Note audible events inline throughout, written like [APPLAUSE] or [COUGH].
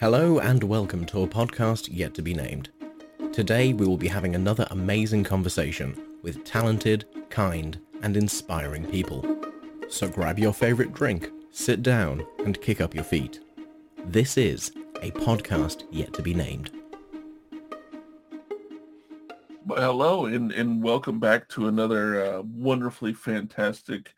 Hello and welcome to a podcast yet to be named. Today we will be having another amazing conversation with talented, kind, and inspiring people. So grab your favorite drink, sit down, and kick up your feet. This is a podcast yet to be named. Well, hello and, and welcome back to another uh, wonderfully fantastic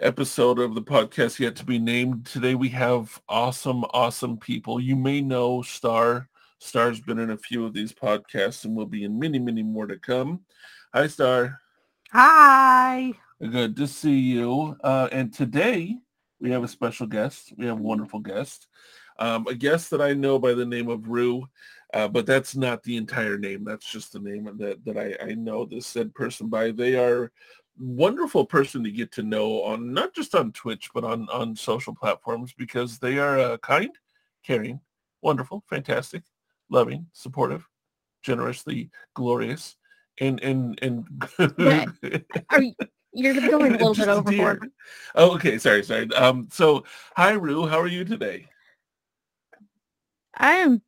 episode of the podcast yet to be named. Today we have awesome, awesome people. You may know Star. Star's been in a few of these podcasts and will be in many, many more to come. Hi, Star. Hi. Good to see you. Uh, and today we have a special guest. We have a wonderful guest. Um, a guest that I know by the name of Roux, uh, but that's not the entire name. That's just the name that, that I, I know this said person by. They are wonderful person to get to know on not just on Twitch but on on social platforms because they are uh, kind, caring, wonderful, fantastic, loving, supportive, generously glorious, and and and. [LAUGHS] Are you, you're going a little bit overboard. Oh, okay. Sorry, sorry. Um. So, hi, Roux. How are you today? I am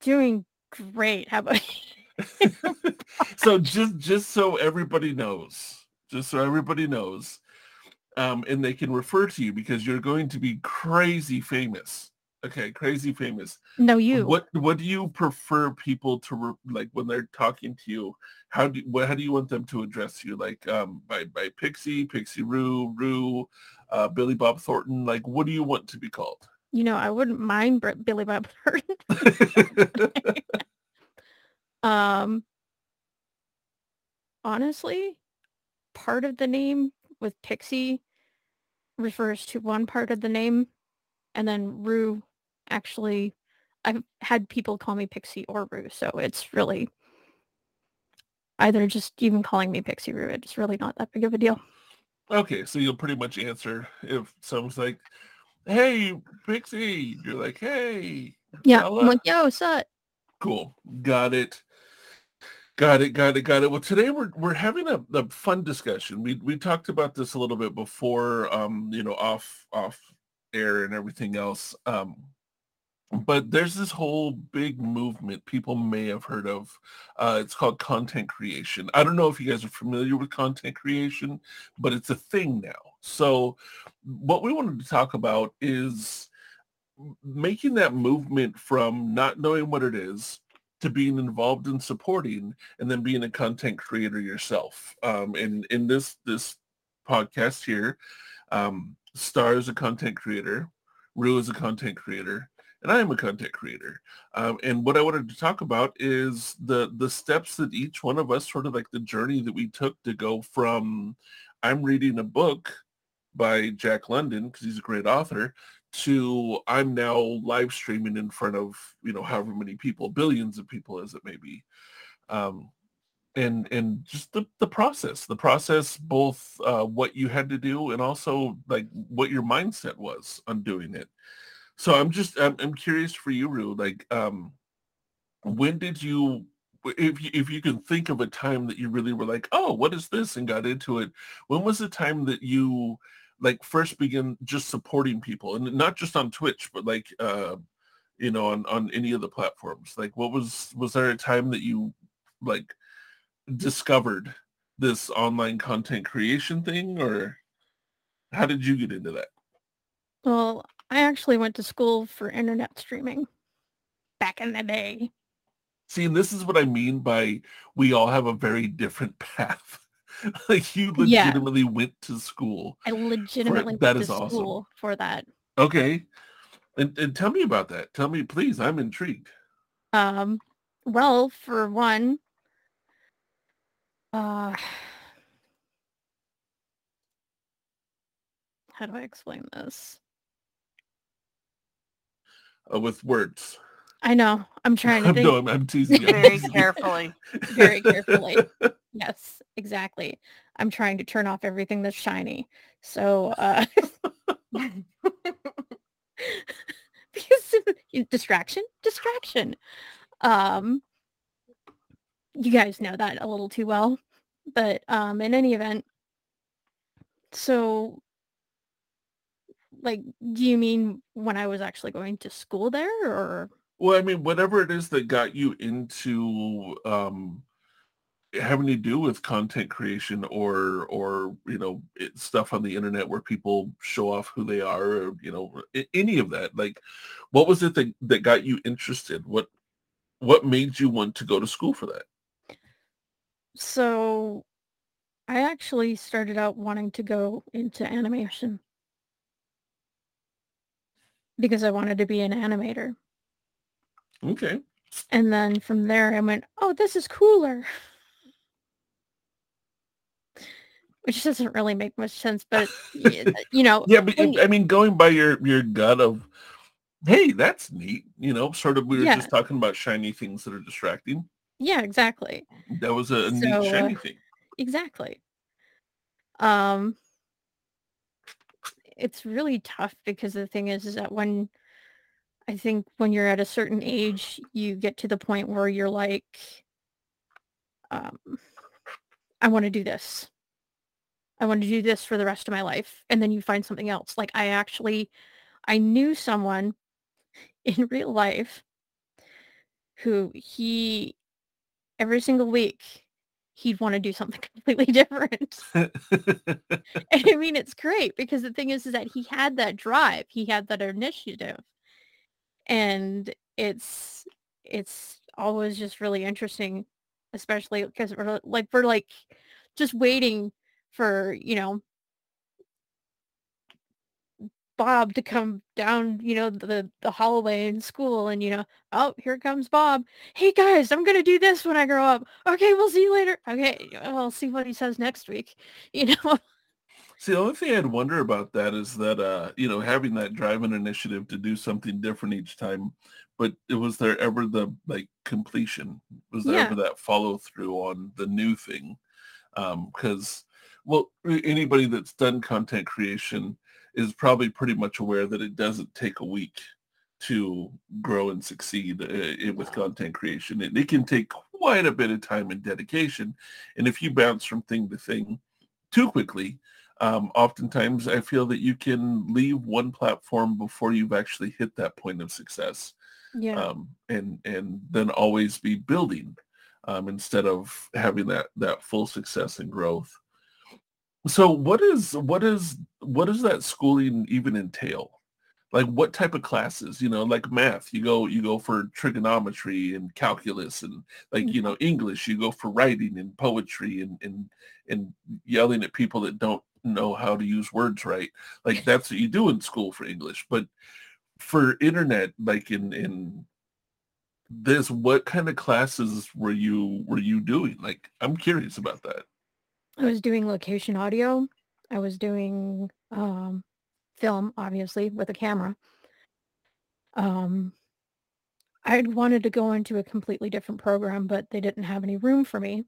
doing great. How about you? [LAUGHS] so just just so everybody knows just so everybody knows. Um, and they can refer to you because you're going to be crazy famous. Okay, crazy famous. No, you. What What do you prefer people to re- like when they're talking to you? How do what, How do you want them to address you? Like um, by by Pixy, Pixie Rue, Roux, uh, Billy Bob Thornton. Like, what do you want to be called? You know, I wouldn't mind Billy Bob Thornton. [LAUGHS] [LAUGHS] um, honestly, part of the name with Pixy refers to one part of the name, and then Roux actually, I've had people call me Pixy or Roux, so it's really either just even calling me PixyRoux. It's really not that big of a deal. Okay, so you'll pretty much answer if someone's like, "Hey, Pixy," you're like, "Hey." Yeah, I'm like, "Yo, what's up?" Cool, got it. Got it, got it, got it. Well, today we're we're having a, a fun discussion. We we talked about this a little bit before, um, you know, off off air and everything else. Um, but there's this whole big movement people may have heard of. Uh, it's called content creation. I don't know if you guys are familiar with content creation, but it's a thing now. So what we wanted to talk about is making that movement from not knowing what it is to being involved in supporting and then being a content creator yourself. Um, and in this this podcast here, um, Star is a content creator, Roux is a content creator, and I am a content creator. Um, and what I wanted to talk about is the the steps that each one of us, sort of like the journey that we took to go from I'm reading a book by Jack London because he's a great author to I'm now live streaming in front of you know however many people, billions of people as it may be, um, and and just the the process, the process, both uh, what you had to do and also like what your mindset was on doing it. So I'm just I'm, I'm curious for you, Roux, like um, when did you if you, if you can think of a time that you really were like, oh, what is this, and got into it, when was the time that you like first begin just supporting people and not just on Twitch, but like, uh, you know, on, on any of the platforms? Like what was, was there a time that you like discovered this online content creation thing or how did you get into that? Well, I actually went to school for internet streaming back in the day. See, and this is what I mean by we all have a very different [LAUGHS] path. [LAUGHS] like you legitimately yeah. went to school. I legitimately that is awesome. for that. Okay. And, and tell me about that. Tell me, please. I'm intrigued. Um, well, for one, uh, how do I explain this? Uh, with words. I know. I'm trying to [LAUGHS] think. no, I'm, I'm teasing. Very carefully. [LAUGHS] Very carefully. Yes, exactly. I'm trying to turn off everything that's shiny. So, [LAUGHS] uh, [LAUGHS] because [LAUGHS] distraction, distraction. Um, you guys know that a little too well, but um, in any event, so Like, do you mean when I was actually going to school there or? Well, I mean, whatever it is that got you into um, having to do with content creation or or you know it, stuff on the internet where people show off who they are or you know any of that like what was it that, that got you interested? What what made you want to go to school for that? So i actually started out wanting to go into animation. Because i wanted to be an animator. Okay. And then from there i went oh this is cooler [LAUGHS] which doesn't really make much sense, but [LAUGHS] you know. yeah, but I mean, going by your your gut of, hey, that's neat. You know, sort of. We were yeah. just talking about shiny things that are distracting. Yeah, exactly. That was a, so, neat shiny uh, thing. Exactly. Um, it's really tough because the thing is, is that when I think when you're at a certain age, you get to the point where you're like, um, I want to do this I want to do this for the rest of my life. And then you find something else. Like I actually, I knew someone [LAUGHS] in real life who he, every single week, he'd want to do something [LAUGHS] completely different. [LAUGHS] and I mean, it's great because the thing is, is that he had that drive. He had that initiative. And it's, it's always just really interesting, especially because we're like, we're like just waiting for, you know, Bob to come down, you know, the the hallway in school and you know, oh, here comes Bob. Hey guys, I'm gonna do this when I grow up. Okay, we'll see you later. Okay, I'll see what he says next week. [LAUGHS] You know. See, the only thing I'd wonder about that is that uh, you know, having that drive and initiative to do something different each time, but it was there ever the like completion? Was there yeah. ever that follow through on the new thing? Um, because well, anybody that's done content creation is probably pretty much aware that it doesn't take a week to grow and succeed uh, with content creation. And it can take quite a bit of time and dedication. And if you bounce from thing to thing too quickly, um, oftentimes I feel that you can leave one platform before you've actually hit that point of success. Yeah. Um, and and then always be building um, instead of having that that full success and growth. So what is what is what does that schooling even entail? Like what type of classes? You know, like math, you go you go for trigonometry and calculus and like, you mm-hmm. know, English, you go for writing and poetry and and and yelling at people that don't know how to use words right. Like [LAUGHS] that's what you do in school for English. But for internet, like in in this, what kind of classes were you were you doing? Like I'm curious about that. I was doing location audio. I was doing um, film, obviously, with a camera. Um, I wanted to go into a completely different program, but they didn't have any room for me.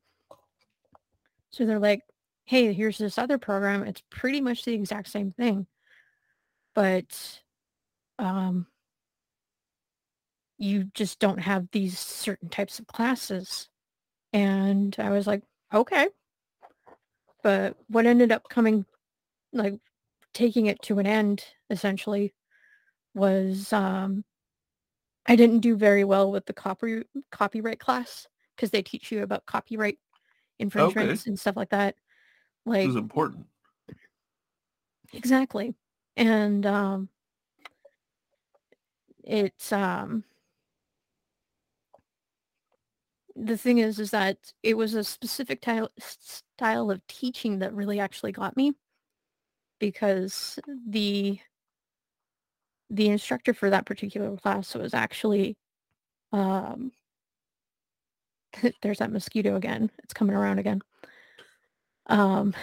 So they're like, hey, here's this other program. It's pretty much the exact same thing. But um, you just don't have these certain types of classes. And I was like, okay. But what ended up coming, like taking it to an end, essentially, was um, I didn't do very well with the copy copyright class because they teach you about copyright infringements okay. and stuff like that. Like this is important. Exactly. And um it's um the thing is, is that it was a specific style, style of teaching that really actually got me because the the instructor for that particular class was actually um [LAUGHS] there's that mosquito again. It's coming around again. Um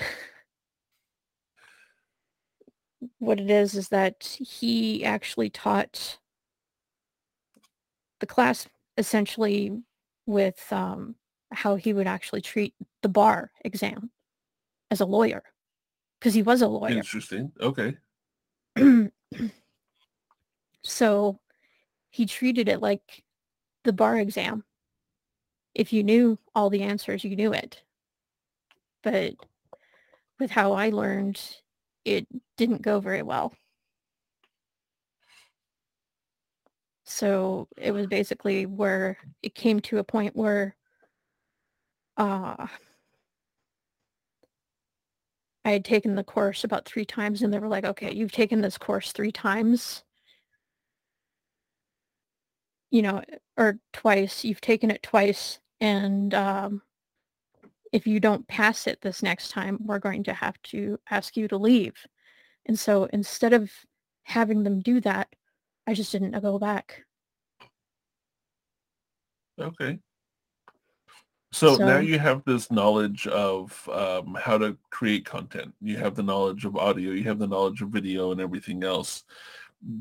[LAUGHS] what it is is that he actually taught the class essentially with um, how he would actually treat the bar exam as a lawyer because he was a lawyer. Interesting. Okay. [CLEARS THROAT] so he treated it like the bar exam. If you knew all the answers, you knew it. But with how I learned, it didn't go very well. So it was basically where it came to a point where uh, I had taken the course about three times and they were like, okay, you've taken this course three times. You know, or twice, you've taken it twice. And um, if you don't pass it this next time, we're going to have to ask you to leave. And so instead of having them do that, I just didn't go back. Okay. So, now you have this knowledge of um, how to create content. You have the knowledge of audio. You have the knowledge of video and everything else.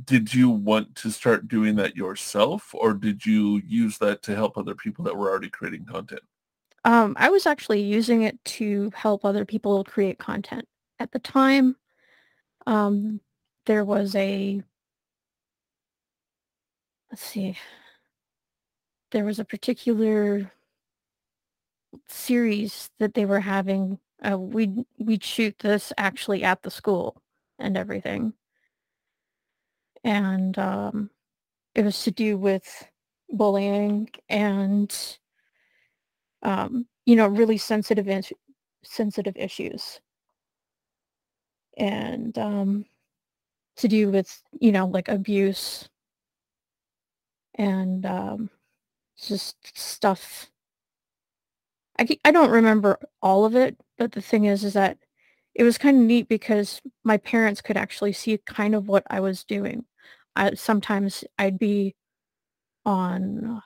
Did you want to start doing that yourself, or did you use that to help other people that were already creating content? um, I was actually using it to help other people create content. At the time, um, there was a, let's see, there was a particular series that they were having. Uh, we'd, we'd shoot this actually at the school and everything. And um, it was to do with bullying and um, you know, really sensitive sensitive issues, and um, to do with you know like abuse and um, just stuff. I I don't remember all of it, but the thing is, is that it was kind of neat because my parents could actually see kind of what I was doing. I, sometimes I'd be on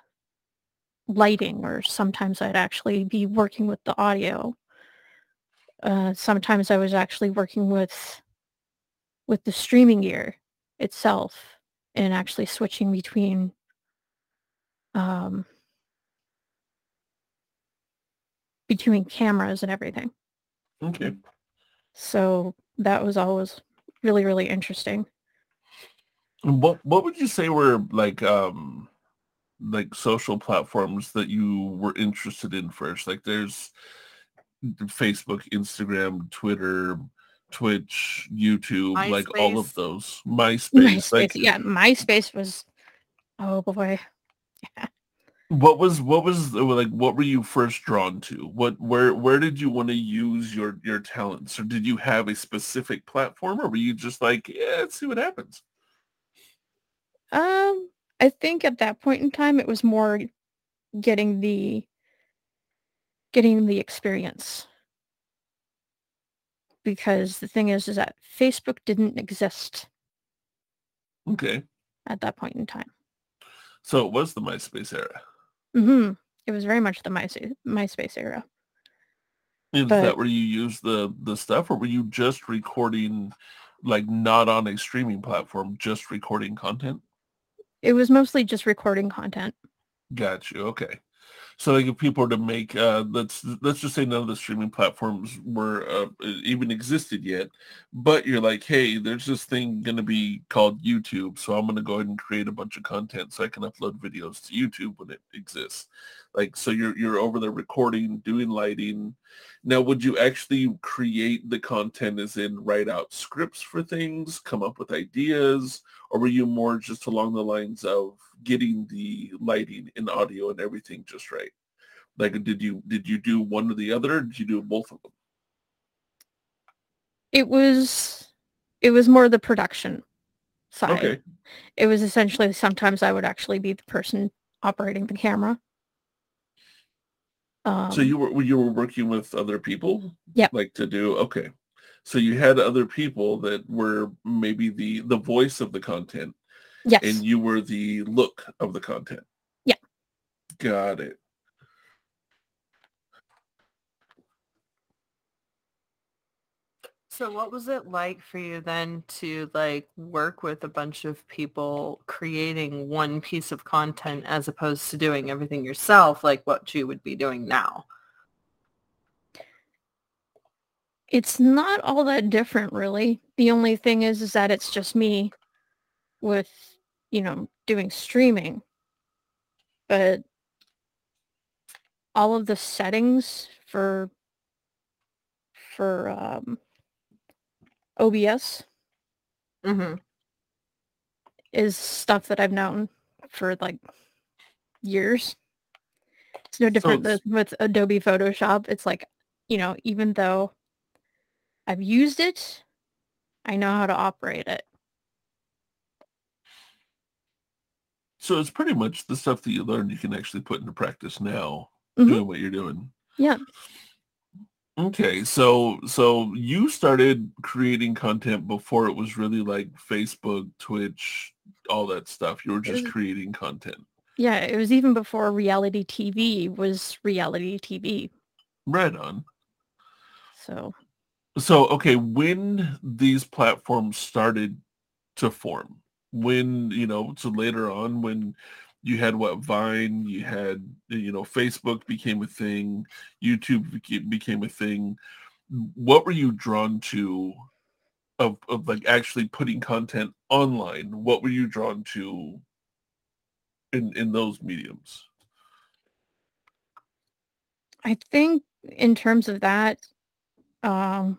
lighting or sometimes I'd actually be working with the audio. Uh, sometimes I was actually working with with the streaming gear itself and actually switching between um, between cameras and everything. Okay. So that was always really really interesting. What What would you say were like um like social platforms that you were interested in first? Like there's Facebook, Instagram, Twitter, Twitch, YouTube, like all of those. MySpace. MySpace, Like yeah, MySpace was oh boy. What was what was like what were you first drawn to? What where where did you want to use your your talents? Or did you have a specific platform or were you just like, yeah, let's see what happens? Um, I think at that point in time it was more getting the getting the experience. Because the thing is is that Facebook didn't exist Okay. at that point in time. So it was the MySpace era. Mm-hmm. It was very much the MySpace MySpace era. Is But- that where you use the the stuff, or were you just recording, like not on a streaming platform, just recording content? It was mostly just recording content. Got you. Okay. So like if people were to make, uh, let's let's just say none of the streaming platforms were uh, even existed yet, but you're like, hey, there's this thing going to be called YouTube, so I'm going to go ahead and create a bunch of content so I can upload videos to YouTube when it exists. Like so, you're you're over there recording, doing lighting. Now, would you actually create the content, as in write out scripts for things, come up with ideas, or were you more just along the lines of getting the lighting and audio and everything just right? Like, did you did you do one or the other? Or did you do both of them? It was it was more the production side. Okay, It was essentially sometimes I would actually be the person operating the camera. Um, so you were you were working with other people, yeah, like to do okay. So you had other people that were maybe the the voice of the content, yes. and you were the look of the content. Yeah. Got it. So what was it like for you then to like work with a bunch of people creating one piece of content as opposed to doing everything yourself like what you would be doing now? It's not all that different really. The only thing is is that it's just me with, you know, doing streaming. But all of the settings for for um OBS Mm-hmm. is stuff that I've known for like years. It's no different it's- than with Adobe Photoshop. It's like, you know, even though I've used it, I know how to operate it. So it's pretty much the stuff that you learn you can actually put into practice now, Mhm. doing what you're doing. Yeah. Okay, so so you started creating content before it was really like Facebook, Twitch, all that stuff. You were just was- creating content. Yeah, it was even before reality TV was reality TV. Right on. So So okay, when these platforms started to form, when you know, so later on when you had what Vine, you had you know Facebook became a thing, YouTube beca- became a thing. What were you drawn to of of like actually putting content online? What were you drawn to in in those mediums? I think in terms of that, um,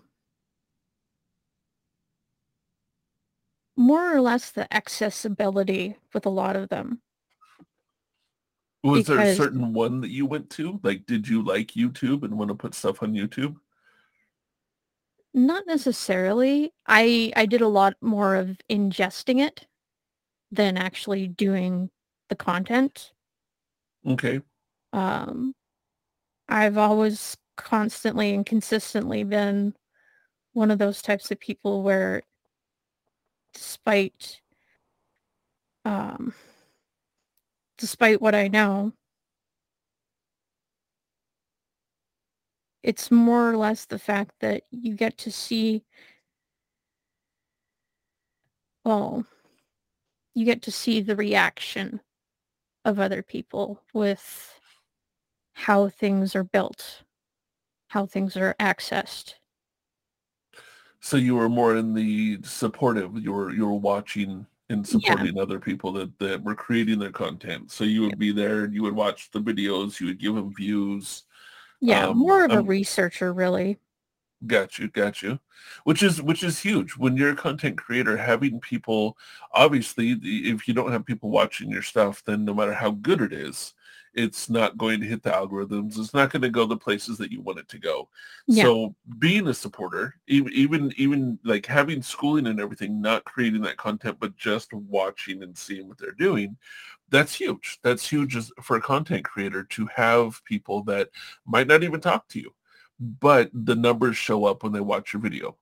more or less the accessibility with a lot of them. Was there a certain one that you went to? Like, did you like YouTube and want to put stuff on YouTube? Not necessarily. I I did a lot more of ingesting it than actually doing the content. Okay. Um, I've always constantly and consistently been one of those types of people where despite um despite what I know it's more or less the fact that you get to see well you get to see the reaction of other people with how things are built how things are accessed So you were more in the supportive. You were you were watching and Yeah. supporting other people that, that were creating their content. So you would be there and you would watch the videos. You would give them views. yeah Um, more of a um, researcher really Got you, got you. Which is which is huge when you're a content creator. Having people, obviously, the- if you don't have people watching your stuff, then no matter how good it is, it's not going to hit the algorithms. It's not going to go the places that you want it to go. Yeah. So being a supporter, even even even like having schooling and everything, not creating that content, but just watching and seeing what they're doing, that's huge. That's huge for a content creator to have people that might not even talk to you but the numbers show up when they watch your video.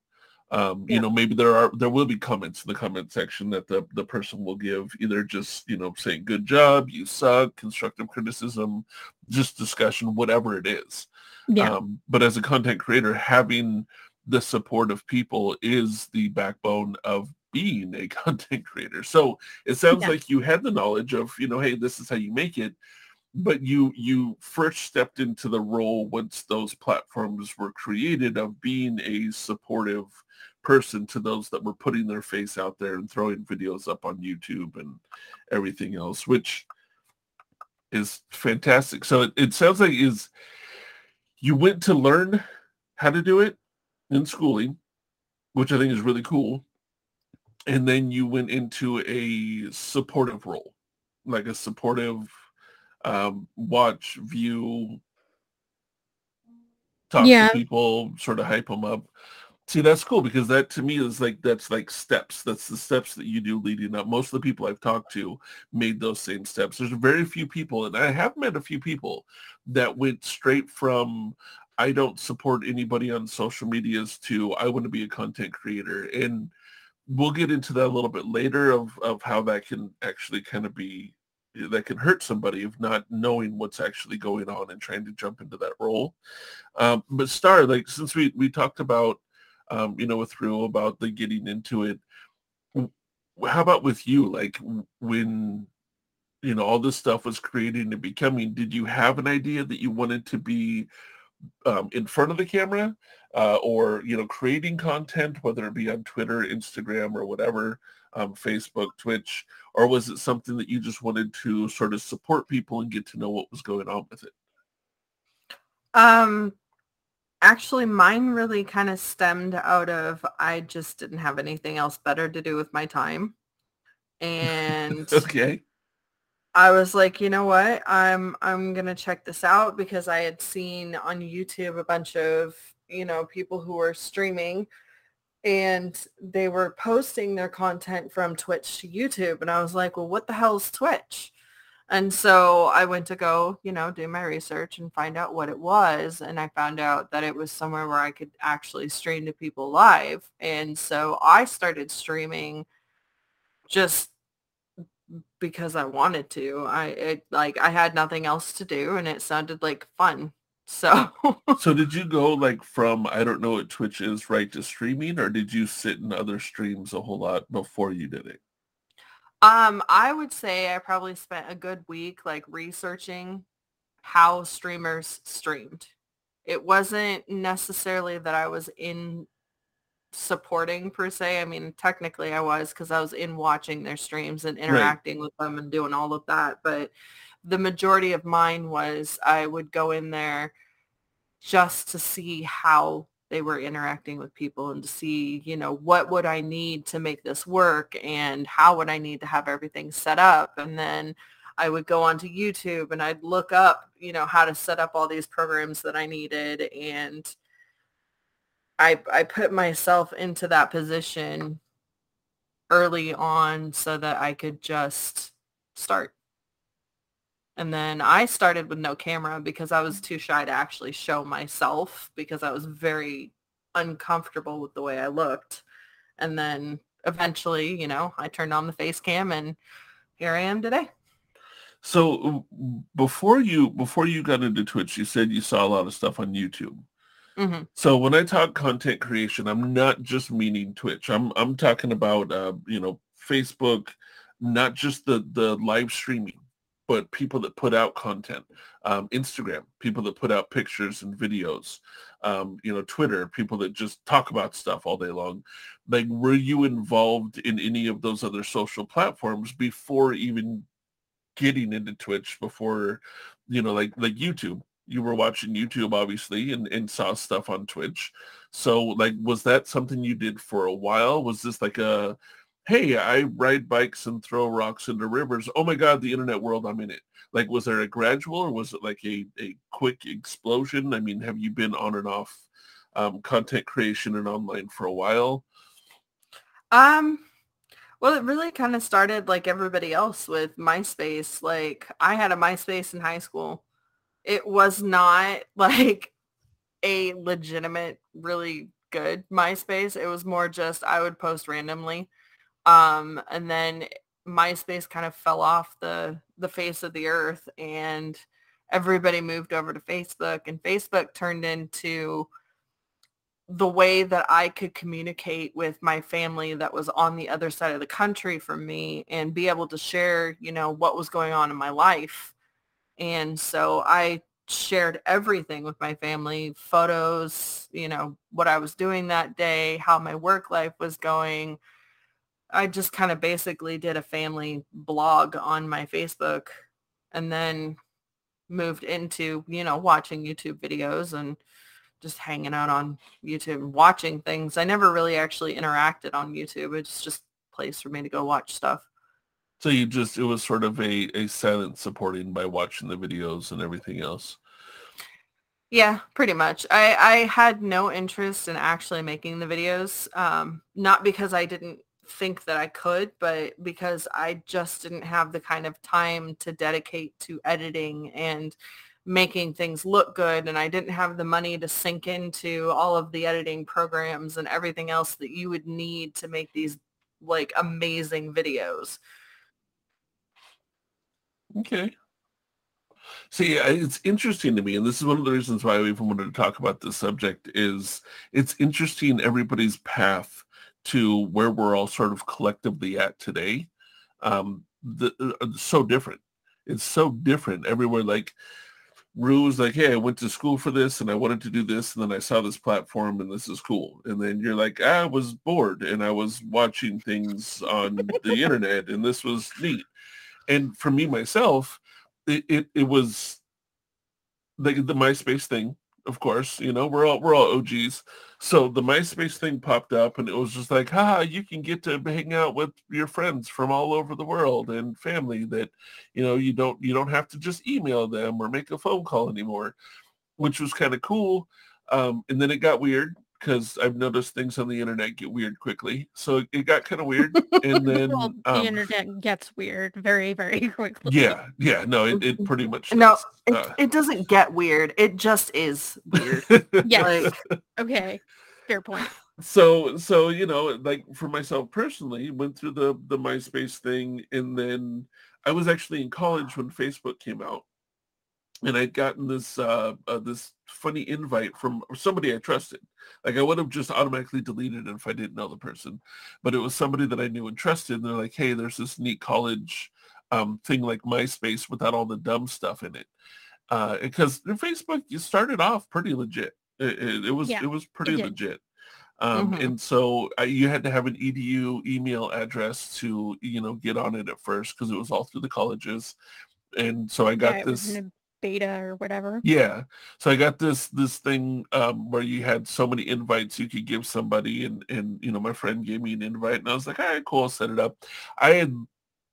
Um, you know, maybe there are there will be comments in the comment section that the the person will give either just you know saying good job, you suck, constructive criticism, just discussion, whatever it is. yeah Um, but as a content creator, having the support of people is the backbone of being a [LAUGHS] content creator. So it sounds Yeah. like you had the knowledge of, you know, hey, this is how you make it. But you you first stepped into the role once those platforms were created of being a supportive person to those that were putting their face out there and throwing videos up on YouTube and everything else, which is fantastic. So it, it sounds like is you went to learn how to do it in schooling, which I think is really cool. And then you went into a supportive role, like a supportive um, watch, view, talk Yeah. to people, sort of hype them up. See, that's cool because that to me is like that's like steps. That's the steps that you do leading up. Most of the people I've talked to made those same steps. There's very few people, and I have met a few people that went straight from I don't support anybody on social medias to I want to be a content creator. And we'll get into that a little bit later of, of how that can actually kind of be that can hurt somebody of not knowing what's actually going on and trying to jump into that role. Um, but Star, like since we, we talked about um, you know, with Roux about the getting into it, how about with you? Like when you know all this stuff was creating and becoming, did you have an idea that you wanted to be um, in front of the camera uh, or you know creating content whether it be on twitter instagram or whatever um, facebook twitch or was it something that you just wanted to sort of support people and get to know what was going on with it? Um, actually, mine really kind of stemmed out of I just didn't have anything else better to do with my time, and [LAUGHS] okay. I was like, you know what? I'm I'm gonna check this out because I had seen on YouTube a bunch of you know people who were streaming and they were posting their content from Twitch to YouTube, and I was like, well, what the hell is Twitch? And so I went to go, you know, do my research and find out what it was. And I found out that it was somewhere where I could actually stream to people live. And so I started streaming just because I wanted to. I it, like I had nothing else to do and it sounded like fun. So So did you go like from I don't know what Twitch is right to streaming or did you sit in other streams a whole lot before you did it? um I would say I probably spent a good week like researching how streamers streamed. It wasn't necessarily that I was in supporting per se. I mean, technically I was because I was in watching their streams and Right. interacting with them and doing all of that. But the majority of mine was I would go in there just to see how they were interacting with people and to see, you know, what would I need to make this work and how would I need to have everything set up. And then I would go onto YouTube and I'd look up, you know, how to set up all these programs that I needed and I I put myself into that position early on so that I could just start. And then I started with no camera because I was too shy to actually show myself because I was very uncomfortable with the way I looked. And then eventually, you know, I turned on the face cam and here I am today. So before you before you got into Twitch, you said you saw a lot of stuff on YouTube. hmm So when I talk content creation, I'm not just meaning Twitch. I'm I'm talking about uh, you know Facebook, not just the the live streaming, but people that put out content. Um, Instagram, people that put out pictures and videos. Um, you know, Twitter, people that just talk about stuff all day long. Like, were you involved in any of those other social platforms before even getting into Twitch? Before, you know, like like YouTube you were watching YouTube obviously and, and saw stuff on Twitch. So like was that something you did for a while? Was this like a hey, I ride bikes and throw rocks into rivers. Oh my god, the internet world, I'm in it. Like was there a gradual or was it like a, a quick explosion? I mean, have you been on and off um, content creation and online for a while? Um, well, it really kind of started like everybody else with MySpace. Like I had a MySpace in high school. It was not [LAUGHS] like a legitimate, really good MySpace. It was more just I would post randomly. Um, and then MySpace kind of fell off the the face of the earth and everybody moved over to Facebook and Facebook turned into the way that I could communicate with my family that was on the other side of the country from me and be able to share, you know, what was going on in my life. And so I shared everything with my family, photos, you know, what I was doing that day, how my work life was going. I just kind of basically did a family blog on my Facebook and then moved into, you know, watching YouTube videos and just hanging out on YouTube and watching things. I never really actually interacted on YouTube. It's just a place for me to go watch stuff. So you just it was sort of a, a silent supporting by watching the videos and everything else. Yeah, pretty much. I, I had no interest in actually making the videos. Um, not because I didn't think that I could, but because I just didn't have the kind of time to dedicate to editing and making things look good and I didn't have the money to sink into all of the editing programs and everything else that you would need to make these like amazing videos. Okay. See, it's interesting to me, and this is one of the reasons why I even wanted to talk about this subject, is it's interesting everybody's path to where we're all sort of collectively at today. Um, the, uh, so different. It's so different everywhere. Like, Roux was like, hey, I went to school for this and I wanted to do this, and then I saw this platform and this is cool. And then you're like, I was bored and I was watching things on the [LAUGHS] internet and this was neat. And for me myself, it, it, it was like the MySpace thing. of course. You know, we're all we're all OGs. So the MySpace thing popped up, and it was just like, ha, you can get to hang out with your friends from all over the world and family that, you know, you don't you don't have to just email them or make a phone call anymore, which was kind of cool. Um, and then it got weird because I've noticed things on the internet get weird quickly. So it got kind of weird. [LAUGHS] And then well, the um, internet gets weird very, very [LAUGHS] quickly. yeah, yeah, no, it, it pretty much No, does. it, Uh, it doesn't get weird. It just is weird. [LAUGHS] Yes. like, Okay. Fair point. so so you know like for myself personally went through the the myspace thing and then i was actually in college when facebook came out and i'd gotten this uh, uh this funny invite from somebody i trusted. Like i would have just automatically deleted it if i didn't know the person but it was somebody that i knew and trusted and they're like hey there's this neat college um thing like myspace without all the dumb stuff in it. Uh because facebook you started off pretty legit. It, it, it was Yeah, it was pretty did. legit. Um, Mhm. and so uh, you had to have an edu email address to you know get on it at first because it was all through the colleges. And so i got yeah, this beta or whatever. yeah so i got this this thing um, where you had so many invites you could give somebody and and you know my friend gave me an invite and i was like all right cool I'll set it up. I had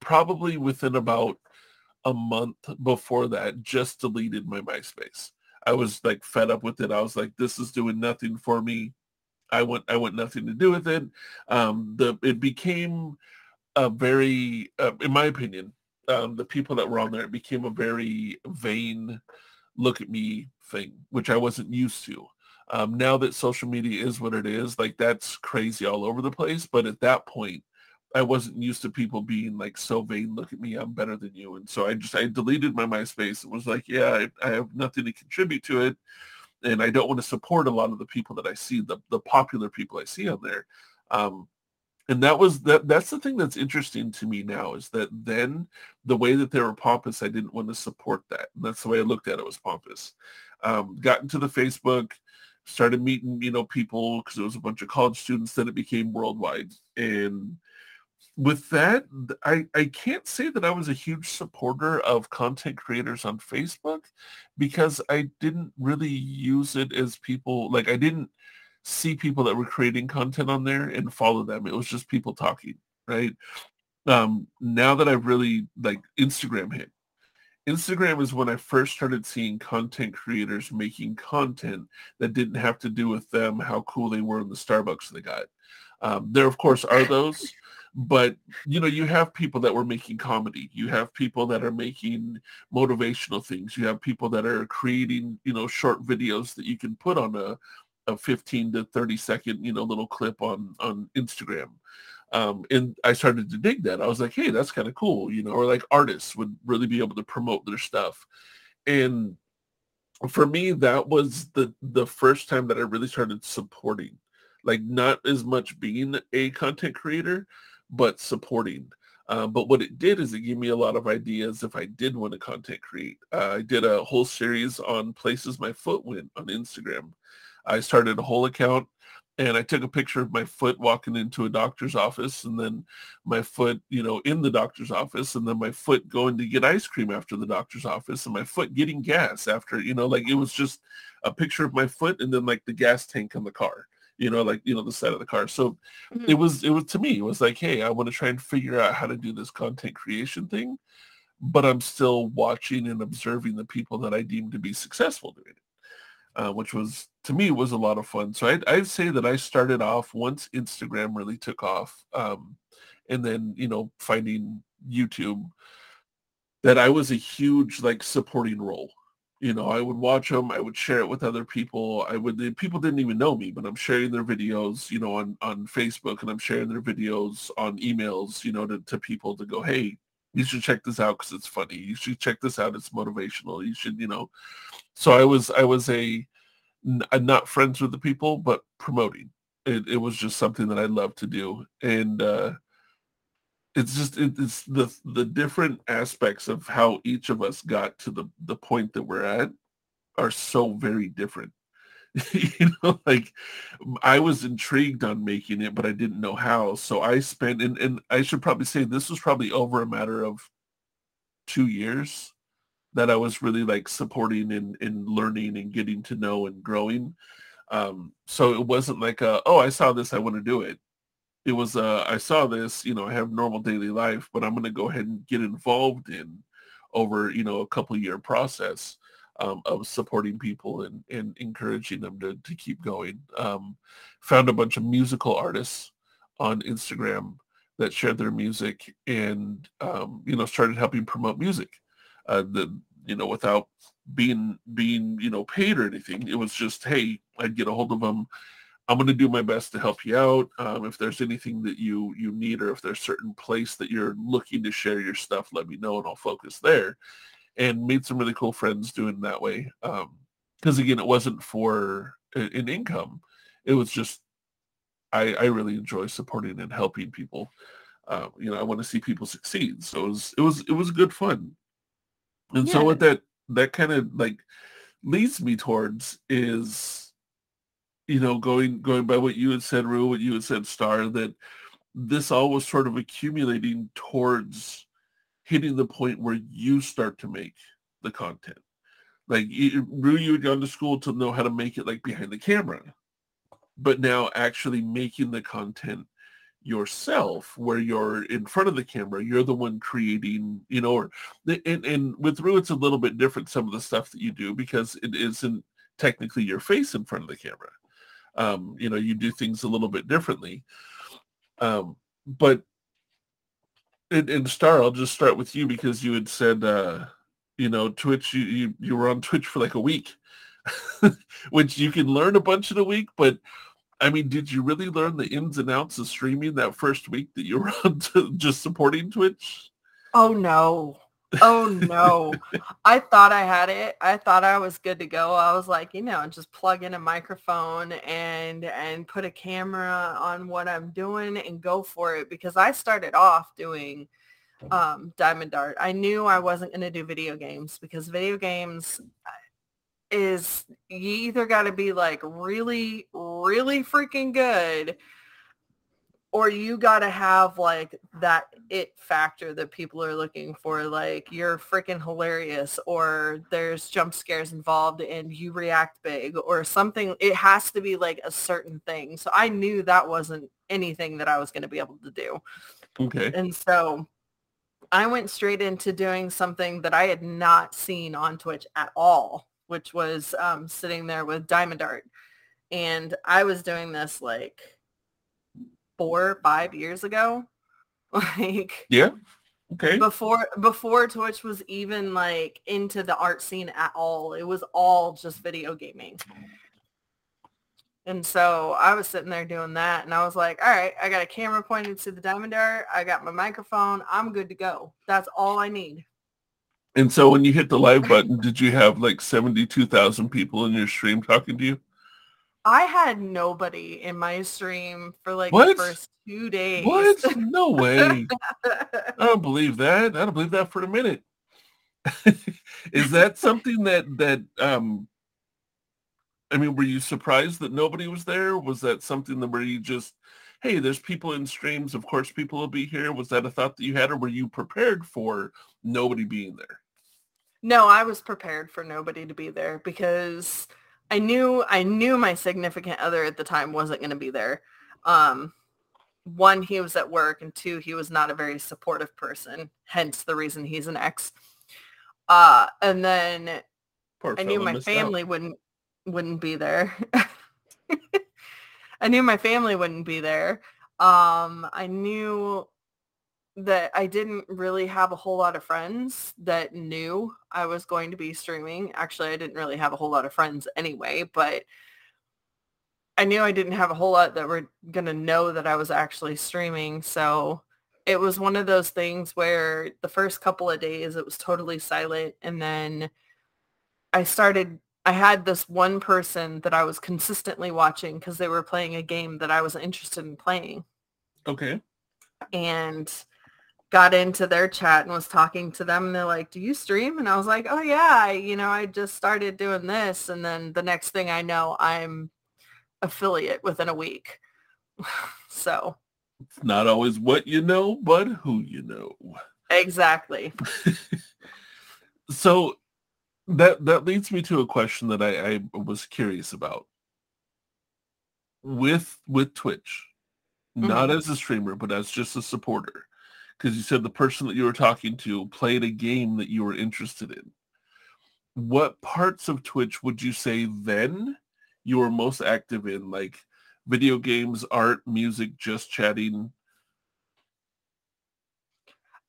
probably within about a month before that just deleted my myspace. I was like fed up with it. I was like this is doing nothing for me. I want i want nothing to do with it. Um the it became a very uh, in my opinion um the people that were on there it became a very vain look at me thing which i wasn't used to um now that social media is what it is like that's crazy all over the place but at that point I wasn't used to people being like so vain. Look at me, I'm better than you. And so I just I deleted my MySpace and was like, yeah, I, I have nothing to contribute to it, and I don't want to support a lot of the people that I see, the the popular people I see on there. Um, and that was that. That's the thing that's interesting to me now is that then the way that they were pompous, I didn't want to support that. And that's the way I looked at it was pompous. Um, got into the Facebook, started meeting you know people because it was a bunch of college students. Then it became worldwide and with that, I, I can't say that I was a huge supporter of content creators on Facebook because I didn't really use it as people, like I didn't see people that were creating content on there and follow them. It was just people talking, right? Um, now that I've really, like Instagram hit, Instagram is when I first started seeing content creators making content that didn't have to do with them, how cool they were in the Starbucks they got. Um, there, of course, are those but you know you have people that were making comedy you have people that are making motivational things you have people that are creating you know short videos that you can put on a, a 15 to 30 second you know little clip on on instagram um, and i started to dig that i was like hey that's kind of cool you know or like artists would really be able to promote their stuff and for me that was the the first time that i really started supporting like not as much being a content creator but supporting. Uh, but what it did is it gave me a lot of ideas if I did want to content create. Uh, I did a whole series on places my foot went on Instagram. I started a whole account and I took a picture of my foot walking into a doctor's office and then my foot, you know, in the doctor's office and then my foot going to get ice cream after the doctor's office and my foot getting gas after, you know, like it was just a picture of my foot and then like the gas tank on the car you know, like, you know, the side of the car. So Mhm. it was, it was to me, it was like, hey, I want to try and figure out how to do this content creation thing, but I'm still watching and observing the people that I deem to be successful doing it, uh, which was, to me, was a lot of fun. So I'd, I'd say that I started off once Instagram really took off um, and then, you know, finding YouTube, that I was a huge like supporting role you know, I would watch them. I would share it with other people. I would. People didn't even know me, but I'm sharing their videos, you know, on on Facebook, and I'm sharing their videos on emails, you know, to, to people to go, hey, you should check this out because it's funny. You should check this out. It's motivational. You should, you know. So I was I was a, I'm not friends with the people, but promoting. It it was just something that I love to do, and uh, it's just it, it's the the different aspects of how each of us got to the the point that we're at are so very different [LAUGHS] you know like i was intrigued on making it but i didn't know how so i spent and, and i should probably say this was probably over a matter of two years that I was really like supporting and, and learning and getting to know and growing. Um, so it wasn't like, a, oh, I saw this, I want to do it. It was, uh, I saw this, you know, I have normal daily life, but I'm going to go ahead and get involved in over, you know, a couple year process um, of supporting people and, and encouraging them to, to keep going. Um, found a bunch of musical artists on Instagram that shared their music and, um, you know, started helping promote music. Uh, the, you know, without being, being, you know, paid or anything. It was just, hey, I'd get a hold of them. I'm going to do my best to help you out. Um, if there's anything that you you need, or if there's certain place that you're looking to share your stuff, let me know, and I'll focus there and made some really cool friends doing that way. Because um, again, it wasn't for an income. It was just I, I really enjoy supporting and helping people. Uh, you know, I want to see people succeed. So it was it was it was good fun. And yeah. so what that that kind of like leads me towards is, you know, going going by what you had said, Roux, what you had said, Star, that this all was sort of accumulating towards hitting the point where you start to make the content. Like Roux, you had gone to school to know how to make it like behind the camera, but now actually making the content yourself where you're in front of the camera you're the one creating you know or and, and with Roux it's a little bit different some of the stuff that you do because it isn't technically your face in front of the camera um you know you do things a little bit differently um but and, and Star, I'll just start with you because you had said, uh, you know, Twitch, you, you, you were on Twitch for like a week, [LAUGHS] which you can learn a bunch in a week. But I mean, did you really learn the ins and outs of streaming that first week that you were [LAUGHS] on just supporting Twitch? Oh no, oh no. I thought I had it. I thought I was good to go. I was like, you know, just plug in a microphone and and put a camera on what I'm doing and go for it because I started off doing um Diamond art. I knew I wasn't going to do video games because video games uh, is you either got to be like really really freaking good or you got to have like that it factor that people are looking for like you're freaking hilarious or there's jump scares involved and you react big or something it has to be like a certain thing. So i knew that wasn't anything that i was going to be able to do. Okay. And so i went straight into doing something that i had not seen on twitch at all which was um, sitting there with diamond art and i was doing this like four, five years ago. [LAUGHS] Like yeah, okay. Before before Twitch was even like into the art scene at all, it was all just video gaming. And so I was sitting there doing that, and I was like, all right, I got a camera pointed to the Diamond art. I got my microphone. I'm good to go. That's all I need. And so when you hit the live button, did you have like 72,000 people in your stream talking to you? I had nobody in my stream for like what? the first two days. What? No way. I don't [LAUGHS] believe that. I don't believe that for a minute. [LAUGHS] Is that something that that um I mean, were you surprised that nobody was there? Was that something that where you just, hey, there's people in streams, of course people will be here. Was that a thought that you had or were you prepared for nobody being there? No, I was prepared for nobody to be there because I knew I knew my significant other at the time wasn't going to be there. Um, one, he was at work, and two, he was not a very supportive person. Hence the reason he's an ex. Uh, and then Poor I knew my family out. wouldn't wouldn't be there. [LAUGHS] I knew my family wouldn't be there. Um, I knew that I didn't really have a whole lot of friends that knew I was going to be streaming. Actually, I didn't really have a whole lot of friends anyway, but I knew I didn't have a whole lot that were going to know that I was actually streaming. So it was one of those things where the first couple of days it was totally silent. And then I started, I had this one person that I was consistently watching because they were playing a game that I was interested in playing. Okay. And got into their chat and was talking to them and they're like, do you stream? And I was like, oh yeah, I, you know, I just started doing this. And then the next thing I know, I'm affiliate within a week. [LAUGHS] so it's not always what you know, but who you know. Exactly. [LAUGHS] so that that leads me to a question that I, I was curious about. With with Twitch, not Mhm. as a streamer, but as just a supporter, because you said the person that you were talking to played a game that you were interested in. What parts of Twitch would you say then you were most active in, like video games, art, music, just chatting?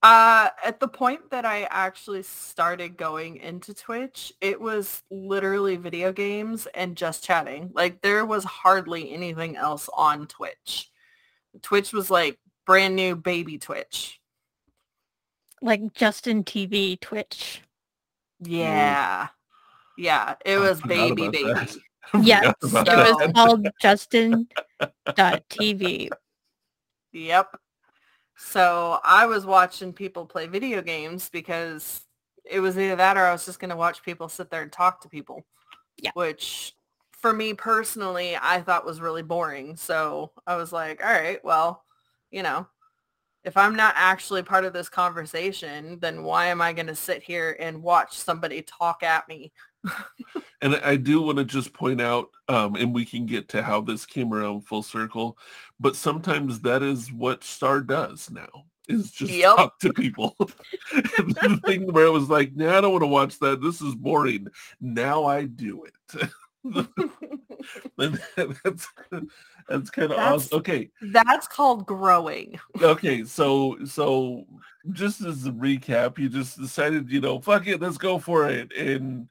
Uh, at the point that I actually started going into Twitch, it was literally video games and just chatting. Like there was hardly anything else on Twitch. Twitch was like brand new baby Twitch. Like Justin TV, Twitch. Mm. Yeah. Yeah, it was baby baby. that. [LAUGHS] Yes, it was that. called Justin [LAUGHS] TV. Yep. So I was watching people play video games because it was either that or I was just going to watch people sit there and talk to people. Yeah. Which for me personally, I thought was really boring. So I was like, all right, well, you know, if I'm not actually part of this conversation, then why am I going to sit here and watch somebody talk at me? [LAUGHS] And I do want to just point out, um, and we can get to how this came around full circle, but sometimes that is what Star does now, is just Yep. talk to people. [LAUGHS] the thing where it was like, nah, I don't want to watch that. This is boring. Now I do it. [LAUGHS] [LAUGHS] That's that's kind of awesome. Okay, That's called growing. okay. So so just as a recap, you just decided, you know, fuck it, let's go for it, and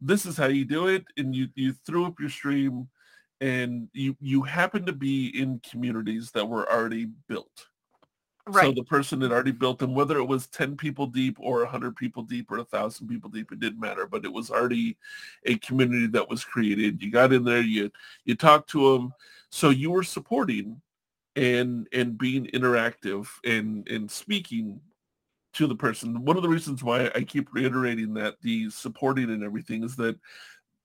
this is how you do it. And you you threw up your stream, and you you happen to be in communities that were already built. So the person had already built them, whether it was 10 people deep or 100 people deep or 1,000 people deep, it didn't matter. But it was already a community that was created. You got in there, you you talked to them. So you were supporting and and being interactive and and speaking to the person. One of the reasons why I keep reiterating that the supporting and everything is that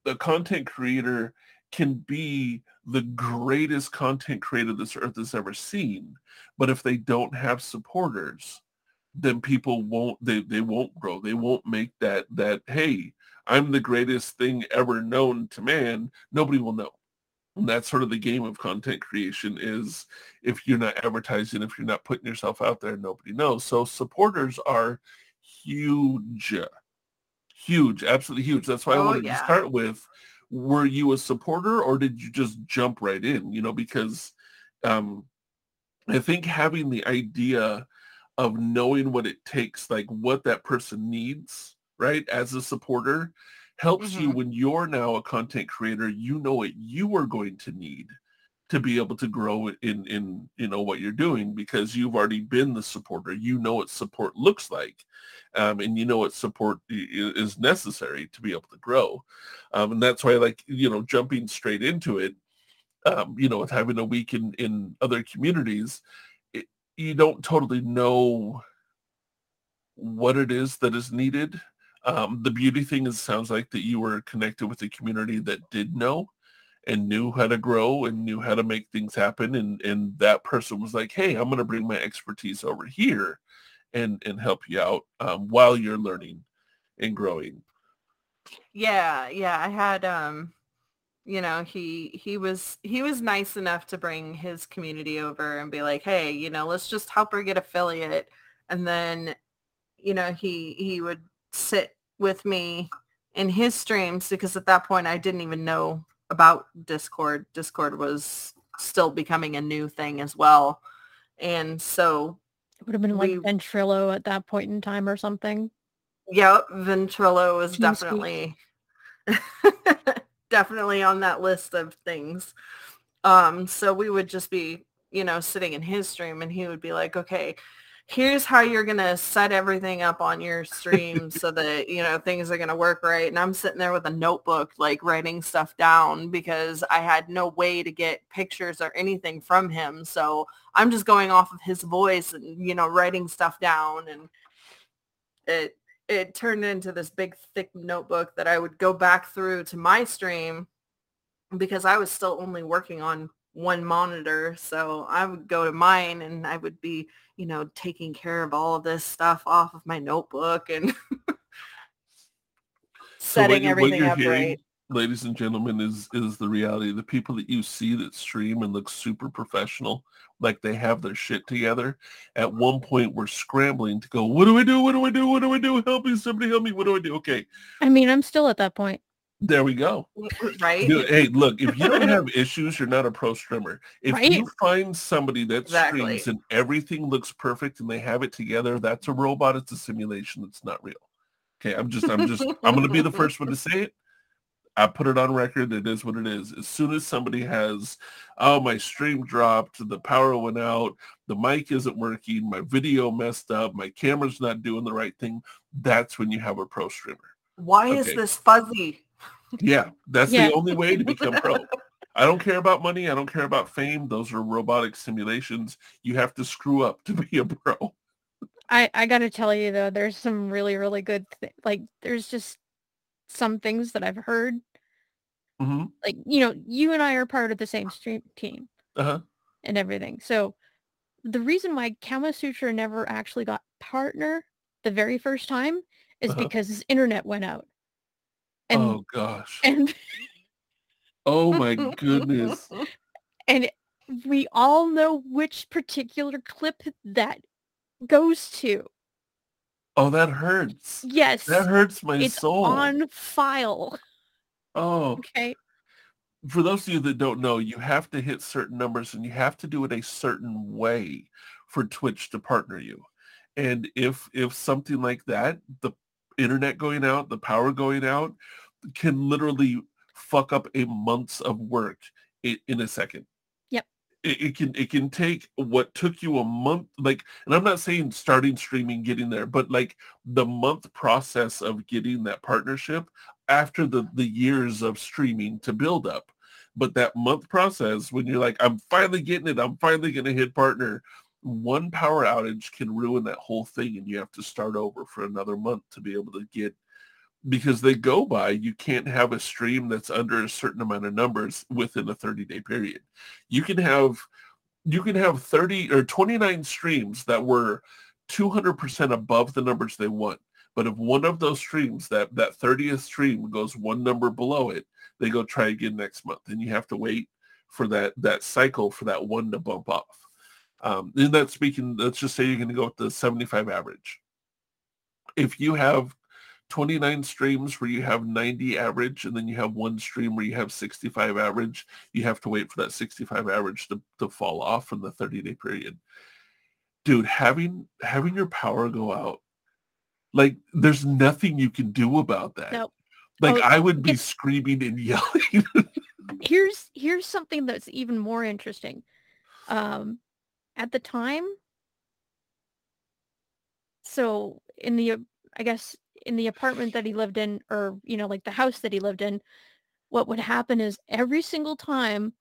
the content creator can be the greatest content creator this earth has ever seen but if they don't have supporters then people won't they, they won't grow. They won't make that that hey i'm the greatest thing ever known to man. Nobody will know. And that's sort of the game of content creation is if you're not advertising if you're not putting yourself out there nobody knows. So supporters are huge huge absolutely huge. That's why i Oh, yeah. to start with were you a supporter or did you just jump right in you know because um i think having the idea of knowing what it takes like what that person needs right as a supporter helps you Mhm. when you're now a content creator you know what you are going to need to be able to grow in in you know what you're doing because you've already been the supporter. You know what support looks like um, and you know what support is necessary to be able to grow. Um, and that's why like you know jumping straight into it um, you know with having a week in in other communities it, you don't totally know what it is that is needed. Um, the beauty thing is sounds like that you were connected with a community that did know and knew how to grow and knew how to make things happen and and that person was like hey i'm going to bring my expertise over here and and help you out um, while you're learning and growing Yeah, yeah. I had um you know, he he was he was nice enough to bring his community over and be like, "Hey, you know, let's just help her get affiliate." And then you know, he he would sit with me in his streams because at that point I didn't even know about Discord. Discord was still becoming a new thing as well. And so It would have been like We- Ventrilo at that point in time or something. Yep, Ventrilo was TeamSpeak. definitely [LAUGHS] definitely on that list of things. Um, so we would just be, you know, sitting in his stream and he would be like, okay, here's how you're gonna set everything up on your stream so [LAUGHS] that, you know, things are gonna work right. And I'm sitting there with a notebook like writing stuff down because I had no way to get pictures or anything from him. So I'm just going off of his voice and, you know, writing stuff down and it it turned into this big thick notebook that I would go back through to my stream because I was still only working on one monitor. So I would go to mine and I would be, you know, taking care of all of this stuff off of my notebook and [LAUGHS] So what setting you- what everything you're up hearing, right. ladies and gentlemen, is is the reality. The people that you see that stream and look super professional, like they have their shit together, at one point we're scrambling to go, what do I do? What do I do? What do I do? Help me, somebody help me. What do I do? Okay, I mean, I'm still at that point. There we go. Right? Dude, hey, look, if you don't have issues, you're not a pro streamer. If Right. you find somebody that Exactly. streams and everything looks perfect and they have it together, that's a robot. It's a simulation. It's not real. Okay, I'm just, I'm just, I'm gonna be the first one to [LAUGHS] say it. I put it on record. It is what it is. As soon as somebody has, oh, my stream dropped, the power went out, the mic isn't working, my video messed up, my camera's not doing the right thing, that's when you have a pro streamer. Why is this fuzzy? Yeah, that's Yeah. the only way to become pro. [LAUGHS] I don't care about money. I don't care about fame. Those are robotic simulations. You have to screw up to be a pro. I I gotta tell you though, there's some really really good th- like there's just some things that I've heard. hmm Like you know, you and I are part of the same stream team Uh-huh. and everything. So the reason why Kama Sutra never actually got partner the very first time is Uh-huh. because his internet went out. And oh gosh. and Oh my goodness. [LAUGHS] and we all know which particular clip that goes to. Oh, that hurts. Yes. That hurts my it's soul. on file. Oh, Okay. for those of you that don't know, you have to hit certain numbers and you have to do it a certain way for Twitch to partner you. And if if something like that, the internet going out, the power going out, can literally fuck up a month's of work in, in a second. Yep. It, it can it can take what took you a month, like, and I'm not saying starting streaming, getting there, but like the month process of getting that partnership after the the years of streaming to build up. But that month process, when you're like, I'm finally getting it, I'm finally going to hit partner, one power outage can ruin that whole thing, and you have to start over for another month to be able to get. Because they go by, you can't have a stream that's under a certain amount of numbers within a 30 day period. You can have you can have 30 or 29 streams that were 200% above the numbers they want. But if one of those streams, that that 30th stream goes one number below it, they go try again next month. And you have to wait for that that cycle for that one to bump off. Um, in that speaking, let's just say you're going to go with the 75 average. If you have 29 streams where you have 90 average and then you have one stream where you have 65 average, you have to wait for that 65 average to, to fall off from the 30 day period. Dude, having having your power go out, like there's nothing you can do about that. Nope. Like Oh, I would be screaming and [LAUGHS] yelling. here's here's something that's even more interesting. Um, at the time, so in the, I guess in the apartment that he lived in, or you know, like the house that he lived in, what would happen is every single time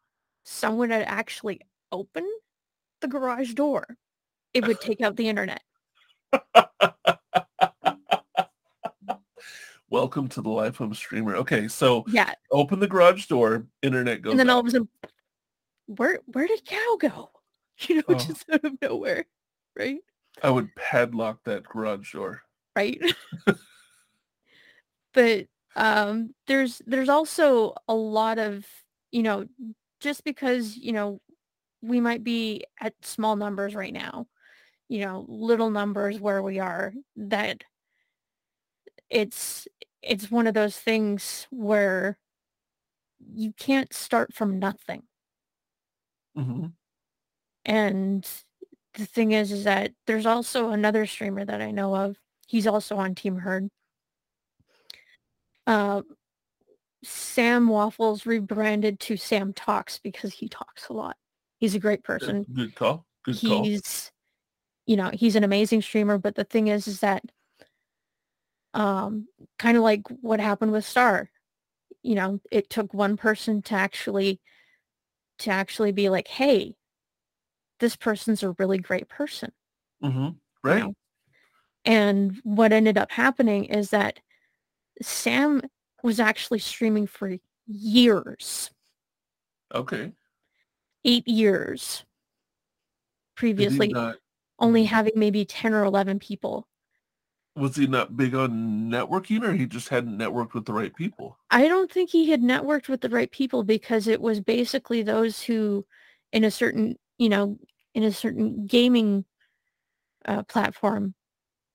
someone had actually opened the garage door, it would take out the internet. [LAUGHS] Welcome to the life of a streamer. Okay, so Yeah, open the garage door, internet goes and then all of a sudden, where where did cow go? [LAUGHS] You know, Oh. just out of nowhere, right? I would padlock that garage door. right? [LAUGHS] but um there's there's also a lot of, you know, just because, you know, we might be at small numbers right now, you know, little numbers where we are that it's it's one of those things where you can't start from nothing. hmm And the thing is, is that there's also another streamer that I know of. He's also on Team Herd. Uh, Sam Waffles rebranded to Sam Talks because he talks a lot. He's a great person. Good call. Good call. He's, you know, he's an amazing streamer. But the thing is, is that um, kind of like what happened with Star. You know, it took one person to actually to actually be like, hey, this person's a really great person. hmm you Right. know? And what ended up happening is that Sam was actually streaming for years, Okay. eight years previously, not- only having maybe 10 or 11 people. was he not big on networking or he just hadn't networked with the right people? I don't think he had networked with the right people because it was basically those who in a certain, you know, in a certain gaming uh, platform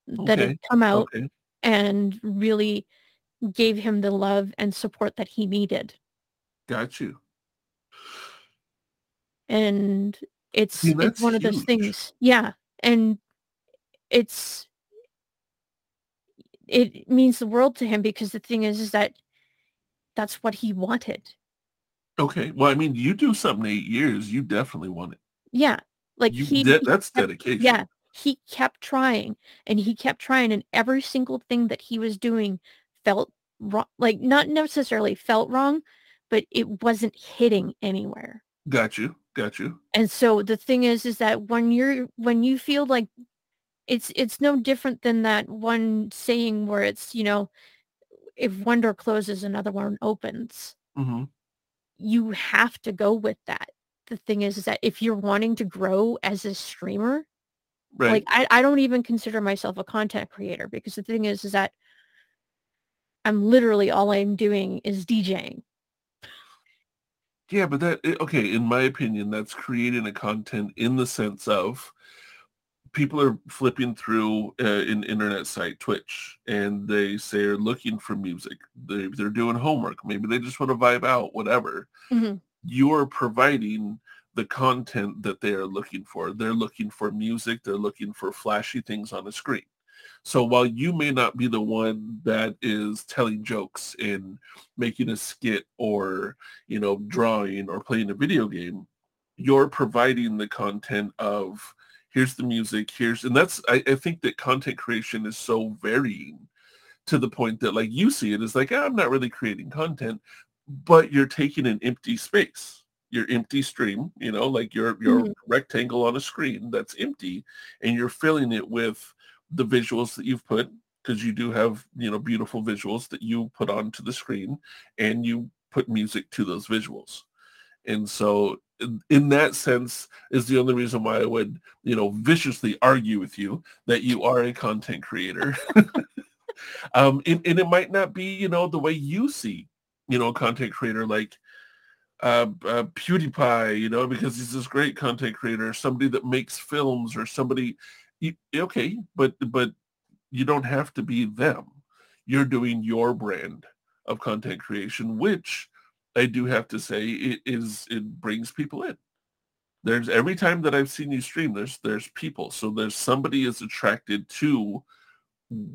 that Okay. had come out Okay. and really gave him the love and support that he needed. Got you. And it's See, it's one of those things. Yeah. And it's it means the world to him because the thing is is that that's what he wanted. Okay. Well, I mean, you do something eight years, you definitely want it. Yeah. Like You he, he that's kept- dedication. yeah, he kept trying and he kept trying and every single thing that he was doing felt wrong like not necessarily felt wrong, but it wasn't hitting anywhere. Got you. Got you. And so the thing is is that when you're when you feel like it's it's no different than that one saying where it's, you know, if one door closes another one opens. hmm You have to go with that. The thing is, is that if you're wanting to grow as a streamer, Right. like I, I don't even consider myself a content creator because the thing is is that I'm literally all I'm doing is DJing. Yeah, but that eh, okay, in my opinion, that's creating a content in the sense of people are flipping through uh, an internet site, Twitch, and they say are looking for music. They, they're doing homework. Maybe they just want to vibe out, whatever. Mhm. You're providing the content that they are looking for. They're looking for music. They're looking for flashy things on a screen. So while you may not be the one that is telling jokes and making a skit or you know, drawing or playing a video game, you're providing the content of here's the music, here's and that's I, I think that content creation is so varying to the point that like you see it as like "Ah, I'm not really creating content, but you're taking an empty space. Your empty stream, you know, like your your Mhm. rectangle on a screen that's empty and you're filling it with the visuals that you've put because you do have, you know, beautiful visuals that you put onto the screen and you put music to those visuals. And so in, in that sense is the only reason why I would, you know, viciously argue with you that you are a content creator. [LAUGHS] um, and, and it might not be, you know, the way you see, you know, a content creator like uh, uh, PewDiePie, you know, because he's this great content creator, somebody that makes films or somebody, you, okay, but but you don't have to be them. You're doing your brand of content creation, which I do have to say it is it brings people in. There's every time that I've seen you stream, there's there's people. So there's somebody is attracted to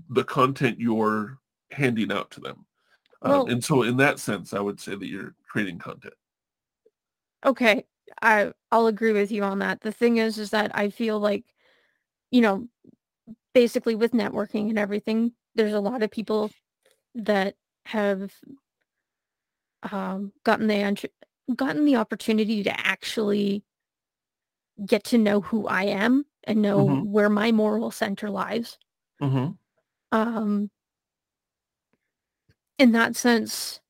the content you're handing out to them. Um, and so in that sense, I would say that you're creating content. Okay, I I'll agree with you on that. The thing is is that I feel like you know, basically with networking and everything, there's a lot of people that have um, gotten the gotten the opportunity to actually get to know who I am and know Mhm. where my moral center lies. Mm-hmm. Um, in that sense,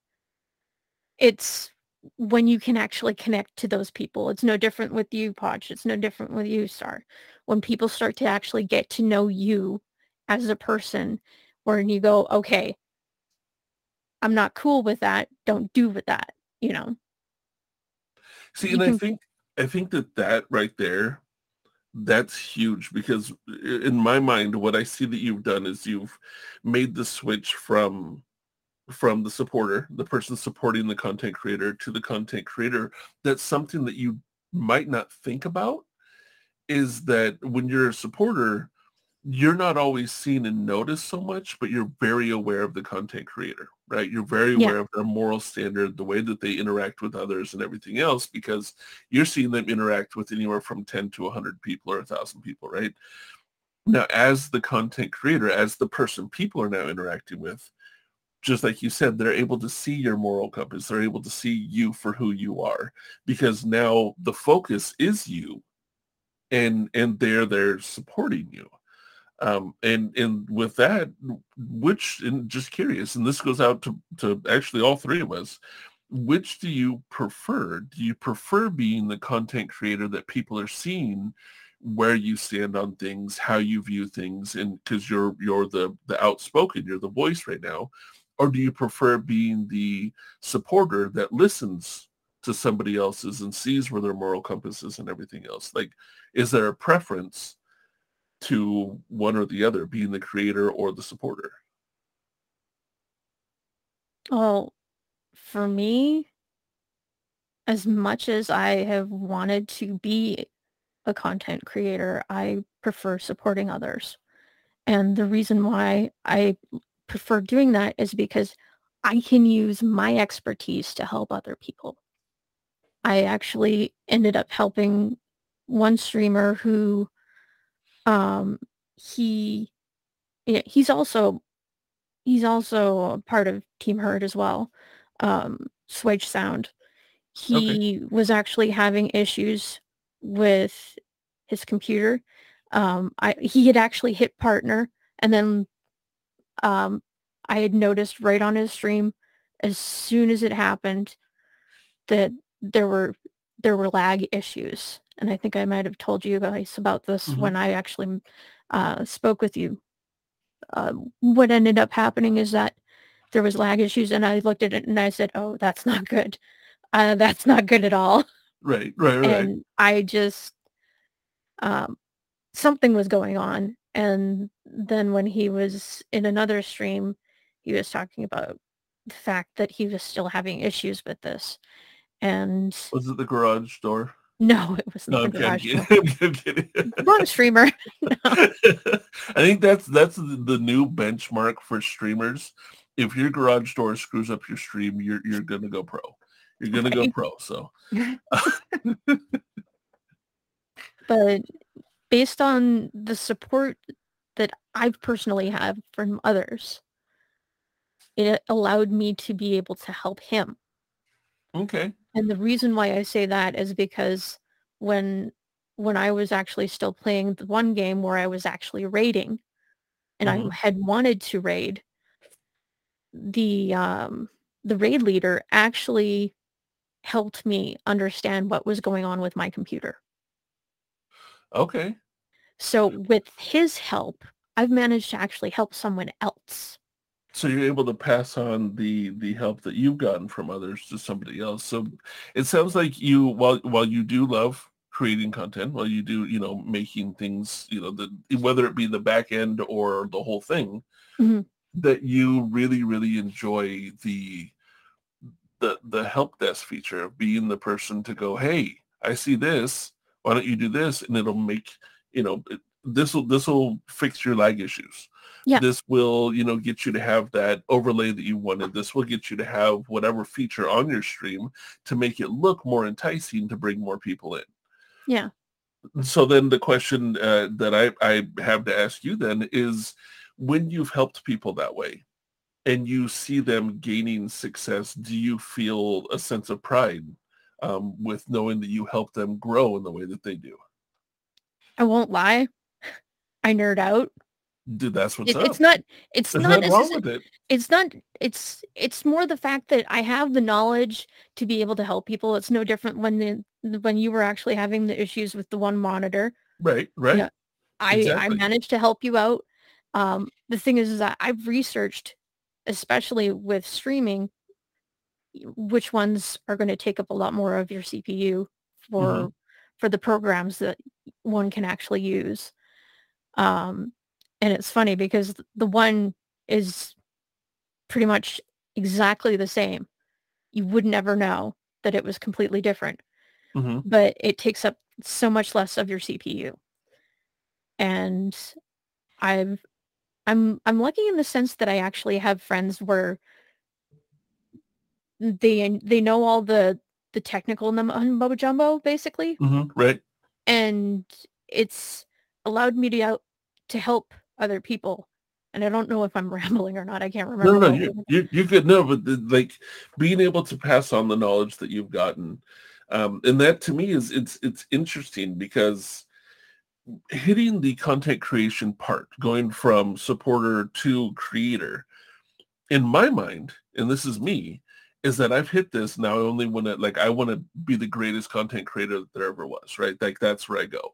it's when you can actually connect to those people. It's no different with you, Podge. It's no different with you, Star. When people start to actually get to know you as a person, where you go, okay, I'm not cool with that. Don't do with that. You know. See, You and I think I think that that right there, that's huge because in my mind, what I see that you've done is you've made the switch from from the supporter, the person supporting the content creator, to the content creator. That's something that you might not think about. Is that when you're a supporter, you're not always seen and noticed so much, but you're very aware of the content creator, right? You're very Yeah. aware of their moral standard, the way that they interact with others and everything else, because you're seeing them interact with anywhere from 10 to 100 people or 1,000 people, right? Now, as the content creator, as the person people are now interacting with, just like you said, they're able to see your moral compass. They're able to see you for who you are because now the focus is you and and they're there supporting you um and and with that which and just curious and this goes out to to actually all three of us which do you prefer do you prefer being the content creator that people are seeing where you stand on things, how you view things, and because you're you're the the outspoken, you're the voice right now, or do you prefer being the supporter that listens to somebody else's and sees where their moral compass is and everything else? Like, is there a preference to one or the other, being the creator or the supporter? Well, for me, as much as I have wanted to be a content creator, I prefer supporting others. And the reason why I prefer doing that is because I can use my expertise to help other people. I actually ended up helping one streamer who um he yeah, he's also he's also a part of Team Herd as well. Um Swage Sound. He okay. was actually having issues with his computer. Um I he had actually hit partner and then um I had noticed right on his stream as soon as it happened that there were there were lag issues and I think I might have told you guys about this mm-hmm. when I actually uh, spoke with you. Uh, what ended up happening is that there was lag issues, and I looked at it and I said, "Oh, that's not good. Uh, that's not good at all." Right, right, right. And I just um, something was going on, and then when he was in another stream, he was talking about the fact that he was still having issues with this, and was it the garage door? No, it was not no, [LAUGHS] I'm kidding. I'm not a streamer. [LAUGHS] [LAUGHS] No. I think that's that's the new benchmark for streamers. If your garage door screws up your stream, you're you're gonna go pro. You're gonna okay. go pro. So, but based on the support that I've personally had from others, it allowed me to be able to help him. Okay. And the reason why I say that is because when when I was actually still playing the one game where I was actually raiding and mm-hmm. I had wanted to raid, the um the raid leader actually helped me understand what was going on with my computer. Okay. So with his help, I've managed to actually help someone else so you're able to pass on the the help that you've gotten from others to somebody else so it sounds like you while while you do love creating content while you do you know making things you know the whether it be the back end or the whole thing mm-hmm. that you really really enjoy the the the help desk feature of being the person to go hey i see this why don't you do this and it'll make you know this will this will fix your lag issues yeah. This will, you know, get you to have that overlay that you wanted. This will get you to have whatever feature on your stream to make it look more enticing to bring more people in. Yeah. So then the question uh, that I, I have to ask you then is when you've helped people that way and you see them gaining success, do you feel a sense of pride um, with knowing that you help them grow in the way that they do? I won't lie. I nerd out Dude, that's what's it, up. It's not. It's There's not. wrong with it. It's not. It's it's more the fact that I have the knowledge to be able to help people. It's no different when the when you were actually having the issues with the one monitor. Right. Right. I exactly. I managed to help you out. Um, the thing is, is that I've researched, especially with streaming, which ones are going to take up a lot more of your CPU for mm-hmm. for the programs that one can actually use. Um, and it's funny because the one is pretty much exactly the same. You would never know that it was completely different. Mm-hmm. But it takes up so much less of your CPU. And I've I'm I'm lucky in the sense that I actually have friends where they they know all the the technical mumbo jumbo basically. Mm-hmm. Right. And it's allowed me to to help other people. And I don't know if I'm [LAUGHS] rambling or not. I can't remember. No, no, you, you, you could no, but the, like being able to pass on the knowledge that you've gotten, um, and that to me is it's it's interesting because hitting the content creation part, going from supporter to creator, in my mind, and this is me, is that I've hit this now I only want to like I want to be the greatest content creator that there ever was, right? Like that's where I go.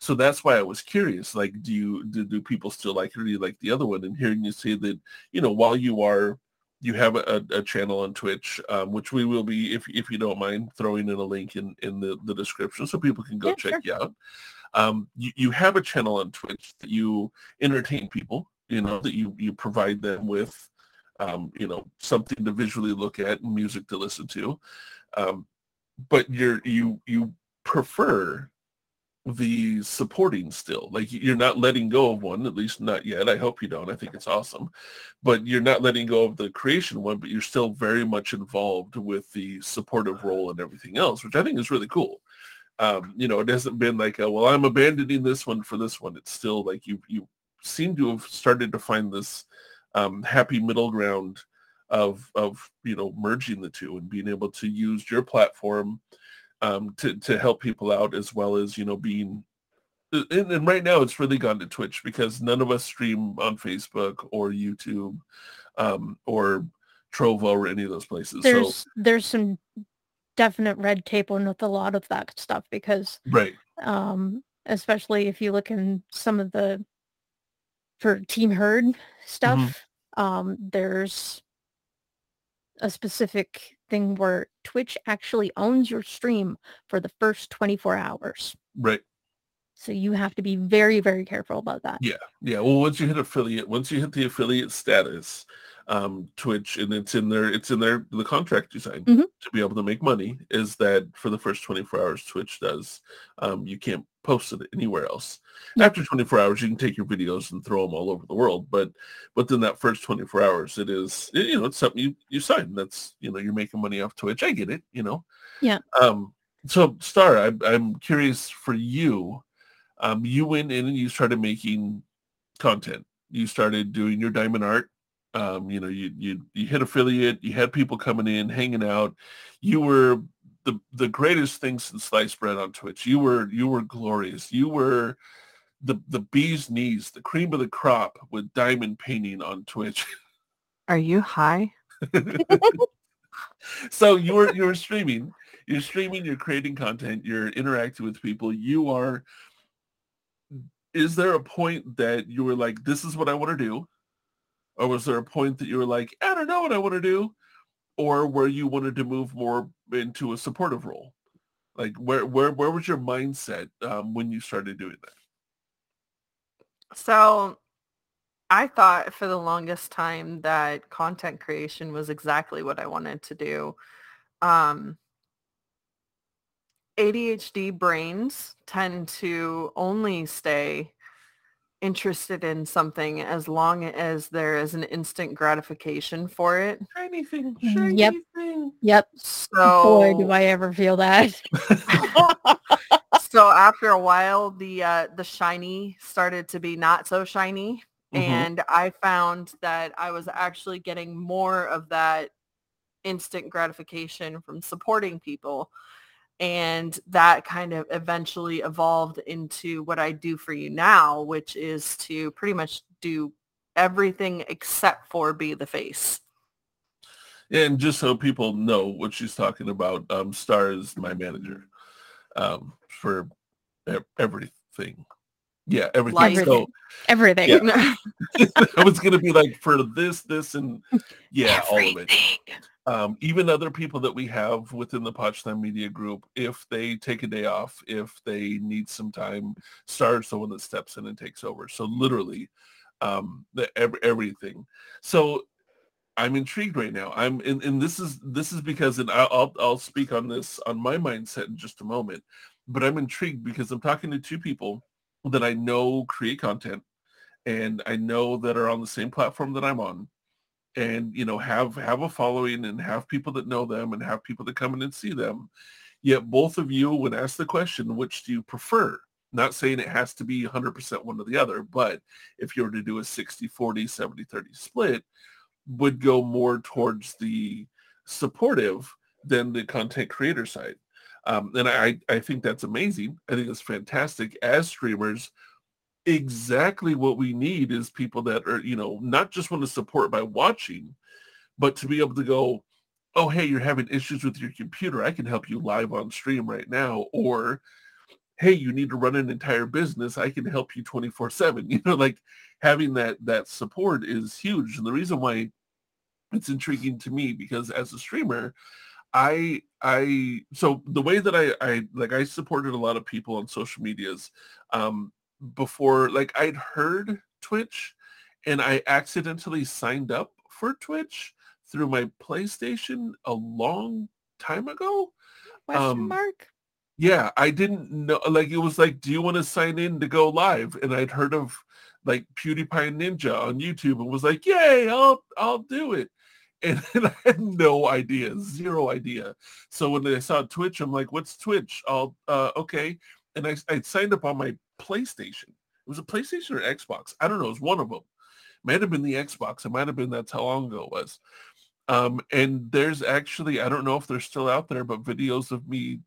so that's why I was curious. Like, do you do, do people still like it or do you like the other one? And hearing you say that, you know, while you are you have a, a channel on Twitch, um, which we will be, if if you don't mind, throwing in a link in in the, the description so people can go Yeah, check sure. you out. Um, you, you have a channel on Twitch that you entertain people, you know, that you you provide them with, um, you know, something to visually look at and music to listen to. Um, but you're you you prefer the supporting still. Like you're not letting go of one at least not yet. I hope you don't. I think it's awesome. But you're not letting go of the creation one but you're still very much involved with the supportive role and everything else which i think is really cool. Um, you know it hasn't been like a, well i'm abandoning this one for this one. It's still like you you seem to have started to find this um, happy middle ground of of you know merging the two and being able to use your platform um, to to help people out as well as you know being and, and right now it's really gone to Twitch because none of us stream on Facebook or YouTube um, or Trovo or any of those places. There's so there's some definite red tape on with a lot of that stuff because right, um, especially if you look in some of the for Team Herd stuff, Mm-hmm. um, there's a specific thing where Twitch actually owns your stream for the first 24 hours. right. So you have to be very, very careful about that. Yeah, yeah. Well, once you hit affiliate, once you hit the affiliate status, um, Twitch, and it's in there, it's in there, the contract you signed Mhm. to be able to make money is that for the first 24 hours, Twitch does, um, you can't post it anywhere else. After 24 hours, you can take your videos and throw them all over the world. But, but then that first 24 hours, it is, you know, it's something you, you sign. That's, you know, you're making money off Twitch. I get it, you know? Yeah. Um, so Star, I, I'm curious for you, um, you went in and you started making content. You started doing your diamond art. Um, you know, you you you hit affiliate. You had people coming in, hanging out. You were the the greatest thing since sliced bread on Twitch. You were you were glorious. You were the the bee's knees, the cream of the crop with diamond painting on Twitch. [LAUGHS] Are you high? so you were you were streaming you're streaming you're creating content you're interacting with people you are is there a point that you were like this is what i want to do or was there a point that you were like i don't know what i want to do or where you wanted to move more into a supportive role like where where where was your mindset um, when you started doing that So I thought for the longest time that content creation was exactly what I wanted to do. Um, ADHD brains tend to only stay interested in something as long as there is an instant gratification for it. shiny thing Mm, Yep. shiny thing. Yep. So Boy, do I ever feel that. [LAUGHS] [LAUGHS] so after a while the uh the shiny started to be not so shiny Mhm. and i found that i was actually getting more of that instant gratification from supporting people and that kind of eventually evolved into what i do for you now which is to pretty much do everything except for be the face And just so people know what she's talking about, um, Star is my manager um, for everything. Yeah, everything. Life. So Everything. Yeah. [LAUGHS] [LAUGHS] I was gonna be like for this, this, and [LAUGHS] yeah, all of it. Um, even other people that we have within the Potsdam Media Group, if they take a day off, if they need some time, Star's the one that steps in and takes over. So literally, um, the every, everything. So I'm intrigued right now. I'm and, and this is this is because and I'll- I'll speak on this on my mindset in just a moment. But I'm intrigued because I'm talking to two people that I know create content and I know that are on the same platform that I'm on and you know have have a following and have people that know them and have people that come in and see them. Yet both of you would ask the question which do you prefer? Not saying it has to be 100% one or the other but if you were to do a 60 40 70 30 split would go more towards the supportive than the content creator side um, and I, I think that's amazing i think it's fantastic as streamers exactly what we need is people that are, you know, not just want to support by watching, but to be able to go, oh, hey, you're having issues with your computer. I can help you live on stream right now. Or, hey, you need to run an entire business. I can help you 24 seven. [LAUGHS] You know, like having that, that support is huge. And the reason why it's intriguing to me because as a streamer, I I so the way that I I like I supported a lot of people on social medias um before like I'd heard Twitch and I accidentally signed up for Twitch through my PlayStation a long time ago. Question Um, mark? Yeah, I didn't know like it was like, do you want to sign in to go live? And I'd heard of like PewDiePie Ninja on YouTube and was like, yay, I'll I'll do it. And, [LAUGHS] I had no idea, zero idea. So when I saw Twitch, I'm like, what's Twitch? I'll uh okay. And I I signed up on my PlayStation. It was a PlayStation or Xbox. I don't know, it was one of them. It Might have been the Xbox. It might have been that's how long ago it was. Um, and there's actually, I don't know if they're still out there, but videos of me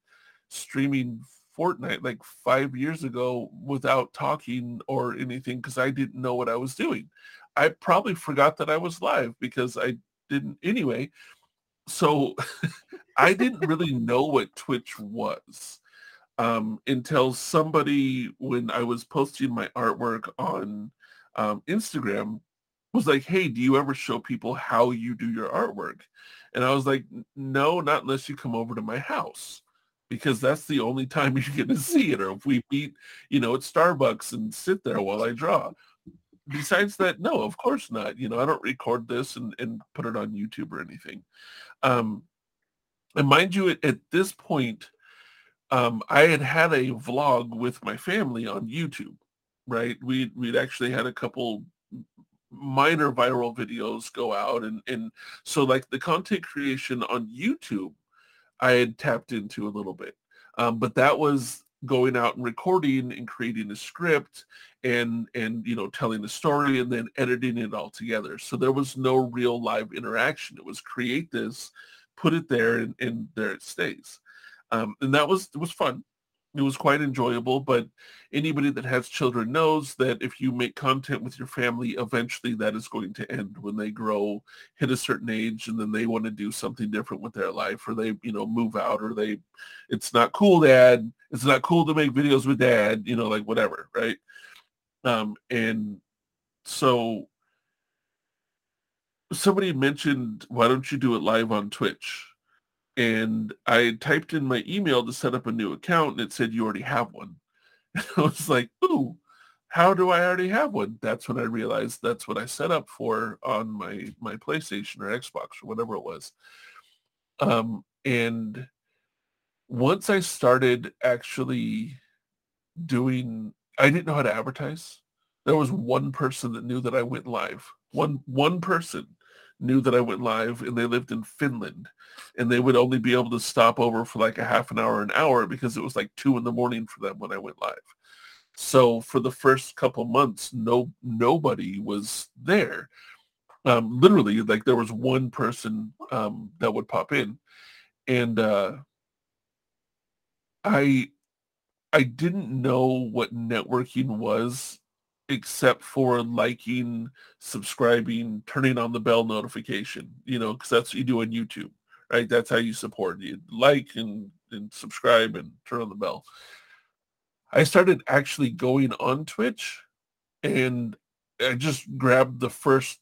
streaming Fortnite like five years ago without talking or anything because I didn't know what I was doing. I probably forgot that I was live because I didn't anyway. So [LAUGHS] I didn't really know what Twitch was um, until somebody, when I was posting my artwork on um, Instagram, was like, hey, do you ever show people how you do your artwork? And I was like, no, not unless you come over to my house because that's the only [LAUGHS] time you're going to see it. Or if we meet, you know, at Starbucks and sit there while I draw. Besides that, no, of course not. You know, I don't record this and, and put it on YouTube or anything. Um, and mind you, at, at this point, um, I had had a vlog with my family on YouTube, right? We we'd actually had a couple minor viral videos go out and and so like the content creation on YouTube I had tapped into a little bit. Um, but that was going out and recording and creating a script and and you know telling the story and then editing it all together. So there was no real live interaction. It was create this, put it there and, and there it stays. Um, and that was it was fun. It was quite enjoyable, but anybody that has children knows that if you make content with your family, eventually that is going to end when they grow, hit a certain age, and then they want to do something different with their life, or they, you know, move out, or they, it's not cool, dad. It's not cool to make videos with dad, you know, like whatever, right? Um, and so somebody mentioned, why don't you do it live on Twitch? and I typed in my email to set up a new account and it said you already have one. [LAUGHS] And I was like, ooh, how do I already have one? That's when I realized that's what I set up for on my my PlayStation or Xbox or whatever it was. Um, and once I started actually doing, I didn't know how to advertise. There was one person that knew that I went live. One one person knew that I went live and they lived in Finland and they would only be able to stop over for like a half an hour, an hour because it was like two in the morning for them when I went live. So for the first couple months, no nobody was there. Um, literally, like there was one person um, that would pop in, and uh, I I didn't know what networking was except for liking, subscribing, turning on the bell notification, you know, because that's what you do on YouTube, right? That's how you support. You like and, and subscribe and turn on the bell. I started actually going on Twitch and I just grabbed the first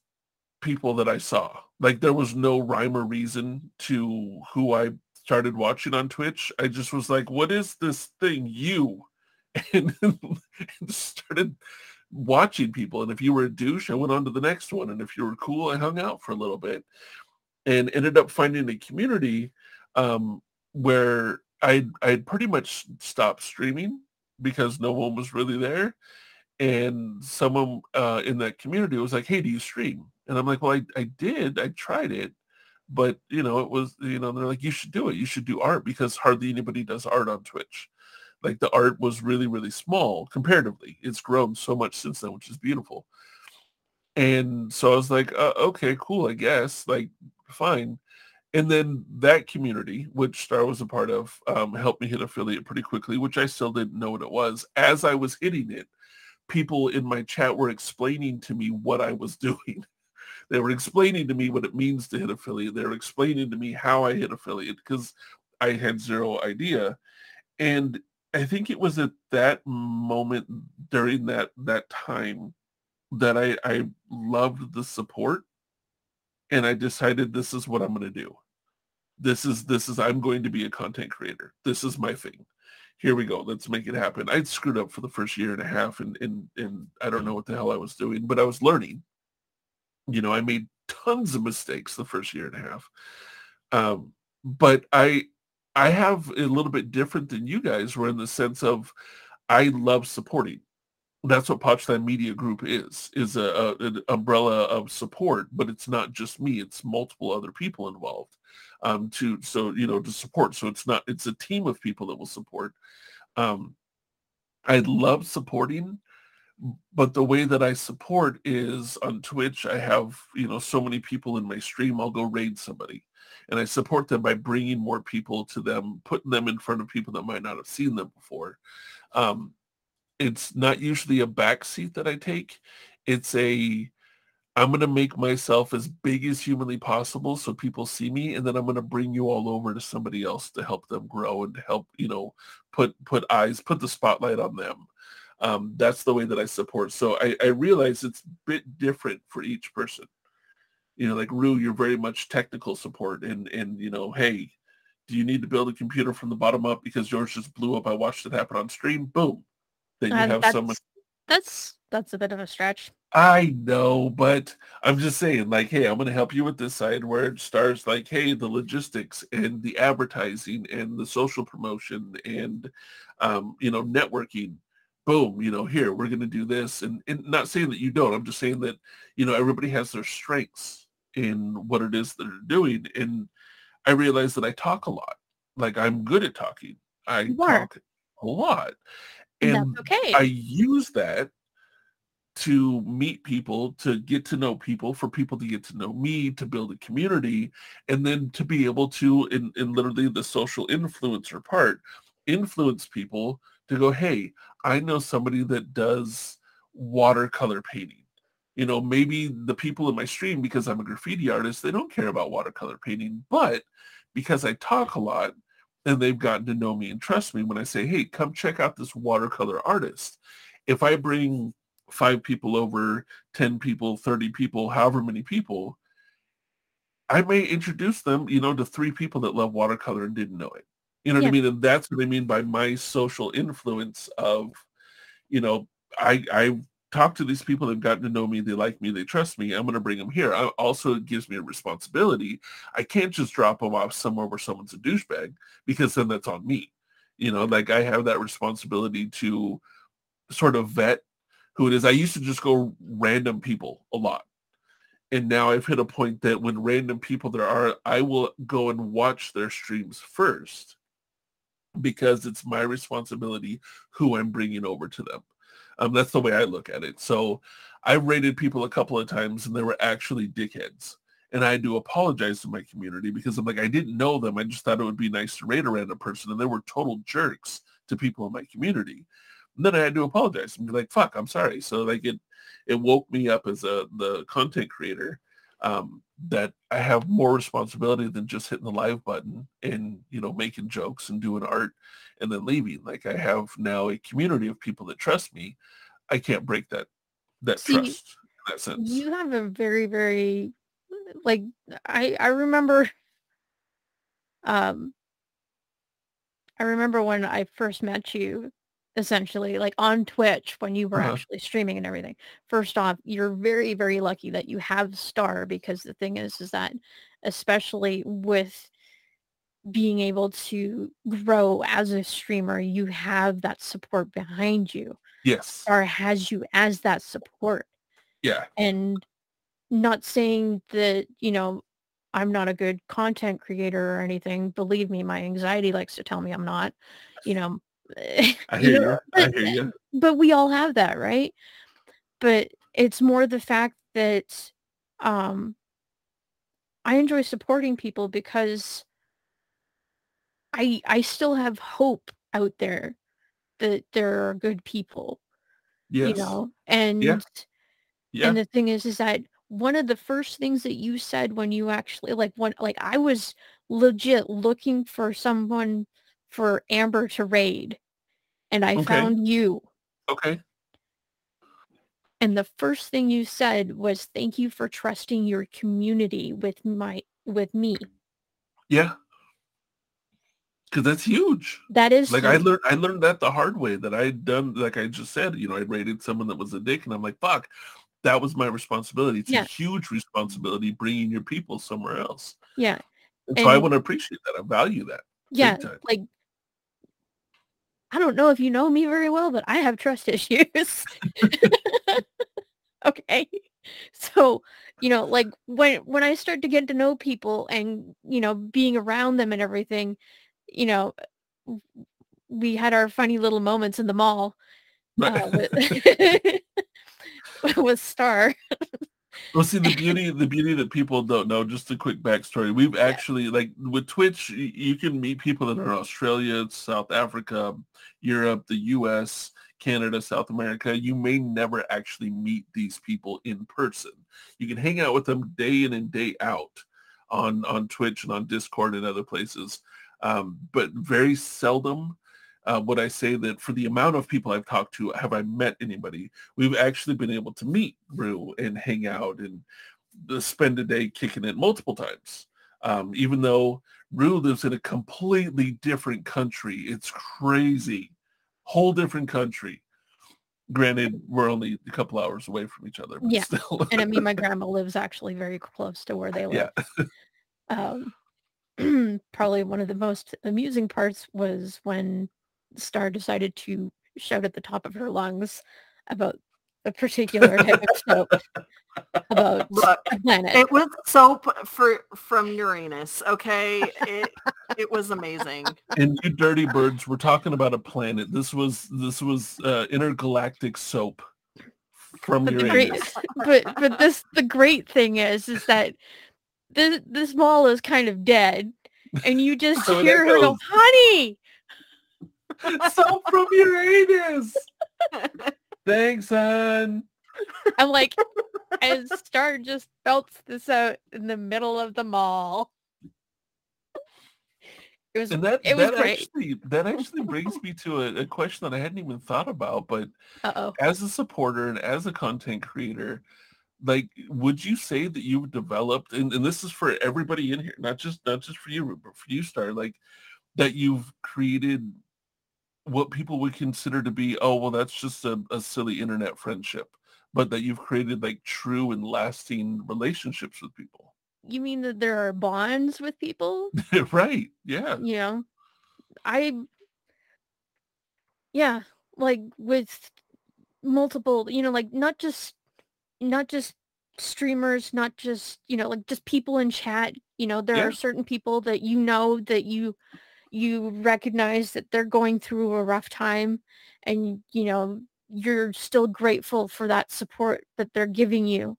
people that I saw. Like there was no rhyme or reason to who I started watching on Twitch. I just was like, what is this thing? You. [LAUGHS] And, and [LAUGHS] started watching people. And if you were a douche, I went on to the next one. And if you were cool, I hung out for a little bit and ended up finding a community um, where I I pretty much stopped streaming because no one was really there. And someone uh, in that community was like, hey, do you stream? And I'm like, well, I, I did. I tried it. But, you know, it was, you know, they're like, you should do it. You should do art because hardly anybody does art on Twitch. Like the art was really really small comparatively. It's grown so much since then which is beautiful. And so i was like uh, okay cool i guess like fine. And then that community which star was a part of um, helped me hit affiliate pretty quickly which i still didn't know what it was. As i was hitting it people in my chat were explaining to me what i was [LAUGHS] doing they were explaining to me what it means to hit affiliate they were explaining to me how i hit affiliate because i had zero idea and I think it was at that moment during that that time that I I loved the support and I decided this is what I'm going to do. This is this is I'm going to be a content creator. This is my thing. Here we go. Let's make it happen. I'd screwed up for the first year and a half and and and I don't know what the hell I was doing, but I was learning. You know, I made tons of mistakes the first year and a half. Um, but I I have a little bit different than you guys were in the sense of I love supporting. That's what Pochland Media Group is, is a, a, an umbrella of support, but it's not just me, it's multiple other people involved um, to, so, you know, to support. So it's not, it's a team of people that will support. Um, I love supporting, but the way that I support is on Twitch, I have, you know, so many people in my stream, I'll go raid somebody and I support them by bringing more people to them, putting them in front of people that might not have seen them before. Um, it's not usually a back seat that I take. It's a I'm going to make myself as big as humanly possible so people see me and then I'm going to bring you all over to somebody else to help them grow and help, you know, put put eyes, put the spotlight on them. Um, that's the way that I support. So I, I realize it's a bit different for each person you know, like Roux, you're very much technical support and, and, you know, hey, do you need to build a computer from the bottom up because yours just blew up? I watched it happen on stream. Boom. Then you uh, have that's, someone. That's, that's a bit of a stretch. I know, but I'm just saying, like, hey, I'm going to help you with this side where it starts like, hey, the logistics and the advertising and the social promotion and, um, you know, networking boom, you know, here, we're going to do this. And, and not saying that you don't, I'm just saying that, you know, everybody has their strengths in what it is that they're doing. And I realize that I talk a lot. Like I'm good at talking. I you talk a lot. And okay. I use that to meet people, to get to know people, for people to get to know me, to build a community, and then to be able to, in, in literally the social influencer part, influence people to go, hey, I know somebody that does watercolor painting you know, maybe the people in my stream, because I'm a graffiti artist, they don't care about watercolor painting. But because I talk a lot and they've gotten to know me and trust me when I say, hey, come check out this watercolor artist. If I bring five people over, 10 people, 30 people, however many people, I may introduce them, you know, to three people that love watercolor and didn't know it. You know yeah. what I mean? And that's what I mean by my social influence of, you know, I I talk to these people they've gotten to know me they like me they trust me i'm going to bring them here. I, also it gives me a responsibility. I can't just drop them off somewhere where someone's a douchebag because then that's on me. You know like i have that responsibility to sort of vet who it is. I used to just go random people a lot. And now i've hit a point that when random people there are i will go and watch their streams first because it's my responsibility who i'm bringing over to them um, that's the way I look at it. So I've raided people a couple of times and they were actually dickheads. And I had to apologize to my community because I'm like, I didn't know them. I just thought it would be nice to raid a random person. And they were total jerks to people in my community. And then I had to apologize and be like, fuck, I'm sorry. So like it, it woke me up as a, the content creator um, that I have more responsibility than just hitting the live button and, you know, making jokes and doing art and then leaving. Like I have now a community of people that trust me. I can't break that that See, trust in that sense. You have a very, very like I I remember um I remember when I first met you essentially like on Twitch when you were uh-huh. actually streaming and everything. First off, you're very very lucky that you have Star because the thing is is that especially with being able to grow as a streamer, you have that support behind you. Yes. Or has you as that support. Yeah. And not saying that, you know, I'm not a good content creator or anything. Believe me, my anxiety likes to tell me I'm not. You [SIGHS] know, I [LAUGHS] hear you. Know, I hear you. But we all have that, right? But it's more the fact that um I enjoy supporting people because I I still have hope out there that there are good people. Yes. You know, and yeah. Yeah. and the thing is is that one of the first things that you said when you actually like when like I was legit looking for someone for Amber to raid and I Okay. found you. Okay. And the first thing you said was thank you for trusting your community with my with me. Yeah. Cause that's huge. That is Like I learned I learned that the hard way that I'd done like I just said, you know, I raided someone that was a dick and I'm like, fuck, that was my responsibility. It's Yeah. a huge responsibility bringing your people somewhere else. yeah. And so I want to appreciate that. I value that. Yeah. Like I don't know if you know me very well, but I have trust [LAUGHS] issues. okay. So, you know, like when when I start to get to know people and, you know, being around them and everything, you know, we had our funny little moments in the mall uh, with, [LAUGHS] with Star. Well, see the beauty, the beauty that people don't know. Just a quick backstory: we've actually, like with Twitch, you can meet people that are in Australia, South Africa, Europe, the U.S., Canada, South America. You may never actually meet these people in person. You can hang out with them day in and day out on on Twitch and on Discord and other places, um, but very seldom. Uh, would I say that for the amount of people I've talked to, have I met anybody we've actually been able to meet Roux and hang out and uh, spend a day kicking it multiple times. Um, even though Roux lives in a completely different country. It's crazy. Whole different country. Granted, we're only a couple hours away from each other, but Yeah. And I mean, my [LAUGHS] grandma lives actually very close to where they live. yeah. Um, [CLEARS THROAT] probably one of the most amusing parts was when Star decided to shout at the top of her lungs about a particular type of soap about [LAUGHS] Look, the planet. it was soap for from Uranus. Okay, it it was amazing. [LAUGHS] And you dirty birds, we're talking about a planet. This was this was uh, intergalactic soap from but Uranus. great, but but this the great thing is is that this this mall is kind of dead, and you just So hear that her go, "Honey." [LAUGHS] soap from Uranus. [LAUGHS] Thanks, son. I'm like, and Star just belts this out in the middle of the mall. It was And that it was that great. actually that actually brings me to a, a question that I hadn't even thought about. But Uh oh. as a supporter and as a content creator, like would you say that you've developed and, and this is for everybody in here, not just not just for you, but for you, Star, like that you've created what people would consider to be, oh well, that's just a, a silly internet friendship, but that you've created like true and lasting relationships with people. You mean that there are bonds with people? [LAUGHS] right. Yeah. You know, I, yeah, like with multiple, you know, like not just, not just streamers, not just, you know, like just people in chat. You know, there Yeah. are certain people that you know that you, you recognize that they're going through a rough time and, you know, you're still grateful for that support that they're giving you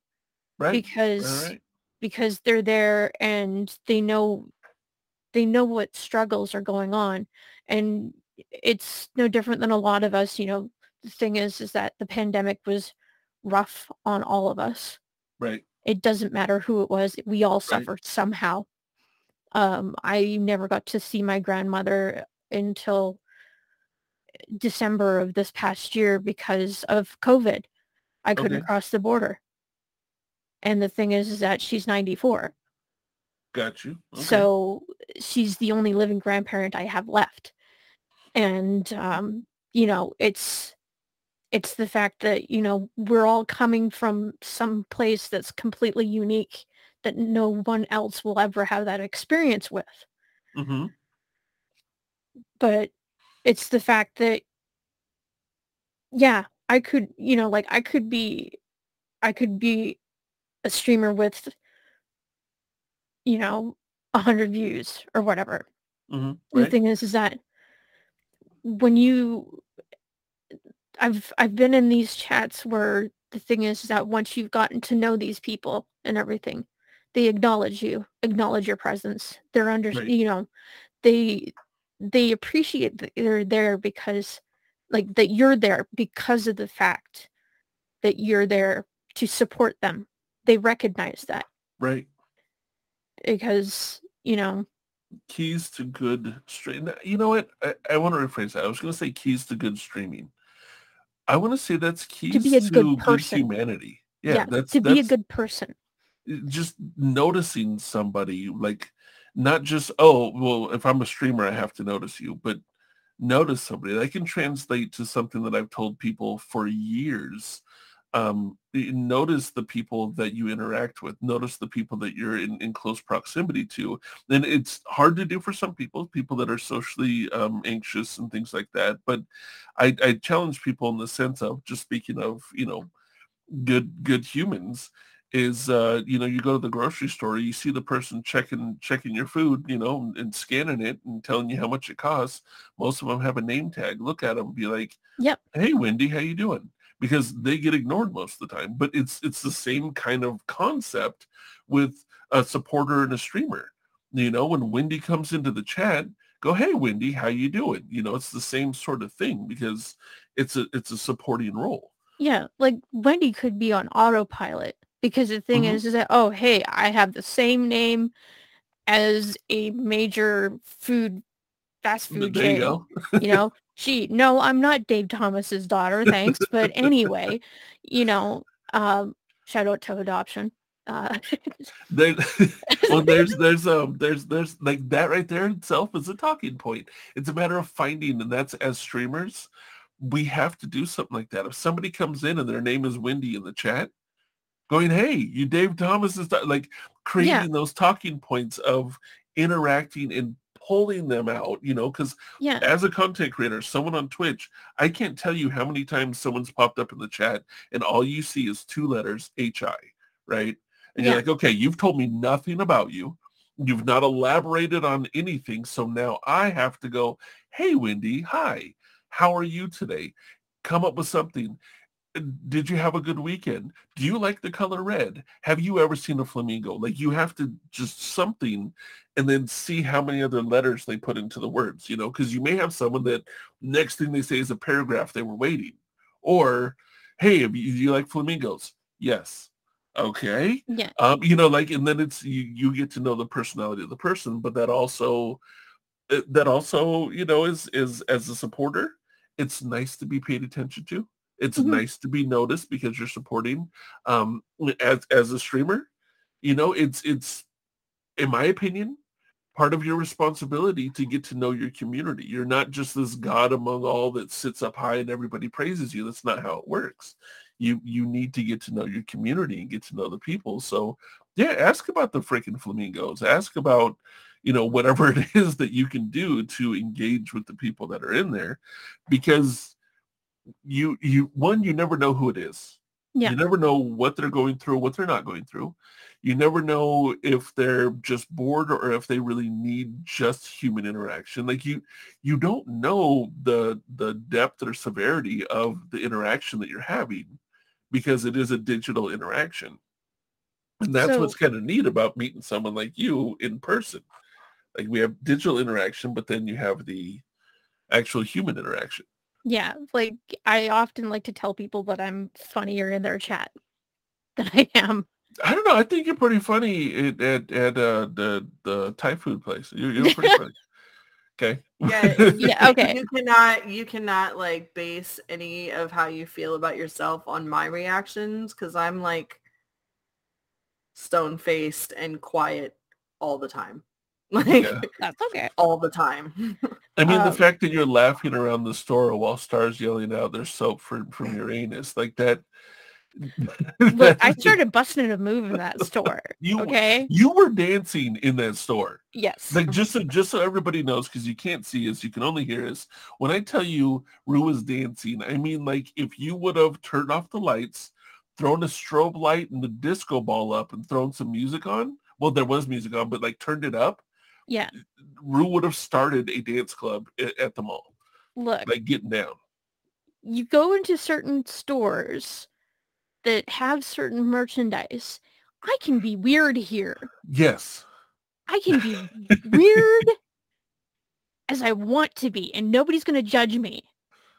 Right. because right. because they're there and they know they know what struggles are going on and it's no different than a lot of us you know the thing is is that the pandemic was rough on all of us Right. it doesn't matter who it was we all Right. suffered somehow um i never got to see my grandmother until december of this past year because of covid i couldn't Okay. cross the border and the thing is, is that she's 94 Got you. Okay. so she's the only living grandparent I have left. And um, you know, it's it's the fact that, you know, we're all coming from some place that's completely unique that no one else will ever have that experience with. hmm But it's the fact that yeah, I could, you know, like I could be I could be a streamer with you know, a hundred views or whatever. hmm the thing is is that when you i've i've been in these chats where the thing is, is that once you've gotten to know these people and everything they acknowledge you acknowledge your presence they're under Right. you know they they appreciate that they're there because like that you're there because of the fact that you're there to support them they recognize that Right. because you know keys to good stream. You know what? I, I want to rephrase that. I was going to say keys to good streaming. I want to say that's keys to, be a to good good, humanity. Yeah, that's to that's be a good person. Just noticing somebody like not just oh well if i'm a streamer i have to notice you but notice somebody. That can translate to something that i've told people for years. Um notice the people that you interact with. Notice the people that you're in, in close proximity to. And it's hard to do for some people people that are socially um, anxious and things like that but I, I challenge people in the sense of just speaking of you know good good humans is uh you know you go to the grocery store you see the person checking checking your food you know and, scanning it and telling you how much it costs. Most of them have a name tag look at them be like Yep. hey wendy how you doing? Because they get ignored most of the time but it's it's the same kind of concept with a supporter and a streamer. You know when wendy comes into the chat go hey wendy how you doing? You know it's the same sort of thing because it's a it's a supporting role. Yeah, like Wendy could be on autopilot because the thing Mhm. is, is that oh hey, I have the same name as a major food fast food there you go. you know? [LAUGHS] She no i'm not dave thomas's daughter thanks but anyway you know um shout out to adoption uh [LAUGHS] there [LAUGHS] well there's there's um there's there's like that right there itself is a talking point. It's a matter of finding and that's as streamers we have to do something like that. If somebody comes in and their name is wendy in the chat going hey you dave thomas is like creating those talking points of interacting and pulling them out you know because yeah as a content creator, someone on Twitch, I can't tell you how many times someone's popped up in the chat and all you see is two letters HI, right? And you're like, okay, you've told me nothing about you. You've not elaborated on anything. So now I have to go, hey, Wendy, hi, how are you today? Come up with something. Did you have a good weekend? Do you like the color red? Have you ever seen a flamingo? Like you have to just something and then see how many other letters they put into the words, you know, because you may have someone that next thing they say is a paragraph they were waiting. Or, hey, you, do you like flamingos? Yes. Okay. yeah Um, you know, like, and then it's you, you get to know the personality of the person, but that also uh, that also, you know, is is as a supporter, it's nice to be paid attention to. It's Mhm. nice to be noticed because you're supporting. Um, as as a streamer, you know, it's it's in my opinion, part of your responsibility to get to know your community. You're not just this God among all that sits up high and everybody praises you. That's not how it works. You you need to get to know your community and get to know the people. So yeah, ask about the freaking flamingos. Ask about, you know, whatever [LAUGHS] it is that you can do to engage with the people that are in there because you you one you never know who it is. Yeah. You never know what they're going through, what they're not going through. You never know if they're just bored or if they really need just human interaction. Like you you don't know the the depth or severity of the interaction that you're having because it is a digital interaction. And that's So- what's kind of neat about meeting someone like you in person. Like we have digital interaction, but then you have the actual human interaction. Yeah like i often like to tell people that i'm funnier in their chat [LAUGHS] than i am I don't know. I think you're pretty funny at at, at uh, the the Thai food place. You're, you're pretty funny. [LAUGHS] Okay. Yeah, [LAUGHS] Yeah, okay. You cannot you cannot like base any of how you feel about yourself on my reactions because I'm like stone faced and quiet all the time. [LAUGHS] Like Yeah. that's okay all the time. [LAUGHS] I mean, the Um, fact that you're laughing around the store while stars yelling out their soap for, from your anus, like that. [LAUGHS] look i started busting a move in that store You- okay You were dancing in that store. yes Like just so just so everybody knows, because you can't see us, you can only hear us. When I tell you Roux was dancing, I mean like if you would have turned off the lights, thrown a strobe light and the disco ball up, and thrown some music on. Well, there was music on, but like turned it up. Yeah Roux would have started a dance club at, the mall, look like getting down. you go into certain stores that have certain merchandise i can be weird here Yes. i can be weird as i want to be and nobody's going to judge me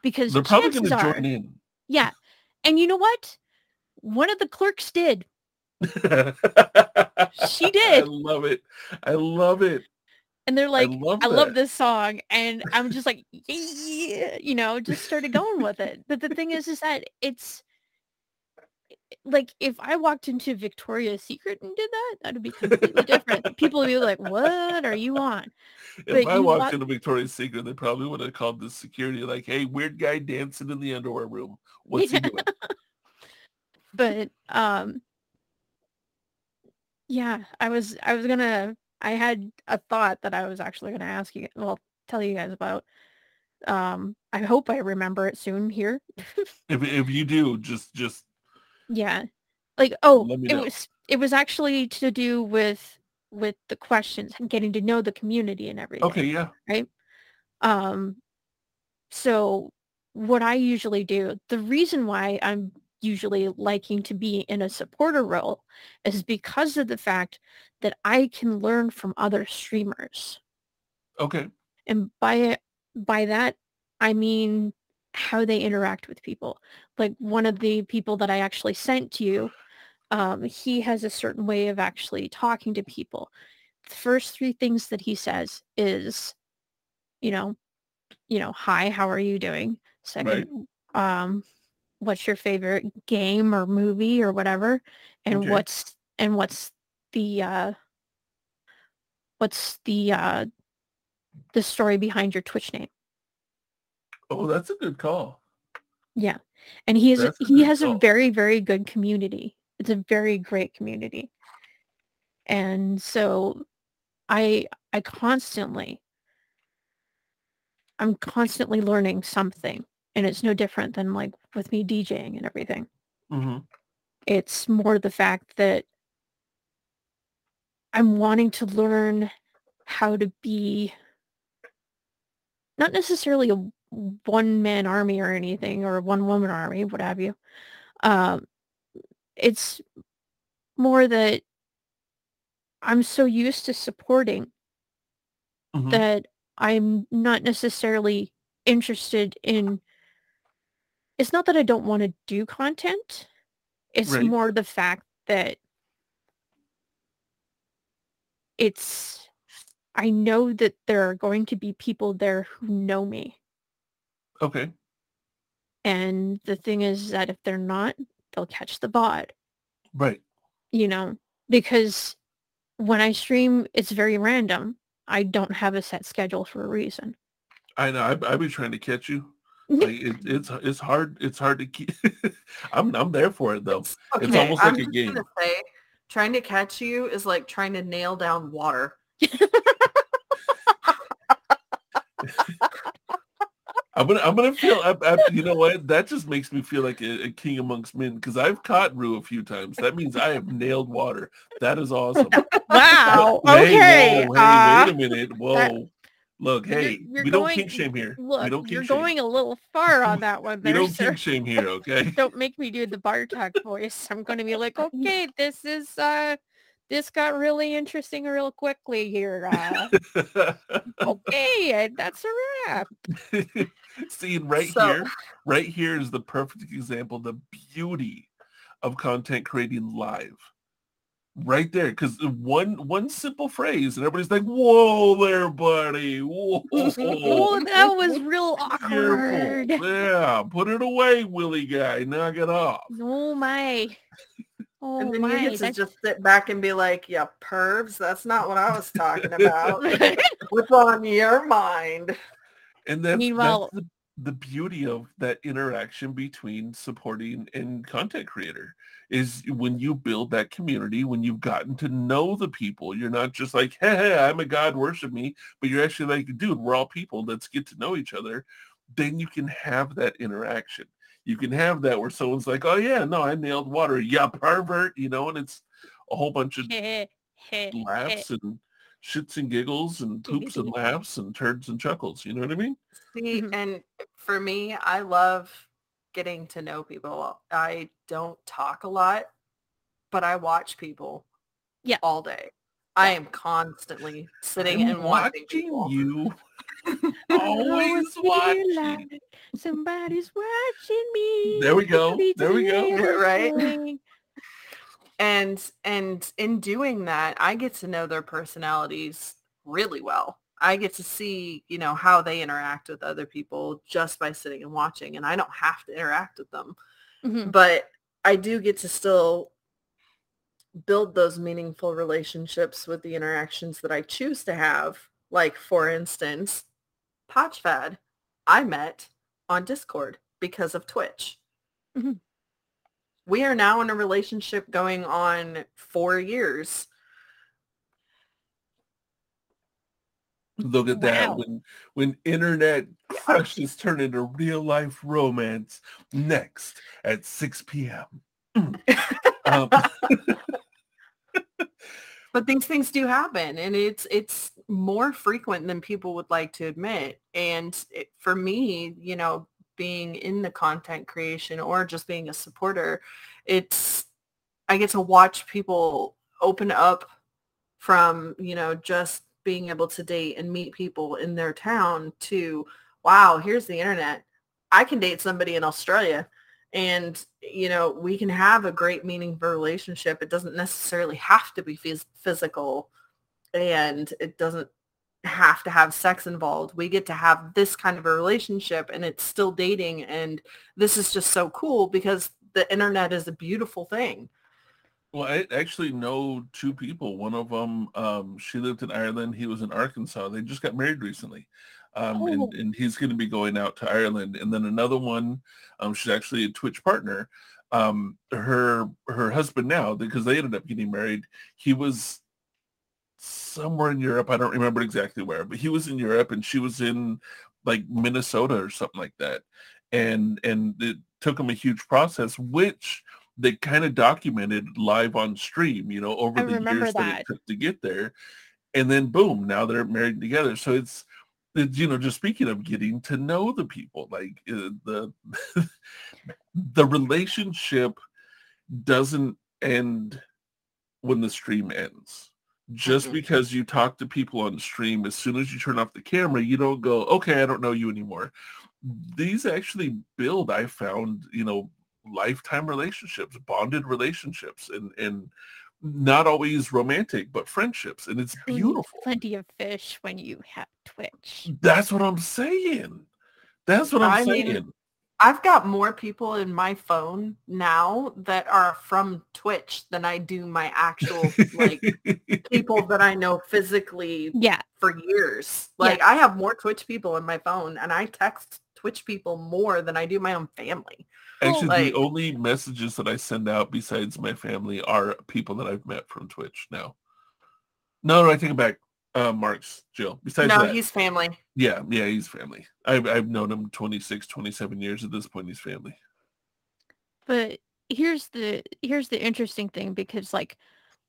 because They're probably going to join in. yeah and you know what one of the clerks did [LAUGHS] She did. I love it. I love it. And they're like, love I love this song, and I'm just like, yeah, you know, just started going with it. But the thing is, is that it's like if I walked into Victoria's Secret and did that, that'd be completely different. People would be like, "What are you on?" If But I walked walk- into Victoria's Secret, they probably would have called the security like, "Hey, weird guy dancing in the underwear room. [LAUGHS] What's he doing?" but um yeah i was i was gonna i had a thought that i was actually gonna ask you well tell you guys about um i hope i remember it soon here. [LAUGHS] If if you do, just just yeah. Like oh it was it was actually to do with with the questions and getting to know the community and everything okay, yeah, right. Um, so what I usually do, the reason why I'm usually liking to be in a supporter role is because of the fact that I can learn from other streamers. okay, And by it, by that, I mean how they interact with people. Like one of the people that I actually sent to you, um, he has a certain way of actually talking to people. The first three things that he says is, you know, you know, hi, how are you doing? Second, um, what's your favorite game or movie or whatever? And Okay. what's and what's the uh what's the uh the story behind your Twitch name? Oh, that's a good call. Yeah. And he is he has a very, very good community. It's a very great community. And so I I constantly I'm constantly learning something. And it's no different than like with me DJing and everything. hmm It's more the fact that I'm wanting to learn how to be not necessarily a one man army or anything or a one woman army, what have you. Um, it's more that I'm so used to supporting hmm that I'm not necessarily interested in it's not that I don't want to do content. It's Right. more the fact that it's I know that there are going to be people there who know me. Okay, And the thing is that if they're not, they'll catch the bot, right. you know, because when I stream, it's very random. I don't have a set schedule for a reason. I know. I I be trying to catch you. Like [LAUGHS] it, it's it's hard. It's hard to keep. [LAUGHS] I'm I'm there for it though. It's almost I'm like a game. say, trying to catch you is like trying to nail down water. [LAUGHS] I'm gonna I'm gonna feel. I, I, you know what? That just makes me feel like a, a king amongst men because I've caught Roux a few times. That means I have nailed water. That is awesome. Wow. Hey, okay. whoa, uh, hey, wait a minute. Whoa. Look, you're- hey, you're we don't kink shame here. we Look, don't you're shame. going a little far on that one [LAUGHS] There, we don't sir. kink shame here, okay? [LAUGHS] Don't make me do the Bartok voice. I'm going to be like, okay, this is, uh, this got really interesting real quickly here. Uh, [LAUGHS] okay, that's a wrap. See, right So- here, right here is the perfect example, the beauty of content creating live. Right there, because one one simple phrase, and everybody's like, "Whoa, there, buddy! Whoa, Oh, [LAUGHS] that was real [LAUGHS] awkward. Careful. Yeah, put it away, Willie guy. Knock it off. Oh my. Oh and then my. you get to that's- just sit back and be like, yeah, pervs, that's not what I was talking [LAUGHS] about. What's on your mind? And then Meanwhile- that's the, the beauty of that interaction between supporting and content creator is when you build that community, when you've gotten to know the people, you're not just like, hey, hey, I'm a God, worship me, but you're actually like, dude, we're all people. Let's get to know each other. Then you can have that interaction. You can have that where someone's like, oh yeah, no, I nailed water. Yeah, pervert, you know, and it's a whole bunch of laughs and shits and giggles and poops and [LAUGHS] laughs and turds and chuckles. You know what I mean? See, Mhm. and for me, I love getting to know people. I don't talk a lot, but I watch people Yeah. all day. I am constantly sitting I'm and watching watching you. [LAUGHS] Always watching. like Somebody's watching me. There we go. There we go. Right? And and in doing that, I get to know their personalities really well. I get to see, you know, how they interact with other people just by sitting and watching and I don't have to interact with them. Mhm. But I do get to still build those meaningful relationships with the interactions that I choose to have. Like for instance, Podfad, I met on Discord because of Twitch. Mhm. We are now in a relationship going on four years. Look at that. Wow. When when internet crushes turn into real life romance next at 6 p.m. um, [LAUGHS] [LAUGHS] but these things do happen and it's it's more frequent than people would like to admit and it, for me you know being in the content creation or just being a supporter it's i get to watch people open up from you know just being able to date and meet people in their town to wow here's the internet. I can date somebody in australia. And you know we can have a great meaningful relationship. It doesn't necessarily have to be phys- physical and it doesn't have to have sex involved. We get to have this kind of a relationship and it's still dating and this is just so cool because the internet is a beautiful thing well, I actually know two people. One of them, um, she lived in Ireland. He was in Arkansas. They just got married recently. Um, Oh. and, and he's going to be going out to Ireland. And then another one, um, she's actually a Twitch partner. Um, her her husband now, because they ended up getting married, he was somewhere in Europe. I don't remember exactly where, but he was in Europe and she was in like Minnesota or something like that. And and it took them a huge process, which they kind of documented live on stream, you know, over I the years that. that. it took to get there. And then boom, now they're married together. So it's it's, you know, just speaking of getting to know the people, like uh, the [LAUGHS] the relationship doesn't end when the stream ends. Just Mm-mm. because you talk to people on stream, as soon as you turn off the camera, you don't go, okay, I don't know you anymore. These actually build, I found, you know, lifetime relationships, bonded relationships, and and not always romantic, but friendships, and it's Who beautiful. Plenty of fish when you have Twitch. That's what I'm saying. That's what I'm I mean, saying. I've got more people in my phone now that are from Twitch than I do my actual like [LAUGHS] people that I know physically Yeah. for years. Like I have more Twitch people in my phone and I text Twitch people more than I do my own family. Actually, like- the only messages that I send out besides my family are people that I've met from Twitch now. No, no, I take it back. Uh, Mark's Jill. Besides no, that, he's family. yeah, yeah, he's family. I've, I've known him 26, 27 years. At this point, he's family. But here's the here's the interesting thing because like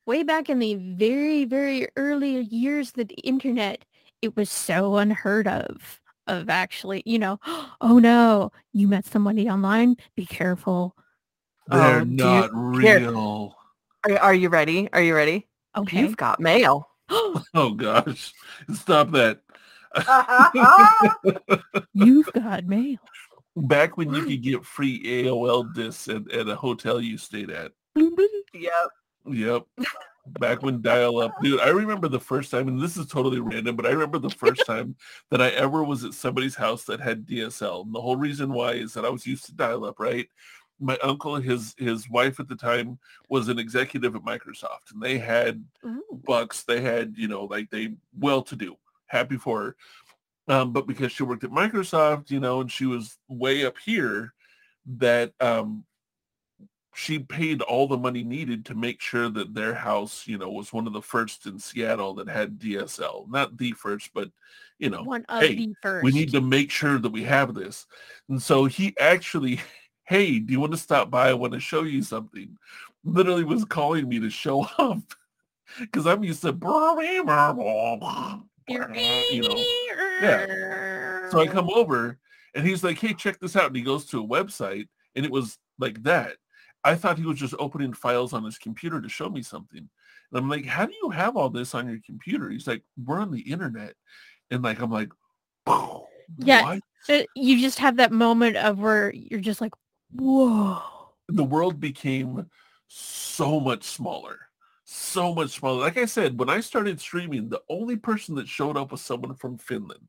way back in the very very early years of the internet, it was so unheard of of actually, you know, [GASPS] oh no, you met somebody online, be careful. They're Oh, do you- not real. Are, are you ready? Are you ready? Okay. You've got mail. [GASPS] Oh gosh, stop that. [LAUGHS] You've got mail. Back when you could get free AOL discs at, at a hotel you stayed at. Bloom, bloom. yep. Yep. [LAUGHS] Back when dial up, dude, I remember the first time, and this is totally random, but I remember the first time [LAUGHS] that I ever was at somebody's house that had DSL. And the whole reason why is that I was used to dial up, right? My uncle, his his wife at the time was an executive at Microsoft, and they had Ooh. bucks. They had, you know, like they well to do, happy for her. Um, but because she worked at Microsoft, you know, and she was way up here, that um, she paid all the money needed to make sure that their house, you know, was one of the first in Seattle that had DSL. Not the first, but you know, One of hey, the first. we need to make sure that we have this. And so he actually, [LAUGHS] hey, do you want to stop by? I want to show you something. Literally was calling me to show [LAUGHS] up because I'm used to, [LAUGHS] you know. yeah. So I come over and he's like, hey, check this out. And he goes to a website and it was like that. I thought he was just opening files on his computer to show me something. And I'm like, how do you have all this on your computer? He's like, we're on the internet. And like, I'm like, Yeah. what? Uh, You just have that moment of where you're just like, whoa. the world became so much smaller so much smaller. Like I said, when I started streaming, the only person that showed up was someone from Finland.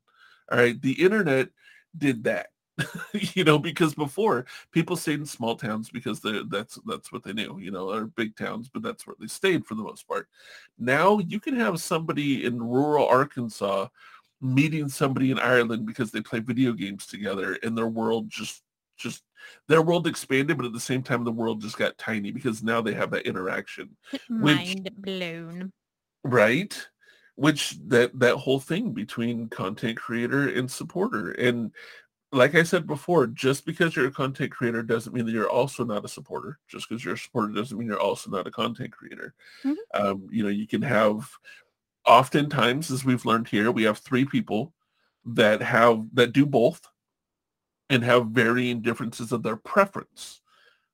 All right. The internet did that. [LAUGHS] you know, because before people stayed in small towns because they that's that's what they knew, you know, or big towns, but that's where they stayed for the most part. Now you can have somebody in rural Arkansas meeting somebody in Ireland because they play video games together and their world just just their world expanded, but at the same time the world just got tiny because now they have that interaction. Mind which, blown. Right? Which that that whole thing between content creator and supporter. And like I said before, just because you're a content creator doesn't mean that you're also not a supporter. Just because you're a supporter doesn't mean you're also not a content creator. Mm-hmm. Um, you know, you can have, oftentimes, as we've learned here, we have three people that have that do both, and have varying differences of their preference.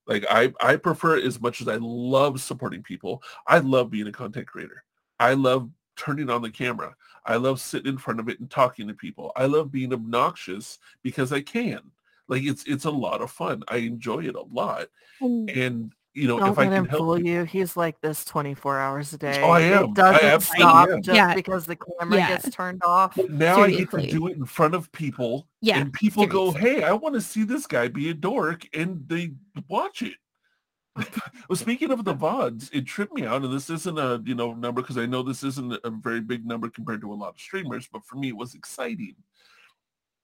Like I, I prefer as much as I love supporting people. I love being a content creator. I love turning on the camera. I love sitting in front of it and talking to people. I love being obnoxious because I can. Like it's it's a lot of fun. I enjoy it a lot. And you know, Don't if I can help fool you, he's like this 24 hours a oh, day. Oh, I am. It doesn't I stop am. just Yeah. because the camera Yeah. gets turned off. But now I get to do it in front of people, Yeah. and people go, "Hey, I want to see this guy be a dork," and they watch it. [LAUGHS] well, speaking of the vods, it tripped me out, and this isn't a you know number because I know this isn't a very big number compared to a lot of streamers, but for me, it was exciting.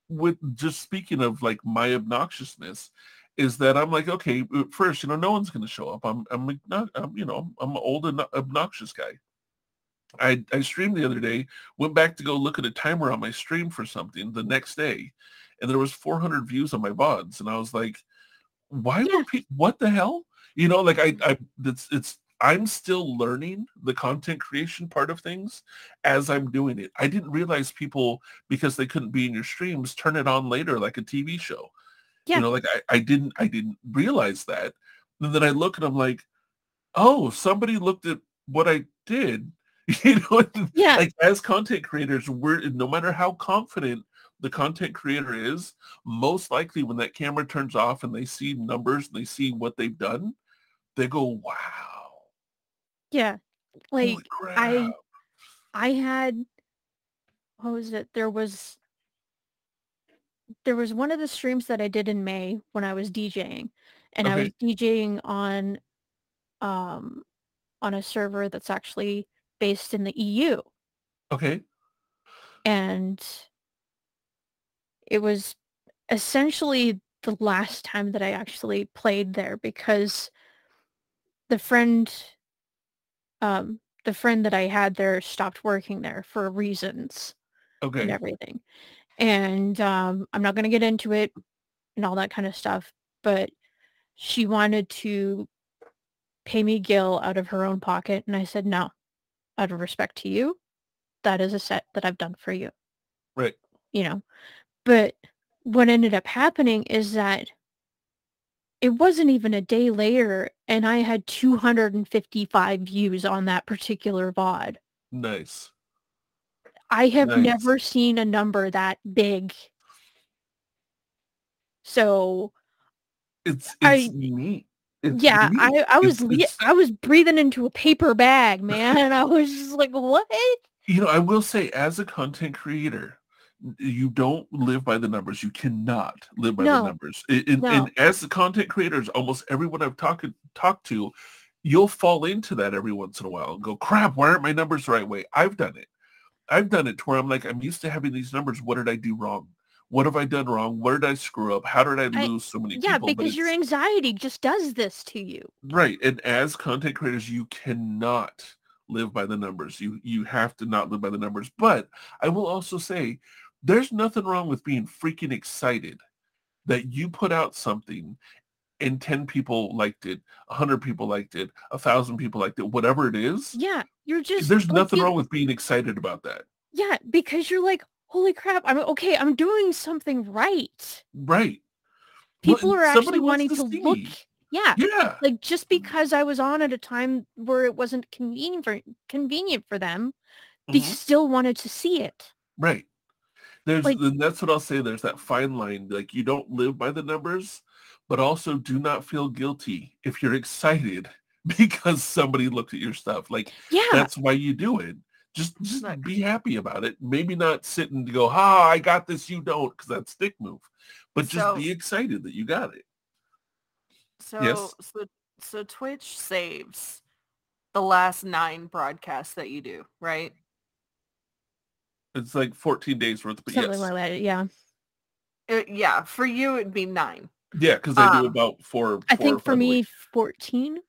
With just speaking of like my obnoxiousness, is that I'm like, okay, uh, first, you know, no one's going to show up. I'm, I'm, not, I'm, you know, I'm an old and obnoxious guy. I, I streamed the other day, went back to go look at a timer on my stream for something the next day, and there was 400 views on my VODs, and I was like, why Yeah. would people, what the hell? You know, like I, I, it's, it's, I'm still learning the content creation part of things as I'm doing it. I didn't realize people, because they couldn't be in your streams, turn it on later like a TV show. Yeah. You know, like I, I didn't I didn't realize that. And then I look and I'm like, oh, somebody looked at what I did. [LAUGHS] You know, Yeah. like as content creators, we're no matter how confident the content creator is, most likely when that camera turns off and they see numbers and they see what they've done, they go, wow. Yeah. Like. I I had what was it? There was there was one of the streams that I did in May when I was DJing. And I was DJing on um on a server that's actually based in the EU. Okay. And it was essentially the last time that I actually played there because the friend um the friend that I had there stopped working there for reasons and everything. And um I'm not going to get into it and all that kind of stuff, but she wanted to pay me Gil out of her own pocket and I said no. Out of respect to you, that is a set that I've done for you Right. you know. But what ended up happening is that it wasn't even a day later and I had 255 views on that particular VOD. Nice. I have Nice. never seen a number that big. So It's I- it's neat. It's yeah, neat. I, I was It's- I was breathing into a paper bag, man. And [LAUGHS] I was just like, what? you know, I will say as a content creator, you don't live by the numbers. You cannot live by No. the numbers. And, No. and as the content creators, almost everyone I've talked talked to, you'll fall into that every once in a while and go, crap, why aren't my numbers the right way? I've done it. I've done it to where I'm like, I'm used to having these numbers. What did I do wrong? What have I done wrong? Where did I screw up? How did I I- lose so many Yeah, people? But because your anxiety just does this to you. Right. And as content creators, you cannot live by the numbers. You you have to not live by the numbers. But I will also say there's nothing wrong with being freaking excited that you put out something and 10 people liked it, 100 people liked it, a 1,000 people liked it, whatever it is. Yeah, you're just There's nothing wrong with being excited about that. Yeah, because you're like, holy crap, I'm okay, I'm doing something right. Right. People and are actually wanting to to look. Yeah, Yeah. like just because I was on at a time where it wasn't convenient for convenient for them, they Mhm. still wanted to see it. Right. There's Like- that's what I'll say. There's that fine line. Like you don't live by the numbers, but also do not feel guilty if you're excited [LAUGHS] because somebody looked at your stuff. Like Yeah. that's why you do it. Just just Look. be happy about it. Maybe not sit and go, ha, I got this, you don't, because that's stick move. But just So- be excited that you got it. So Yes. so so Twitch saves the last nine broadcasts that you do, right? It's like 14 days worth, but Something yes. like that. Yeah. Uh, yeah, for you it'd be nine. Yeah, because they do Um, about four. I four think for me, week. 14.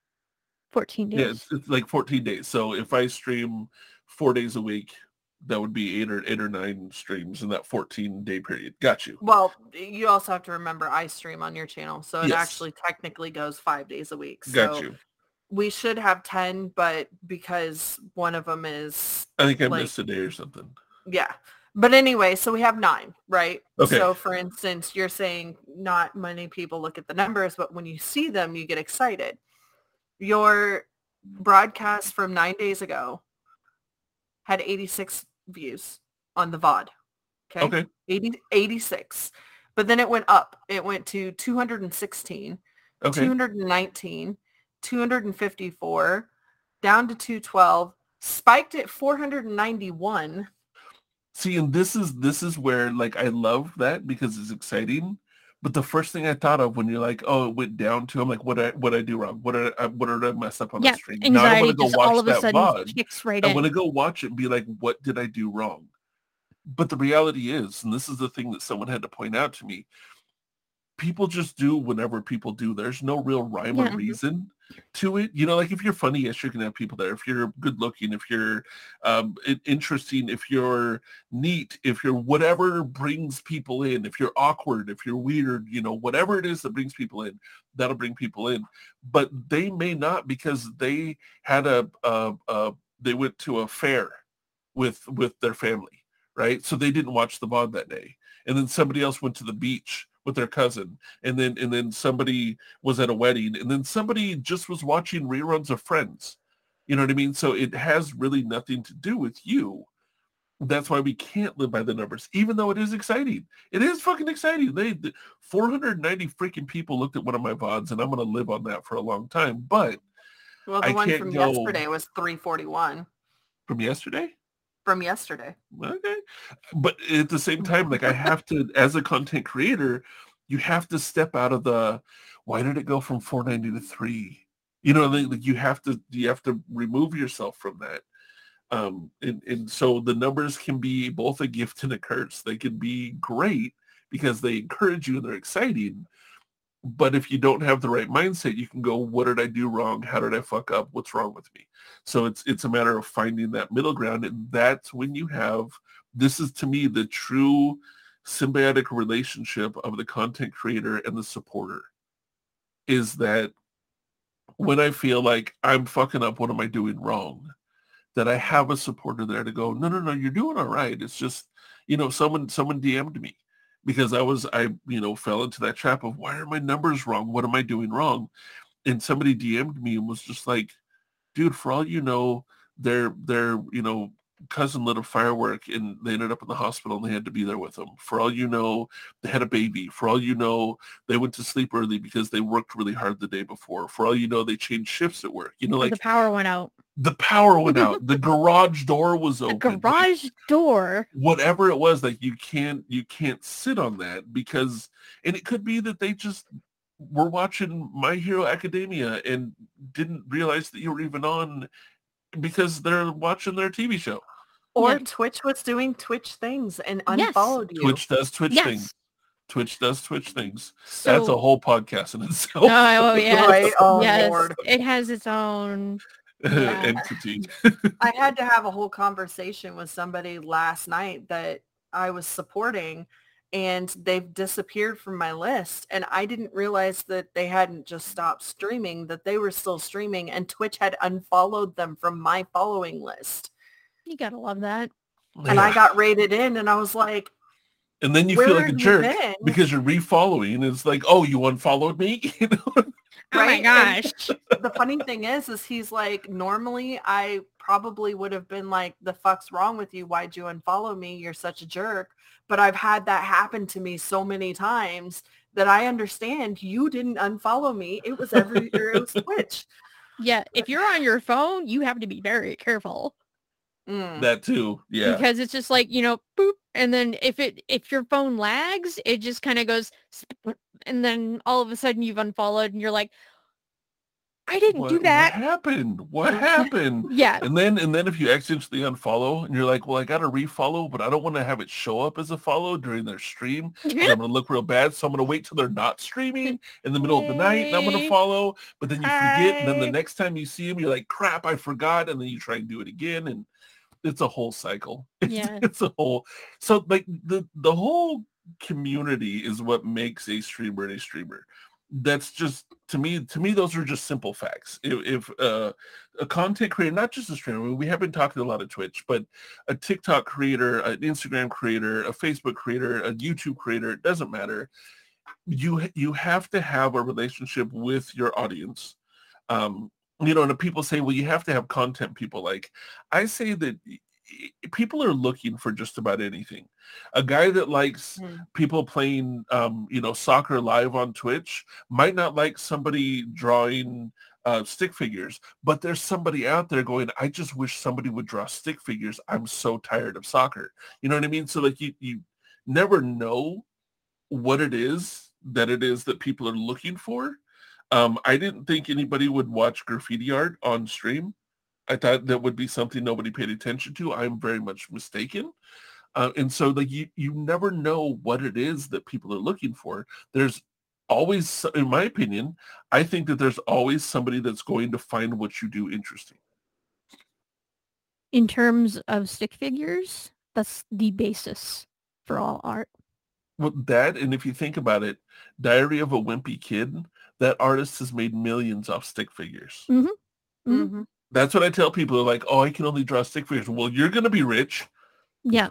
14 days. Yeah, it's, it's like 14 days. So if I stream four days a week, that would be eight or eight or nine streams in that 14 day period. Got you. Well, you also have to remember I stream on your channel, so it Yes. actually technically goes five days a week. Got so you. we should have ten, but because one of them is I think I like- missed a day or something. Yeah. But anyway, so we have nine, right? Okay. So for instance, you're saying not many people look at the numbers, but when you see them, you get excited. Your broadcast from nine days ago had 86 views on the VOD. Okay. Okay. 80, 86. But then it went up. It went to 216, Okay. 219, 254, down to 212, spiked at 491. See, and this is this is where like I love that because it's exciting. But the first thing I thought of when you're like, oh, it went down to, I'm like, what I what I do wrong? What did I what did I mess up on yeah. the stream? Now I Anxiety want to go watch all of a that sudden VOD. right I want to go watch it and be like, what did I do wrong? But the reality is, and this is the thing that someone had to point out to me, people just do whenever people do. There's no real rhyme Yeah. or reason to it. You know, like if you're funny, yes, you're gonna have people there. If you're good looking, if you're um, interesting, if you're neat, if you're whatever brings people in, if you're awkward, if you're weird, you know, whatever it is that brings people in, that'll bring people in. But they may not because they had a, a, a they went to a fair with with their family, right? So they didn't watch the VOD that day. And then somebody else went to the beach with their cousin. And then and then somebody was at a wedding. And then somebody just was watching reruns of Friends. You know what I mean? So it has really nothing to do with you. That's why we can't live by the numbers, even though it is exciting. It is fucking exciting. They 490 freaking people looked at one of my VODs, and I'm gonna live on that for a long time. But Well, the I one from go- yesterday was 341 from yesterday, from yesterday. okay. But at the same time like i have to as a content creator you have to step out of the why did it go from 490 to 3 you know like you have to you have to remove yourself from that. Um and, and so the numbers can be both a gift and a curse. They can be great because they encourage you and they're exciting but if you don't have the right mindset you can go what did i do wrong how did i fuck up what's wrong with me so it's it's a matter of finding that middle ground and that's when you have this is to me the true symbiotic relationship of the content creator and the supporter is that when I feel like I'm fucking up, what am I doing wrong? That I have a supporter there to go, no, no, no, you're doing all right. It's just, you know, someone someone DM'd me because I was I, you know, fell into that trap of why are my numbers wrong? What am I doing wrong? And somebody DM'd me and was just like, dude, for all you know, their their, you know, cousin lit a firework and they ended up in the hospital and they had to be there with them. For all you know, they had a baby. For all you know, they went to sleep early because they worked really hard the day before. For all you know, they changed shifts at work. You know, like the power went out. The power went out. the [LAUGHS] garage door was open. like, garage door. whatever it was, like you can't you can't sit on that because and it could be that they just were watching My Hero Academia and didn't realize that you were even on because they're watching their TV show. Or Yeah. Twitch was doing Twitch things and Yes. unfollowed you. Twitch does Twitch Yes. things. Twitch does Twitch things. So, That's a whole podcast in itself. Oh, oh [LAUGHS] yes. Right? Oh, yes. Lord. It has its own. Yeah. entity. [LAUGHS] I had to have a whole conversation with somebody last night that I was supporting and they've disappeared from my list and I didn't realize that they hadn't just stopped streaming that they were still streaming and Twitch had unfollowed them from my following list You gotta love that. and I got raided in and I was like and then you where feel like a have you jerk been? because you're refollowing. And it's like, oh, you unfollowed me. [LAUGHS] You know? Oh my Right? And- gosh. [LAUGHS] the funny thing is is he's like normally I probably would have been like the fuck's wrong with you why'd you unfollow me you're such a jerk but I've had that happen to me so many times that I understand you didn't unfollow me it was every or it was Twitch Yeah, if you're on your phone, you have to be very careful Mm. That too. Yeah. because it's just like you know, boop, and then if it if your phone lags, it just kind of goes, sp- and then all of a sudden you've unfollowed, and you're like, I didn't what, do that. What happened? What [LAUGHS] happened? Yeah, And then and then if you accidentally unfollow and you're like, well, I got to refollow, but I don't want to have it show up as a follow during their stream. [LAUGHS] I'm gonna look real bad, so I'm gonna wait till they're not streaming in the middle of the night, and I'm gonna follow. But then you forget, and then the next time you see them, you're like, crap, I forgot, and then you try and do it again, and it's a whole cycle. [LAUGHS] It's, Yeah. it's a whole. So like the the whole community is what makes a streamer a streamer. That's just to me. To me, those are just simple facts. If, if uh, a content creator, not just a streamer, we have been talking a lot of Twitch, but a TikTok creator, an Instagram creator, a Facebook creator, a YouTube creator, it doesn't matter. You you have to have a relationship with your audience. Um, you know, and people say, well, you have to have content people like. I say that people are looking for just about anything. A guy that likes Mm. people playing, um, you know, soccer live on Twitch might not like somebody drawing uh, stick figures, but there's somebody out there going, I just wish somebody would draw stick figures. I'm so tired of soccer. You know what I mean? So like you, you never know what it is that it is that people are looking for. Um, I didn't think anybody would watch graffiti art on stream. I thought that would be something nobody paid attention to. I'm very much mistaken. Uh, and so like you, you never know what it is that people are looking for. There's always, in my opinion, I think that there's always somebody that's going to find what you do interesting. in terms of stick figures, that's the basis for all art. Well, that, and if you think about it, Diary of a Wimpy Kid, that artist has made millions off stick figures. Mm-hmm. Mhm. That's what I tell people. They're like, oh, I can only draw stick figures. Well, you're going to be rich. Yeah,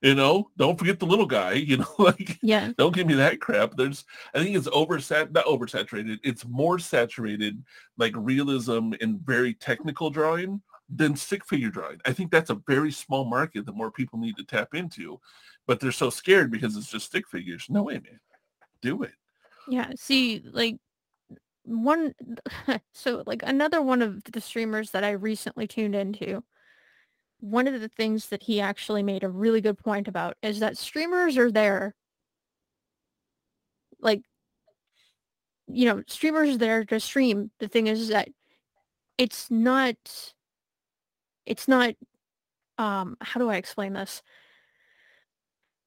You know, don't forget the little guy, you know, [LAUGHS] like yeah, don't give me that crap. There's, I think it's oversat, not oversaturated. It's more saturated, like realism and very technical drawing than stick figure drawing. I think that's a very small market that more people need to tap into, but they're so scared because it's just stick figures. No way, man. Do it. yeah. See, like one, [LAUGHS] so like another one of the streamers that I recently tuned into. One of the things that he actually made a really good point about is that streamers are there. Like, you know, streamers are there to stream. The thing is that it's not, it's not, um, how do I explain this?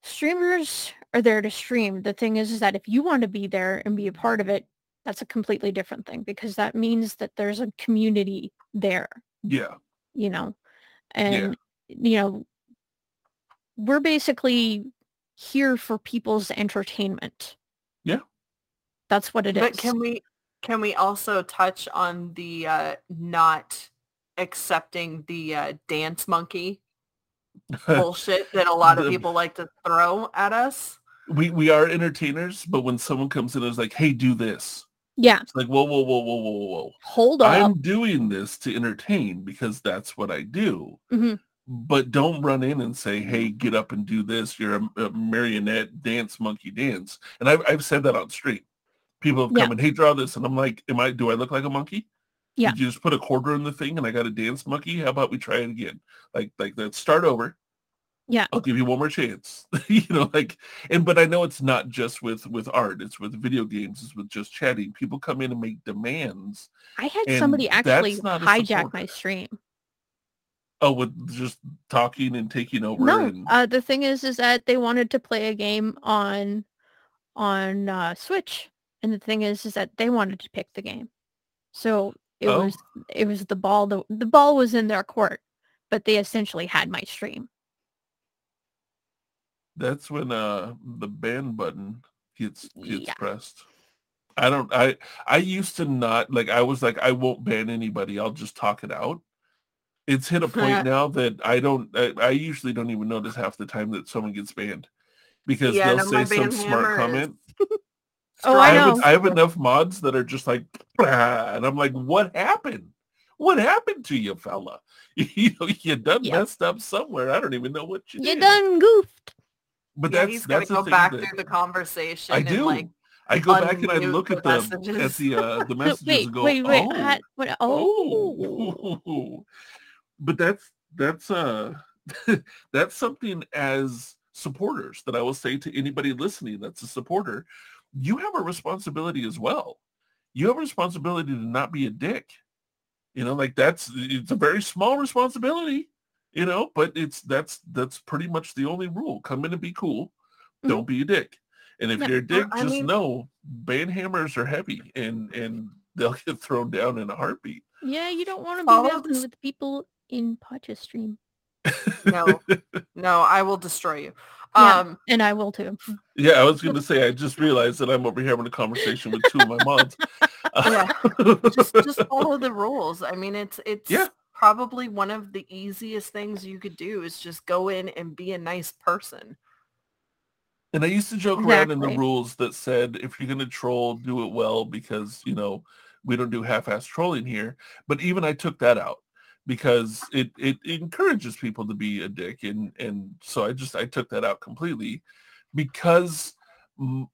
streamers are there to stream. The thing is, is that if you want to be there and be a part of it, that's a completely different thing because that means that there's a community there, Yeah. you know, and you know, we're basically here for people's entertainment. Yeah. That's what it is. But can we can we also touch on the uh, not accepting the uh, dance monkey [LAUGHS] bullshit that a lot of The- people like to throw at us? we we are entertainers, but when someone comes in and is like, hey, do this. Yeah. It's like, whoa, whoa, whoa, whoa, whoa, whoa. Hold up. I'm doing this to entertain because that's what I do. Mhm. But don't run in and say, hey, get up and do this. You're a, a marionette dance monkey dance. And I've, I've said that on street. People have Yeah. come and, hey, draw this. And I'm like, am I, do I look like a monkey? Yeah. Did you just put a quarter in the thing and I got a dance monkey? How about we try it again? Like, like let's start over. Yeah. I'll give you one more chance. [LAUGHS] you know, like, and, but I know it's not just with, with art. It's with video games. It's with just chatting. People come in and make demands I had somebody actually that's not a hijack my stream. Oh, with just talking and taking over. No, and, uh, the thing is, is that they wanted to play a game on on uh, Switch, and the thing is, is that they wanted to pick the game. So it Oh. was it was the ball. The the ball was in their court, but they essentially had my stream. That's when uh the ban button gets gets Yeah. pressed. I don't. I I used to not like. I was like, I won't ban anybody. I'll just talk it out. It's hit a point now that I don't. I, I usually don't even notice half the time that someone gets banned because Yeah, they'll say some smart is comment. [LAUGHS] Oh, I I have. I have enough mods that are just like, and I'm like, what happened? What happened to you, fella? [LAUGHS] You know, you done Yeah. messed up somewhere. I don't even know what you, You did. done goofed. But yeah, that's he's that's go back that through the conversation I and do. like I go back and I look at the at messages. the uh, the [LAUGHS] messages wait, and go, wait, wait. oh, I- what, oh. oh. [LAUGHS] But that's that's uh [LAUGHS] that's something as supporters that I will say to anybody listening that's a supporter, you have a responsibility as well. You have a responsibility to not be a dick. You know, like that's it's a very small responsibility, you know, but it's that's that's pretty much the only rule. Come in and be cool. Don't be a dick. And if Yeah, you're a dick, I just mean- know ban hammers are heavy and and they'll get thrown down in a heartbeat. Yeah, you don't want to be messing this- with people in Podcha stream. [LAUGHS] No, no, I will destroy you. Yeah. Um, And I will too. Yeah, I was going to say, I just realized that I'm over here having a conversation with two of my moms Yeah. [LAUGHS] just just follow the rules. I mean, it's it's Yeah. Probably one of the easiest things you could do is just go in and be a nice person. And I used to joke around in the rules that said, if you're going to troll, do it well because, you know, we don't do half-ass trolling here. But even I took that out because it, it encourages people to be a dick. And, and so I just, I took that out completely because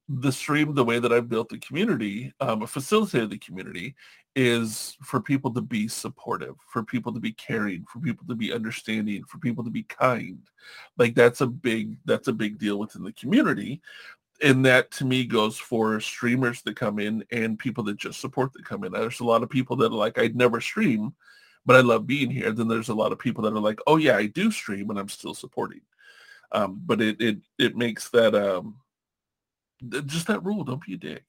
the stream, the way that I've built the community, um, facilitated the community is for people to be supportive, for people to be caring, for people to be understanding, for people to be kind. Like that's a big that's a big deal within the community. And that to me goes for streamers that come in and people that just support that come in. There's a lot of people that are like i'd never stream but i love being here. Then there's a lot of people that are like oh yeah i do stream and i'm still supporting. Um, but it it it makes that um just that rule don't be a dick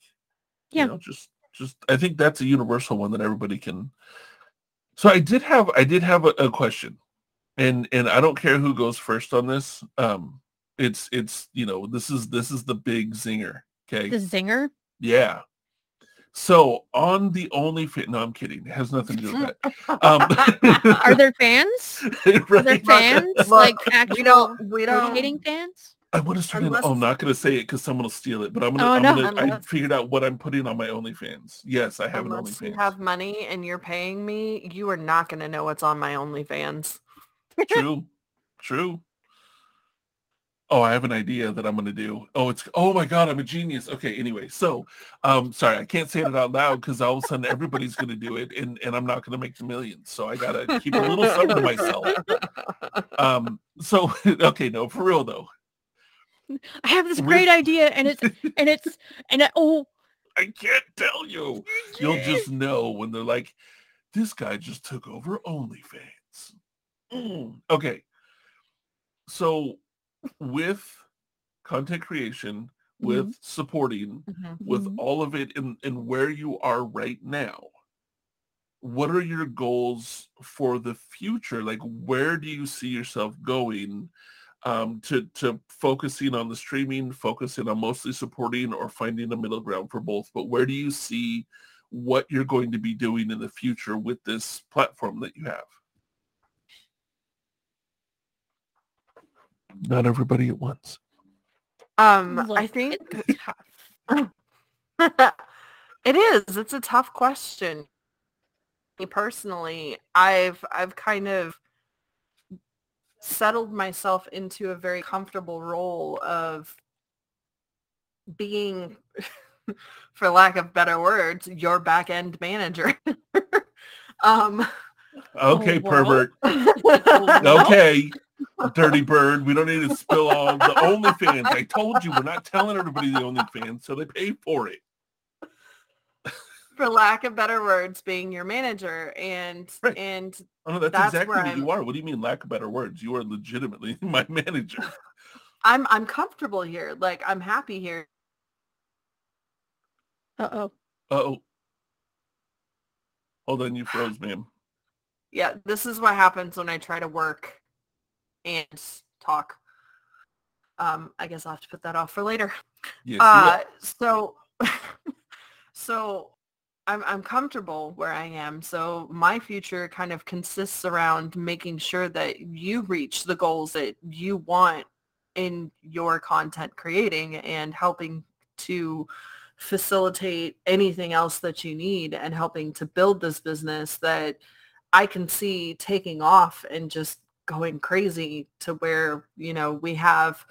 Yeah. you know, just just i think that's a universal one that everybody can so i did have i did have a, a question and and I don't care who goes first on this. Um, it's it's you know this is this is the big zinger. Okay, The zinger. yeah. So on the OnlyFans, no, I'm kidding. It has nothing to do with that. Um, [LAUGHS] Are there fans? [LAUGHS] Are there right? fans? Like we actual don't we don't rotating fans? I want to start. In, Unless- oh, I'm not going to say it because someone will steal it. But I'm gonna. Oh, I'm no. gonna I figured out what I'm putting on my OnlyFans. Yes, I have unless an you OnlyFans. have money and you're paying me, you are not going to know what's on my OnlyFans. True. [LAUGHS] True. Oh, I have an idea that I'm going to do. Oh, it's oh my god, I'm a genius. Okay, anyway, so um sorry, I can't say it out loud cuz all of a sudden everybody's going to do it and and I'm not going to make the millions. So I got to keep a little something to myself. [LAUGHS] Um so [LAUGHS] okay, no, for real though. [LAUGHS] I have this great idea, and it's and it's [LAUGHS] and I, oh, I can't tell you. You'll just know when they're like this guy just took over OnlyFans. Mm, Okay. So with content creation, with supporting, with Mhm. all of it in, in where you are right now, what are your goals for the future? Like where do you see yourself going um, to, to focusing on the streaming, focusing on mostly supporting or finding a middle ground for both? But where do you see what you're going to be doing in the future with this platform that you have? Not everybody at once. Um, I think it's [LAUGHS] it is. It's a tough question. Me personally, I've I've kind of settled myself into a very comfortable role of being, [LAUGHS] for lack of better words, your back end manager. [LAUGHS] um, Okay, well. pervert. Well. [LAUGHS] Okay, dirty bird. We don't need to spill all the OnlyFans. I told you we're not telling everybody the OnlyFans, so they pay for it. For lack of better words, being your manager and Right. and Oh, no, that's, That's exactly where what you I'm- are. What do you mean, lack of better words? You are legitimately [LAUGHS] my manager. I'm I'm comfortable here. Like I'm happy here. Uh-oh. Uh oh, hold on, you froze, ma'am. Yeah, this is what happens when I try to work and talk. Um, I guess I'll have to put that off for later. Yes, Uh, so, [LAUGHS] so I'm I'm comfortable where I am. So my future kind of consists around making sure that you reach the goals that you want in your content creating and helping to facilitate anything else that you need and helping to build this business that I can see taking off and just going crazy to where, you know, we have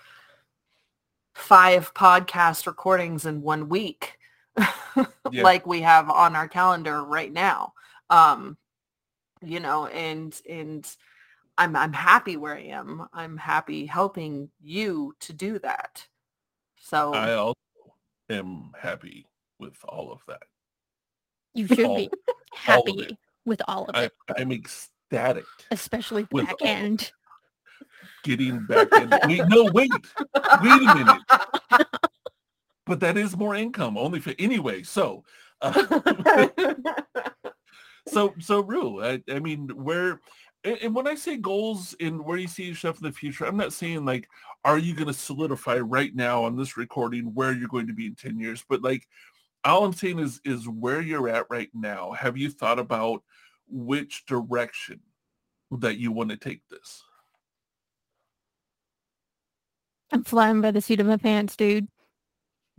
five podcast recordings in one week [LAUGHS] Yeah. like we have on our calendar right now. Um, you know, and and I'm I'm happy where I am. I'm happy helping you to do that. So I also am happy with all of that. You should All- be happy it. with all of it, I'm ecstatic especially with back all- end. getting back in. Wait, no, wait, wait a minute. [LAUGHS] But that is more income only for anyway. So, uh, [LAUGHS] so, so Roux, I, I mean, where, and, and when I say goals and where you see yourself in the future, I'm not saying like, are you going to solidify right now on this recording where you're going to be in 10 years? But like, all I'm saying is, is where you're at right now. Have you thought about which direction that you want to take this? I'm flying by the seat of my pants, dude.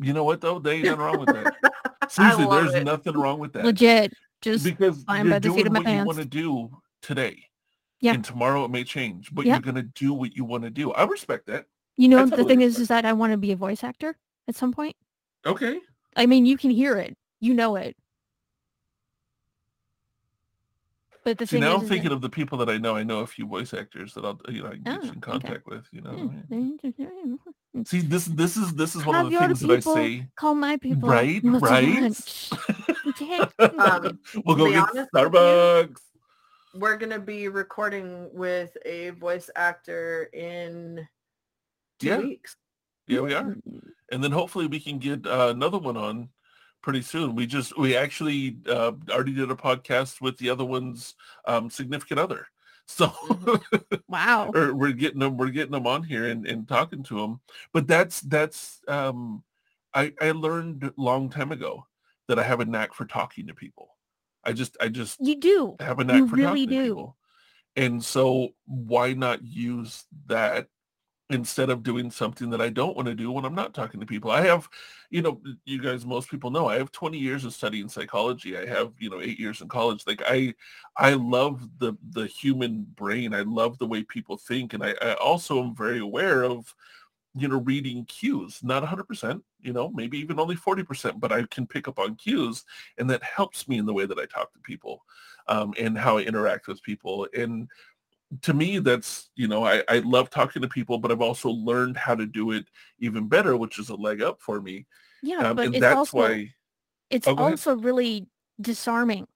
You know what though? There ain't nothing wrong with that. [LAUGHS] I Seriously, love there's it. nothing wrong with that. Legit. Just because flying you're by the seat doing of my what you pants. want to do today. Yeah. And tomorrow it may change, but Yeah. you're gonna do what you want to do. I respect that. you know I the thing is respect is that I want to be a voice actor at some point. Okay. I mean, you can hear it. You know it. But the See, thing now is, I'm is that- thinking of the people that I know. I know a few voice actors that I'll you know I can get Oh, you in okay. contact with. You know. Yeah, they- they- See, this this is this is one Have of the your things that I people say. Call my people. Right, [LAUGHS] right. lunch. [LAUGHS] Yeah. Um, we'll to go get honest you, Starbucks. We're gonna be recording with a voice actor in two Yeah. weeks. Yeah, we are. and then hopefully we can get uh, another one on pretty soon. We just we actually uh, already did a podcast with the other one's um, significant other, [LAUGHS] so Wow. we're getting them we're getting them on here and, and talking to them. But that's that's um, I I learned long time ago that I have a knack for talking to people. I just I just You do. have a knack You for really talking to do. people. And so why not use that instead of doing something that I don't want to do when I'm not talking to people? I have, you know, you guys, most people know I have 20 years of studying psychology. I have, you know, eight years in college. Like I, I love the, the human brain. I love the way people think. And I, I also am very aware of, you know, reading cues, not 100%, you know, maybe even only 40%, but I can pick up on cues and that helps me in the way that I talk to people um, and how I interact with people. And to me, that's, you know, I, I love talking to people, but I've also learned how to do it even better, which is a leg up for me. Yeah, Um, but and it's that's also why, it's Oh, go ahead. also really disarming.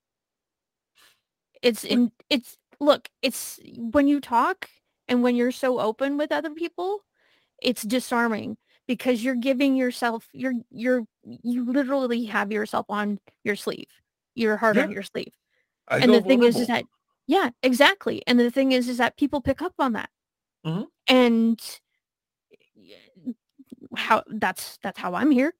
It's in it's look, it's when you talk and when you're so open with other people, it's disarming because you're giving yourself you're you're you literally have yourself on your sleeve. Your heart on your sleeve. I and the thing is, is that yeah, exactly. And the thing is, is that people pick up on that, Mhm. and how that's that's how I'm here.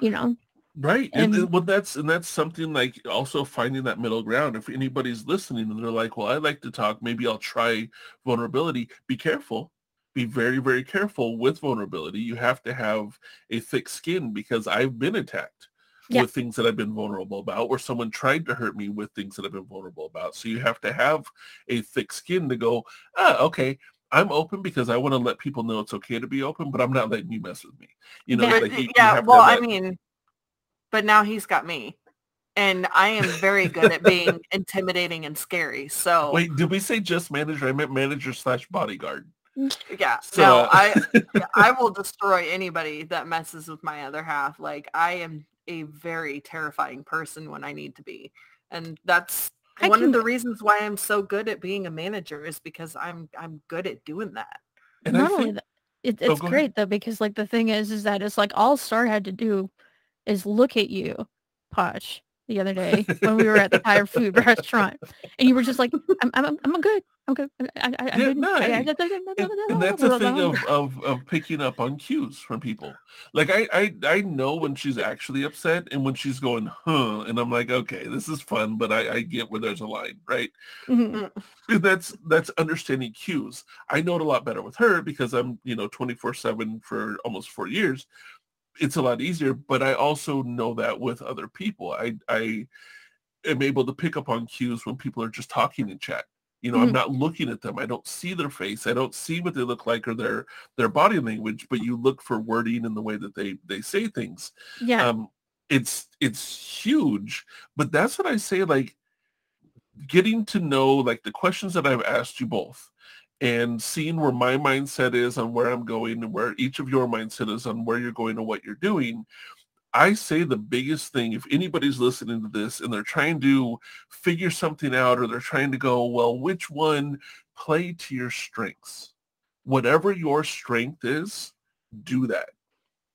You know, Right. And, And- and well, that's and that's something like also finding that middle ground. If anybody's listening and they're like, well, I like to talk, maybe I'll try vulnerability. Be careful. Be very, very careful with vulnerability. You have to have a thick skin because I've been attacked Yeah. with things that I've been vulnerable about or someone tried to hurt me with things that I've been vulnerable about. So you have to have a thick skin to go, ah, okay, I'm open because I want to let people know it's okay to be open, but I'm not letting you mess with me. You know, Yeah. like you, yeah, well, I mean, but now he's got me. And I am very good at being [LAUGHS] intimidating and scary. So Wait, did we say just manager? I meant manager slash bodyguard. [LAUGHS] yeah, So, no, uh, I [LAUGHS] I will destroy anybody that messes with my other half. Like I am a very terrifying person when I need to be. And that's I one can- of the reasons why I'm so good at being a manager is because I'm I'm good at doing that. And I not only think, that, it, Oh, it's ahead. great though because like the thing is, is that it's like all Star had to do is look at you, Posh, the other day when we were at the Thai food [LAUGHS] restaurant, and you were just like, I'm I'm I'm good, I'm good. I, I, I'm Yeah, good. no, I- I- I- and, and that's the thing of, of of picking up on cues from people. Like I, I I know when she's actually upset and when she's going, huh, and I'm like, okay, this is fun, but I, I get where there's a line, right? Mhm. And that's that's understanding cues. I know it a lot better with her because I'm, you know, 24/7 for almost 4 years. It's a lot easier, but I also know that with other people. I I am able to pick up on cues when people are just talking in chat. You know, I'm Mhm. not looking at them. I don't see their face. I don't see what they look like or their their body language, but you look for wording and the way that they they say things. Yeah, Um it's it's huge. But that's what I say, like getting to know like the questions that I've asked you both and seeing where my mindset is on where I'm going and where each of your mindset is on where you're going and what you're doing. I say the biggest thing, if anybody's listening to this and they're trying to figure something out or they're trying to go, well, which one play to your strengths? Whatever your strength is, do that.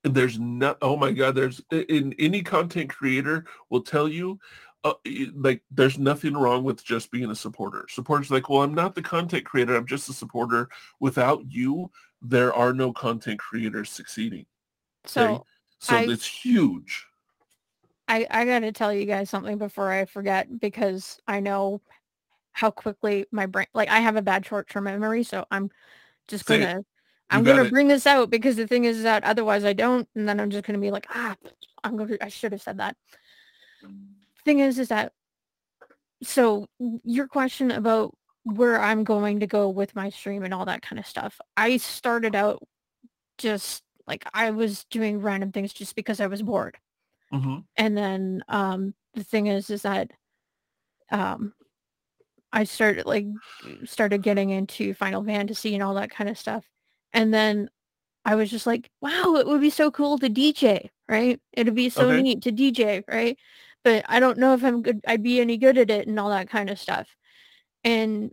And there's not, oh my God, there's in any content creator will tell you uh, like there's nothing wrong with just being a supporter. Supporters like, well, I'm not the content creator. I'm just a supporter. Without you, there are no content creators succeeding. So, okay? so I- it's huge. I, I got to tell you guys something before I forget because I know how quickly my brain, like I have a bad short-term memory. So I'm just Say going to, I'm to it. bring this out because the thing is that otherwise I don't. And then I'm just going to be like, ah, I'm to, I should have said that. Thing is, is that, so your question about where I'm going to go with my stream and all that kind of stuff. I started out just like I was doing random things just because I was bored hmm and then um the thing is is that um i started like started getting into final fantasy and all that kind of stuff and then i was just like wow it would be so cool to dj right it'd be so Okay. neat to dj right but i don't know if i'm good i'd be any good at it and all that kind of stuff and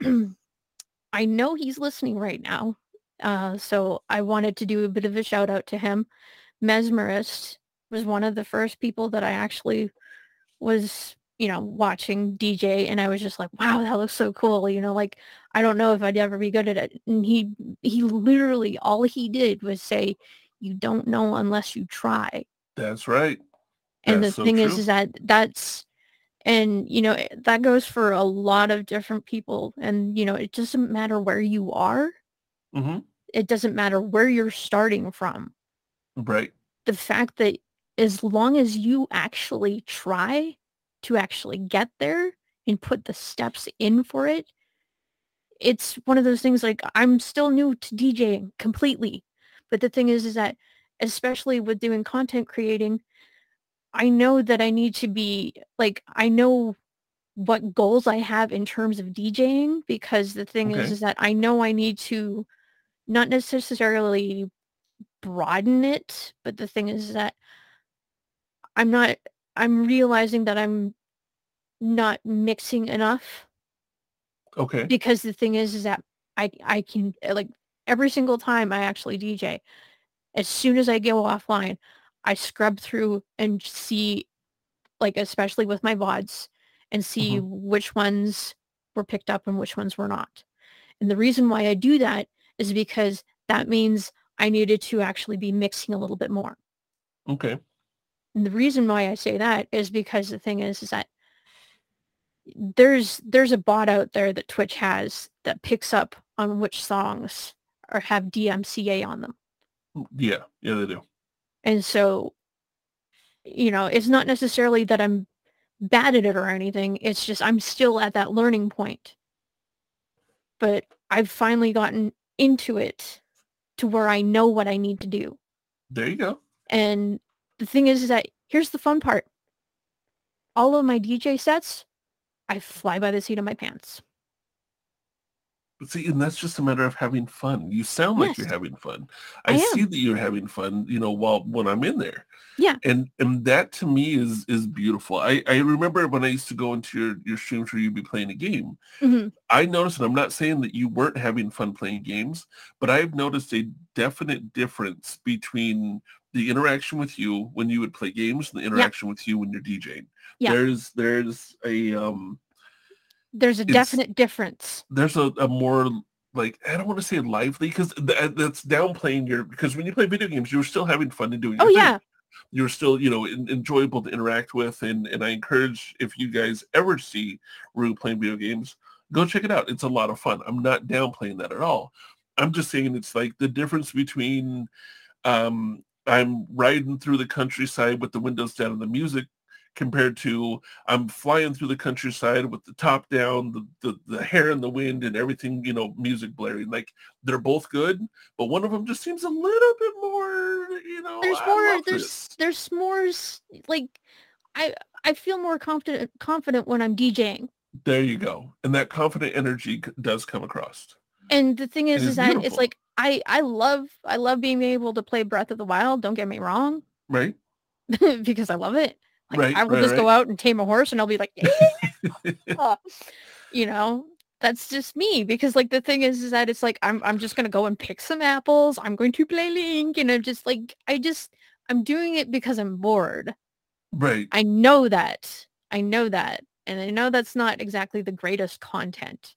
[CLEARS THROAT] i know he's listening right now uh so i wanted to do a bit of a shout out to him mesmerist was one of the first people that I actually was, you know, watching DJ and I was just like, wow, that looks so cool. You know, like I don't know if I'd ever be good at it. And he he literally all he did was say, you don't know unless you try. That's right. And That's the so thing is true. is that that's and you know, that goes for a lot of different people and you know, it doesn't matter where you are. hmm It doesn't matter where you're starting from. Right. the fact that as long as you actually try to actually get there and put the steps in for it, it's one of those things like I'm still new to DJing completely. But the thing is, is that especially with doing content creating, I know that I need to be like, I know what goals I have in terms of DJing because the thing is, Okay. is that I know I need to not necessarily broaden it, but the thing is that I'm not I'm realizing that I'm not mixing enough Okay. because the thing is is that I I can like every single time I actually DJ as soon as I go offline I scrub through and see like especially with my VODs and see mm-hmm. which ones were picked up and which ones were not. And the reason why I do that is because that means I needed to actually be mixing a little bit more. Okay. And the reason why I say that is because the thing is, is that there's there's a bot out there that Twitch has that picks up on which songs or have DMCA on them. Mm, yeah. Yeah, they do. And so, you know, it's not necessarily that I'm bad at it or anything. It's just I'm still at that learning point. But I've finally gotten into it to where I know what I need to do. There you go. And the thing is, is that here's the fun part. All of my DJ sets, I fly by the seat of my pants. See, and that's just a matter of having fun. You sound like you're having fun. I, I see that you're having fun, you know, while when I'm in there. Yeah. And and that to me is is beautiful. I, I remember when I used to go into your, your streams where you'd be playing a game. Mhm. I noticed, and I'm not saying that you weren't having fun playing games, but I've noticed a definite difference between the interaction with you when you would play games and the interaction with you when you're DJing. Yeah. There's there's a um There's a definite difference. there's a, a more like I don't want to say lively because th- that's downplaying your because when you play video games you're still having fun and doing Oh your thing. yeah. you're still you know en- enjoyable to interact with and and I encourage if you guys ever see Roux playing video games go check it out it's a lot of fun I'm not downplaying that at all I'm just saying it's like the difference between um I'm riding through the countryside with the windows down and the music compared to I'm flying through the countryside with the top down, the, the, the hair in the wind and everything, you know, music blaring. Like they're both good, but one of them just seems a little bit more, you know, there's I more there's this. there's more like I I feel more confident confident when I'm DJing. There you go. And that confident energy does come across. And the thing is, is is that it's like I I love I love being able to play Breath of the Wild. Don't get me wrong, Right? [LAUGHS] because I love it. Like Right, I will right, just go out and tame a horse, and I'll be like, "Yeah," [LAUGHS] you know, that's just me. Because like the thing is, is that it's like I'm I'm just gonna go and pick some apples. I'm going to play Link, and I'm just like I just I'm doing it because I'm bored. right. I know that. I know that. And I know that's not exactly the greatest content.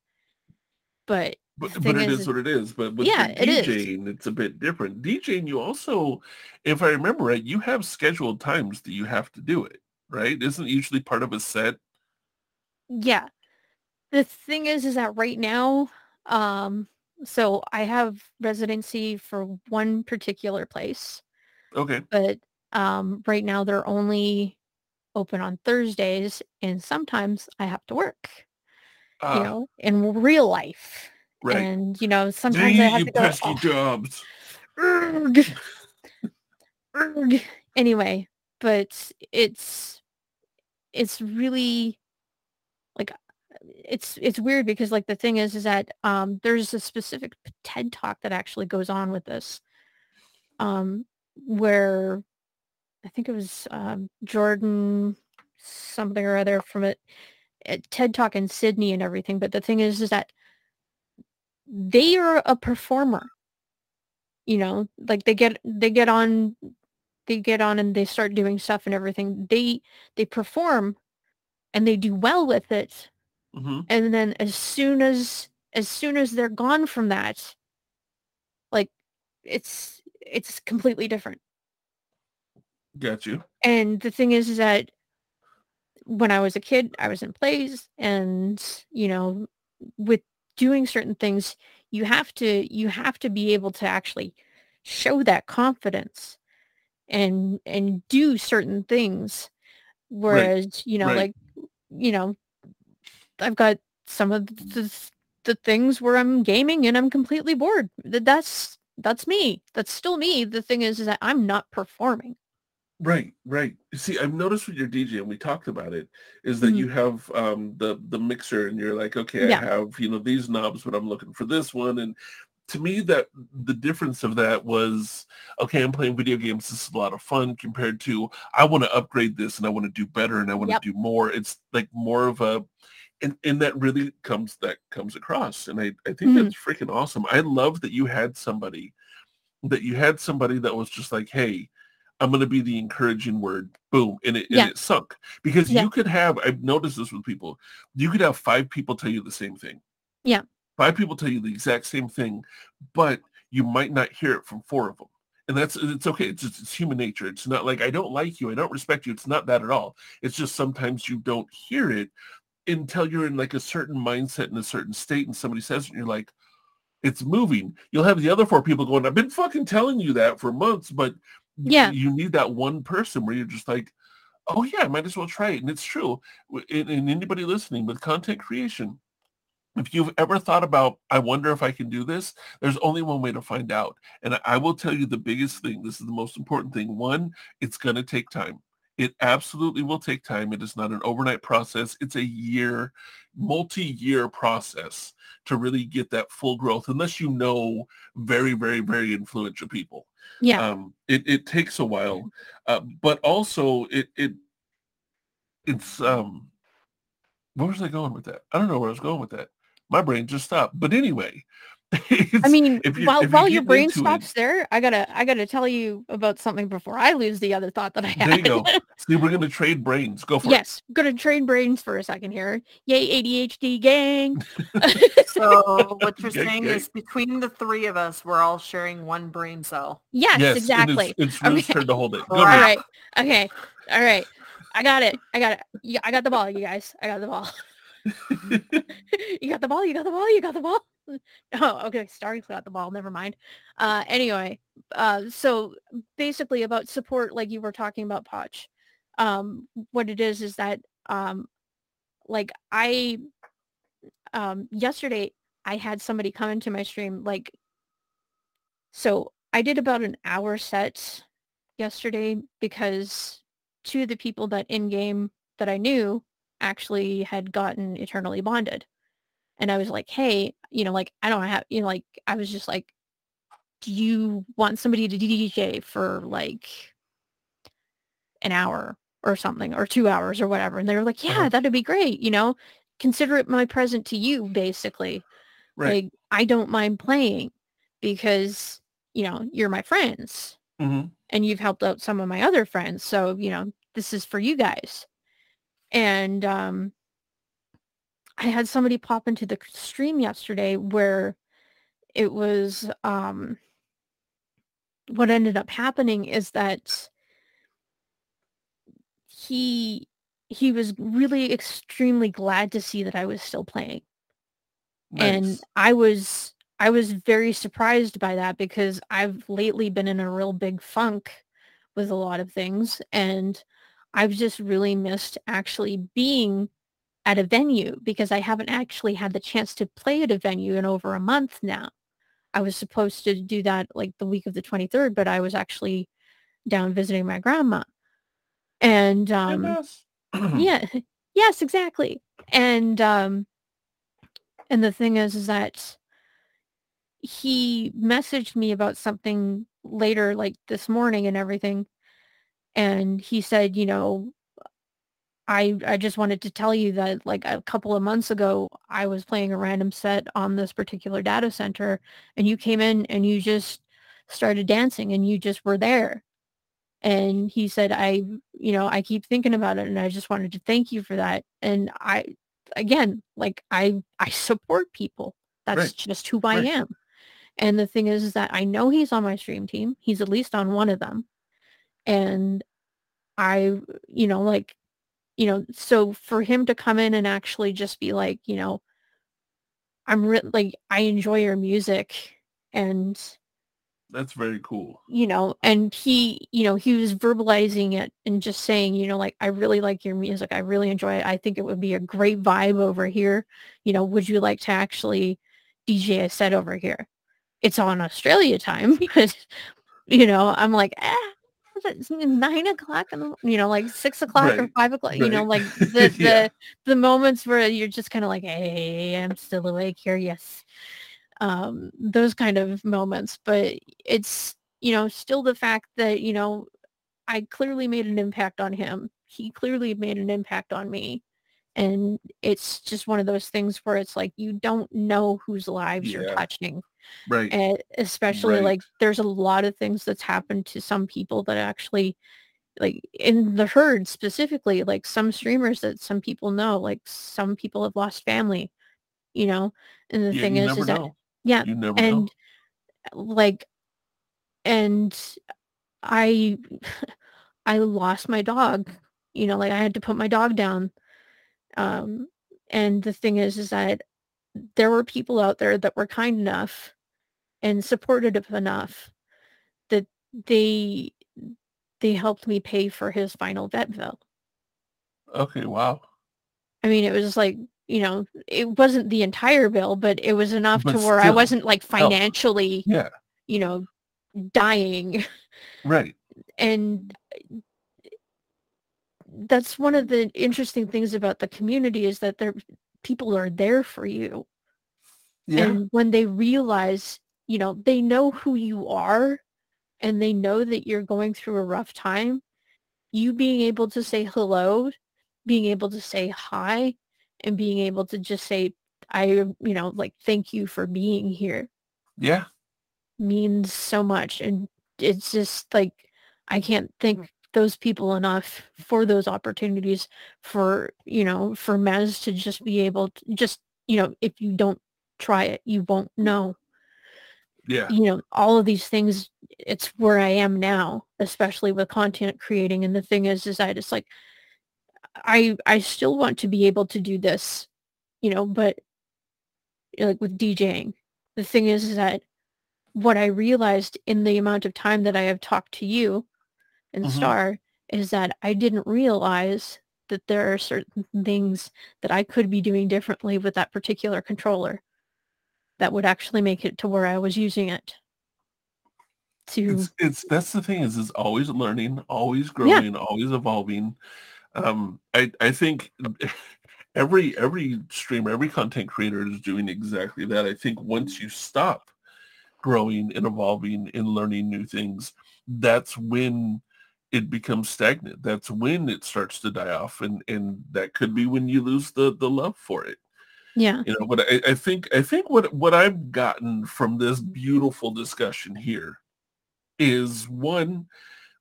But But, but it is- is what it is. But with Yeah, the it is. DJing, it's a bit different. DJing, you also, if I remember right, you have scheduled times that you have to do it, right? Isn't usually part of a set? yeah. The thing is is that right now, um, so I have residency for one particular place, Okay. but um right now they're only open on Thursdays and sometimes I have to work, you Ah, know, in real life. right. And you know, sometimes I have to go "Oh, [LAUGHS] jobs. Urgh. Urgh. Anyway, but it's it's really like it's it's weird because like the thing is is that um there's a specific TED talk that actually goes on with this um where I think it was um Jordan something or other from at TED talk in Sydney and everything but the thing is is that they are a performer. You know like they get they get on they get on and they start doing stuff and everything they they perform and they do well with it. Hmm and then as soon as as soon as they're gone from that like it's it's completely different. Got you. and the thing is, is that when I was a kid, I was in plays and, you know, with doing certain things, you have to, you have to be able to actually show that confidence and, and do certain things. Whereas, you know, right. like, you know, I've got some of the, the things where I'm gaming and I'm completely bored. Th- That's, that's me. That's still me. The thing is, is that I'm not performing. Right, right. See, I've noticed with your DJ, and we talked about it, is that Mhm. you have um, the the mixer, and you're like, okay, Yeah. I have you know these knobs, but I'm looking for this one. And to me, that the difference of that was, okay, I'm playing video games. This is a lot of fun compared to I want to upgrade this, and I want to do better, and I want to Yep. do more. It's like more of a, and and that really comes that comes across, and I I think Mhm. that's freaking awesome. I love that you had somebody, that you had somebody that was just like, hey. I'm going to be the encouraging word. Boom. And it, Yeah. and it sunk because Yeah. you could have, I've noticed this with people. You could have five people tell you the same thing. Yeah. Five people tell you the exact same thing, but you might not hear it from four of them. And that's, it's okay. It's just, it's human nature. It's not like, I don't like you. I don't respect you. It's not that at all. It's just sometimes you don't hear it until you're in like a certain mindset in a certain state and somebody says it and you're like, it's moving. You'll have the other four people going, I've been fucking telling you that for months, but Yeah. you need that one person where you're just like, oh yeah, I might as well try it. And it's true. And, and anybody listening with content creation, if you've ever thought about, I wonder if I can do this, there's only one way to find out. And I, will tell you the biggest thing. This is the most important thing. One, it's going to take time. It absolutely will take time. It is not an overnight process. It's a year, multi-year process to really get that full growth, unless you know very, very, very influential people Yeah. um it, it takes a while uh, but also it it it's um where was i going with that i don't know where i was going with that my brain just stopped but anyway [LAUGHS] I mean, if you- while if you're your brain into it- stops there, I gotta I gotta tell you about something before I lose the other thought that I had. there you go [LAUGHS] see we're gonna trade brains go for it. yes, gonna trade brains for a second here. Yay, ADHD gang. [LAUGHS] So what you're Okay, saying okay. is between the three of us, we're all sharing one brain cell. yes, yes exactly. it's, it's Roux's Okay. turn to hold it go All All right. Okay. All right. I got it. I got it. I got the ball, you guys. I got the ball. [LAUGHS] [LAUGHS] you got the ball. You got the ball. You got the ball. [LAUGHS] Oh, okay. Starry got the ball. Never mind. Uh, anyway, uh, so basically about support, like you were talking about, Potch. um, what it is is that um, like I um, yesterday I had somebody come into my stream like so I did about an hour set yesterday because two of the people that in game that I knew actually had gotten eternally bonded. And I was like, hey, you know, like I don't have, you know, like I was just like, do you want somebody to DJ for like an hour or something or two hours or whatever? And they were like, yeah, Uh-huh. that'd be great. You know, consider it my present to you, basically. Right. Like I don't mind playing because, you know, you're my friends hmm and you've helped out some of my other friends. So, you know, this is for you guys. And um I had somebody pop into the stream yesterday where it was um what ended up happening is that he he was really extremely glad to see that I was still playing. And I was I was very surprised by that because I've lately been in a real big funk with a lot of things. And I've just really missed actually being at a venue because I haven't actually had the chance to play at a venue in over a month now. I was supposed to do that like the week of the 23rd, but I was actually down visiting my grandma. And um [CLEARS THROAT] yeah [LAUGHS] yes exactly and um and the thing is is that he messaged me about something later like this morning and everything and he said you know i i just wanted to tell you that like a couple of months ago i was playing a random set on this particular data center and you came in and you just started dancing and you just were there. And he said i you know i keep thinking about it and i just wanted to thank you for that. And i again like i i support people. That's Right. just who i Right. am. And the thing is, is that i know he's on my stream team. He's at least on one of them and i you know like you know so for him to come in and actually just be like you know i'm re- like i enjoy your music and That's very cool. you know, and he, you know, he was verbalizing it and just saying, you know, like, I really like your music. I really enjoy it. I think it would be a great vibe over here. You know, would you like to actually DJ a set over here? It's on Australia time, [LAUGHS] because, you know, I'm like, ah, it's nine o'clock and you know, like six o'clock or five o'clock, you know, like [LAUGHS] the, the, the moments where you're just kind of like, hey, I'm still awake here. Yes um, those kind of moments. But it's, you know, still the fact that, you know, I clearly made an impact on him. He clearly made an impact on me. And it's just one of those things where it's like you don't know whose lives you're touching. Right. And especially Right. like there's a lot of things that's happened to some people that actually like in the herd specifically, like some streamers that some people know, like some people have lost family, you know, and the Yeah, thing is, is that yeah, and know. like and i [SIGHS] i lost my dog you know like i had to put my dog down um and the thing is is that there were people out there that were kind enough and supportive enough that they they helped me pay for his final vet bill Okay. Wow. i mean it was like you know it wasn't the entire bill but it was enough But to where i wasn't like help. financially Yeah. you know dying Right. [LAUGHS] and that's one of the interesting things about the community is that there people are there for you Yeah. and when they realize you know they know who you are and they know that you're going through a rough time you being able to say hello being able to say hi and being able to just say i you know like thank you for being here yeah. means so much and it's just like i can't thank those people enough for those opportunities for you know for mez to just be able to just you know if you don't try it you won't mm. know. Yeah. you know all of these things it's where i am now especially with content creating and the thing is is that it's like i i still want to be able to do this you know but eh, like with djing. The thing is, is that what i realized in the amount of time that i have talked to you and Mhm. star is that I didn't realize that there are certain things that I could be doing differently with that particular controller that would actually make it to where I was using it. To It's it's that's the thing is it's always learning, always growing, always evolving. Um, I I think [LAUGHS] every every streamer, every content creator is doing exactly that. I think once you stop growing and evolving and learning new things, that's when it becomes stagnant. That's when it starts to die off, and and that could be when you lose the the love for it. yeah, You know, but I, I think I think what what I've gotten from this beautiful discussion here is one,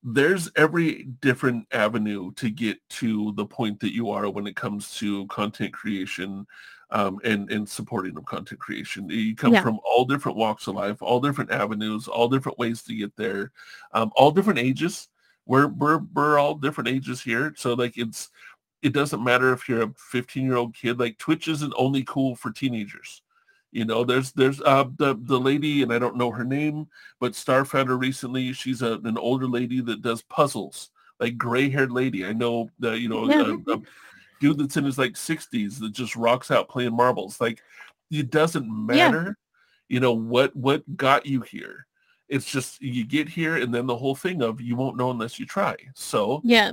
there's every different avenue to get to the point that you are when it comes to content creation um, and and supporting of content creation. You come Yeah. from all different walks of life, all different avenues, all different ways to get there, um, all different ages. We're we're we're all different ages here, so like it's it doesn't matter if you're a 15 year old kid. Like Twitch isn't only cool for teenagers. You know, there's there's uh the the lady and I don't know her name, but Starfounder recently, she's a, an older lady that does puzzles, like gray haired lady. I know the you know a, a dude that's in his like 60s that just rocks out playing marbles. Like it doesn't Yeah. matter, you know what what got you here. It's just you get here and then the whole thing of you won't know unless you try. So yeah,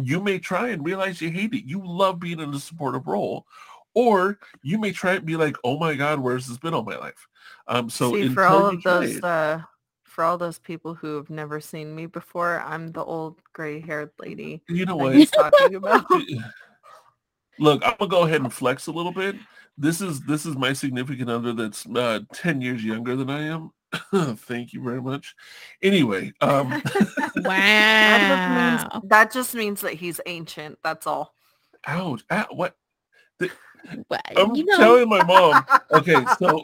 you may try and realize you hate it. You love being in a supportive role. Or you may try and be like, oh my God, where's this been all my life? Um, so See, for all of those it- uh for all those people who have never seen me before, I'm the old gray-haired lady you know what? he's talking [LAUGHS] about. Look, I'm gonna go ahead and flex a little bit. This is this is my significant other that's uh, 10 years younger than I am. [LAUGHS] Thank you very much. Anyway, um, [LAUGHS] [LAUGHS] That just wow. means that just means that he's ancient. That's all. ouch, ow, what? Well, I'm you know, telling my mom. Okay, so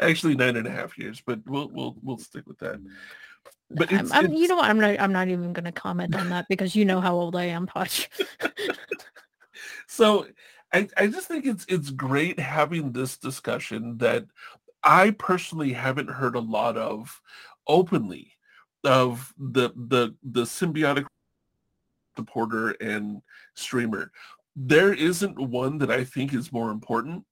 actually nine and a half years, but we'll we'll we'll stick with that. But I'm, I'm- it's you know what? I'm not. I'm not even going to comment on that because you know how old I am, Potch. so I, I just think it's it's great having this discussion that I personally haven't heard a lot of openly of the the the symbiotic supporter and streamer. There isn't one that I think is more important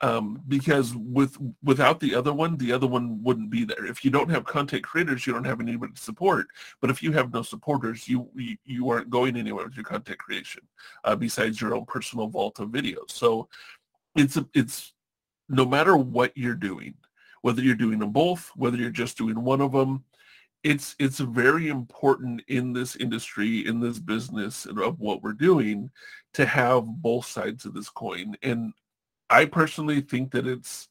um, because with without the other one, the other one wouldn't be there. If you don't have content creators, you don't have anybody to support. But if you have no supporters, you you, you aren't going anywhere with your content creation uh, besides your own personal vault of videos. So it's a, it's no matter what you're doing, whether you're doing them both, whether you're just doing one of them, it's it's very important in this industry, in this business of what we're doing to have both sides of this coin. And I personally think that it's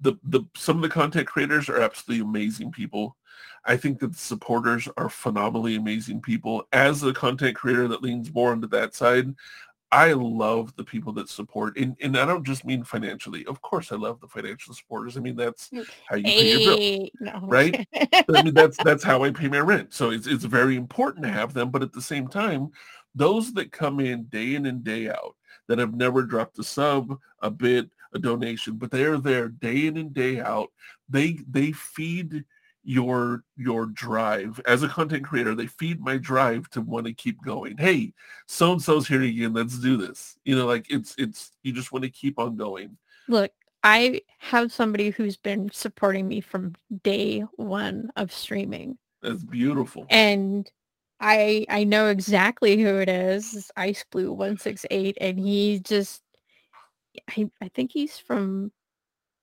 the the some of the content creators are absolutely amazing people. I think that the supporters are phenomenally amazing people. As a content creator that leans more into that side, I love the people that support. And, and I don't just mean financially. Of course, I love the financial supporters. I mean, that's mm, how you pay your bills. Hey, no. right? I mean, [LAUGHS] that's that's how I pay my rent. So it's it's very important to have them. But at the same time, those that come in day in and day out that have never dropped a sub, a bit, a donation, but they are there day in and day out. They they feed your your drive as a content creator. They feed my drive to want to keep going. Hey, so and so's here again. Let's do this. You know, like it's it's you just want to keep on going. Look, I have somebody who's been supporting me from day one of streaming. That's beautiful. and I I know exactly who it is. It's Ice Blue one six eight, and he just I I think he's from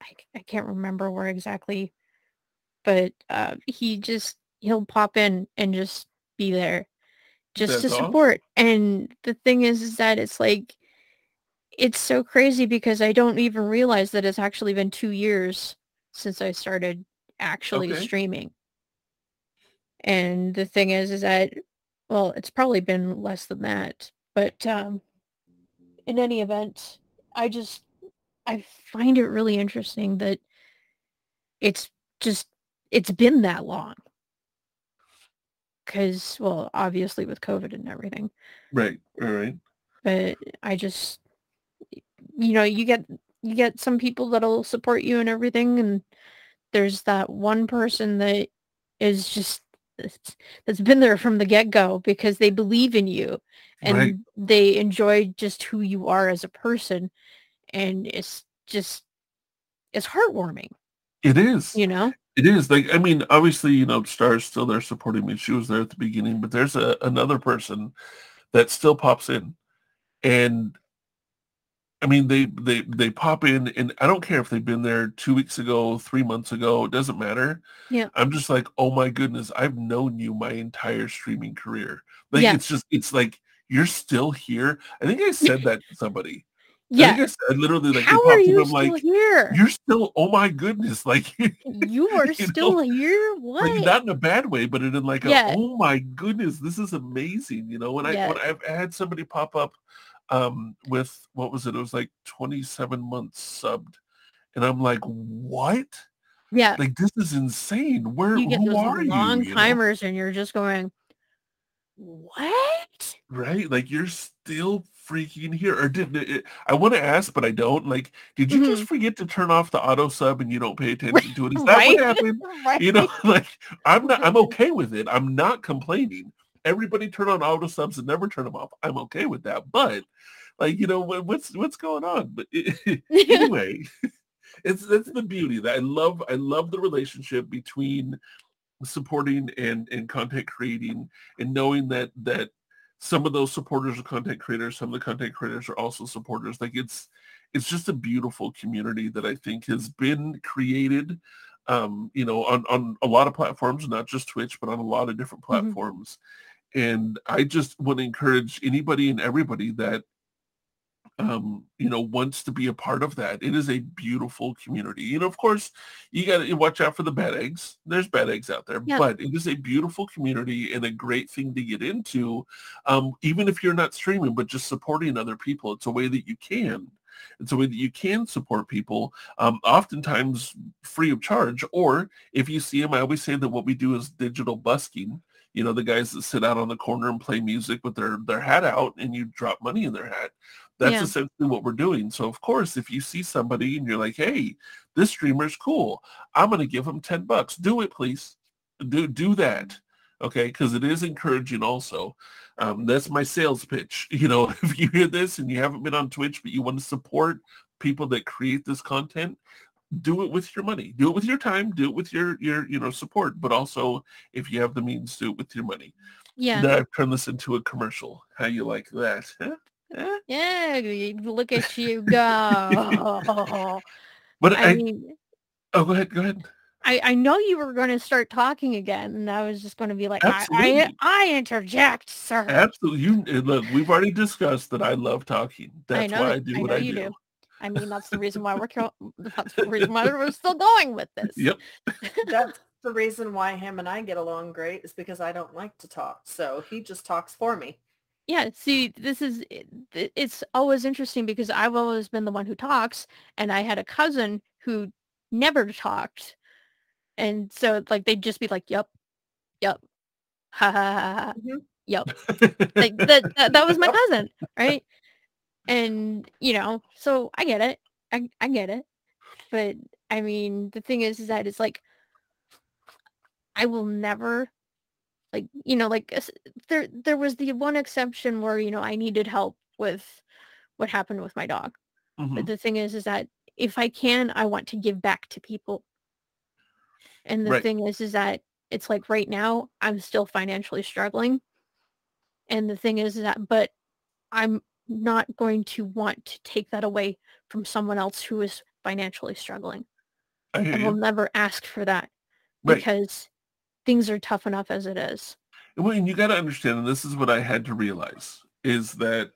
I, I can't remember where exactly, but uh, he just he'll pop in and just be there just to That's awesome. support. And the thing is, is that it's like it's so crazy because I don't even realize that it's actually been two years since I started actually Okay. streaming. And the thing is, is that, well, it's probably been less than that. But um, in any event, I just, I find it really interesting that it's just, it's been that long. Because, well, obviously with COVID and everything. Right, right, right. But I just, you know, you get, you get some people that'll support you and everything. And there's that one person that is just that's that's been there from the get-go because they believe in you and Right. they enjoy just who you are as a person and it's just it's heartwarming It is. you know It is like I mean, obviously, you know, Star's still there supporting me. She was there at the beginning, but there's a another person that still pops in, and I mean, they they they pop in, and I don't care if they've been there two weeks ago, three months ago. It doesn't matter. Yeah. I'm just like, oh my goodness, I've known you my entire streaming career. Like Yeah. it's just, it's like you're still here. I think I said that to somebody. I yeah think I literally like they how popped are you I'm still like, here you're still. Oh my goodness, [LAUGHS] like. you are you still know, here what like not in a bad way, but in like a, oh my goodness, this is amazing. You know, when I when I've had somebody pop up um with what was it? It was like 27 months subbed. And I'm like, what? yeah Like this is insane. Where you get who are long you? you know? timers and you're just going what Right? Like you're still freaking here. Or did it, I want to ask, but I don't. Like, did you just mm-hmm. forget to turn off the auto sub and you don't pay [LAUGHS] attention to it? Is that right what happened? [LAUGHS] right you know [LAUGHS] like i'm not i'm mm-hmm. okay with it i'm not complaining everybody turn on auto subs and never turn them off i'm okay with that but like you know what, what's what's going on but anyway it's that's the beauty that i love i love the relationship between supporting and and content creating and knowing that that some of those supporters are content creators some of the content creators are also supporters like it's it's just a beautiful community that i think has been created um you know on on a lot of platforms not just twitch but on a lot of different Mhm. platforms and i just want to encourage anybody and everybody that um you know wants to be a part of that. It is a beautiful community you know of course you got to watch out for the bad eggs. There's bad eggs out there Yeah. but it is a beautiful community and a great thing to get into um even if you're not streaming but just supporting other people. It's a way that you can it's a way that you can support people um oftentimes free of charge or if you see them i always say that what we do is digital busking. You know the guys that sit out on the corner and play music with their their hat out and you drop money in their hat that's Yeah. essentially what we're doing. So of course if you see somebody and you're like hey this streamer's cool. I'm going to give him 10 bucks. Do it please. Do do that. Okay? Because it is encouraging also. Um, that's my sales pitch. [LAUGHS] You know [LAUGHS] if you hear this and you haven't been on twitch but you want to support people that create this content do it with your money. Do it with your time. Do it with your your you know support. But also if you have the means do it with your money. Yeah. Now i've turned this into a commercial. How you like that huh? Huh? [LAUGHS] yeah look at you [LAUGHS] go but i I, mean oh go ahead go ahead I, I know you were going to start talking again, and I was just going to be like, I, I, I interject, sir. absolutely you uh, look we've already discussed that i love talking that's know why that- i do I what know i you do, do. I mean, that's the reason why we're [LAUGHS] co- that's the reason why we're still going with this. yep That's the reason why him and I get along great is because I don't like to talk. So he just talks for me. Yeah. See, this is it- it's always interesting because I've always been the one who talks, and I had a cousin who never talked, and so like they'd just be like, "Yep, yep, ha ha ha, ha. Mhm. yep." like [LAUGHS] that, that that was my cousin right and you know so i get it i, I get it but i mean the thing is, is that it's like i will never like you know like there there was the one exception where you know i needed help with what happened with my dog Mhm. but the thing is is that if i can i want to give back to people and the Right. thing is is that it's like right now i'm still financially struggling and the thing is that but i'm not going to want to take that away from someone else who is financially struggling I i will never ask for that Right. because things are tough enough as it is Well, and you got to understand, and this is what I had to realize, is that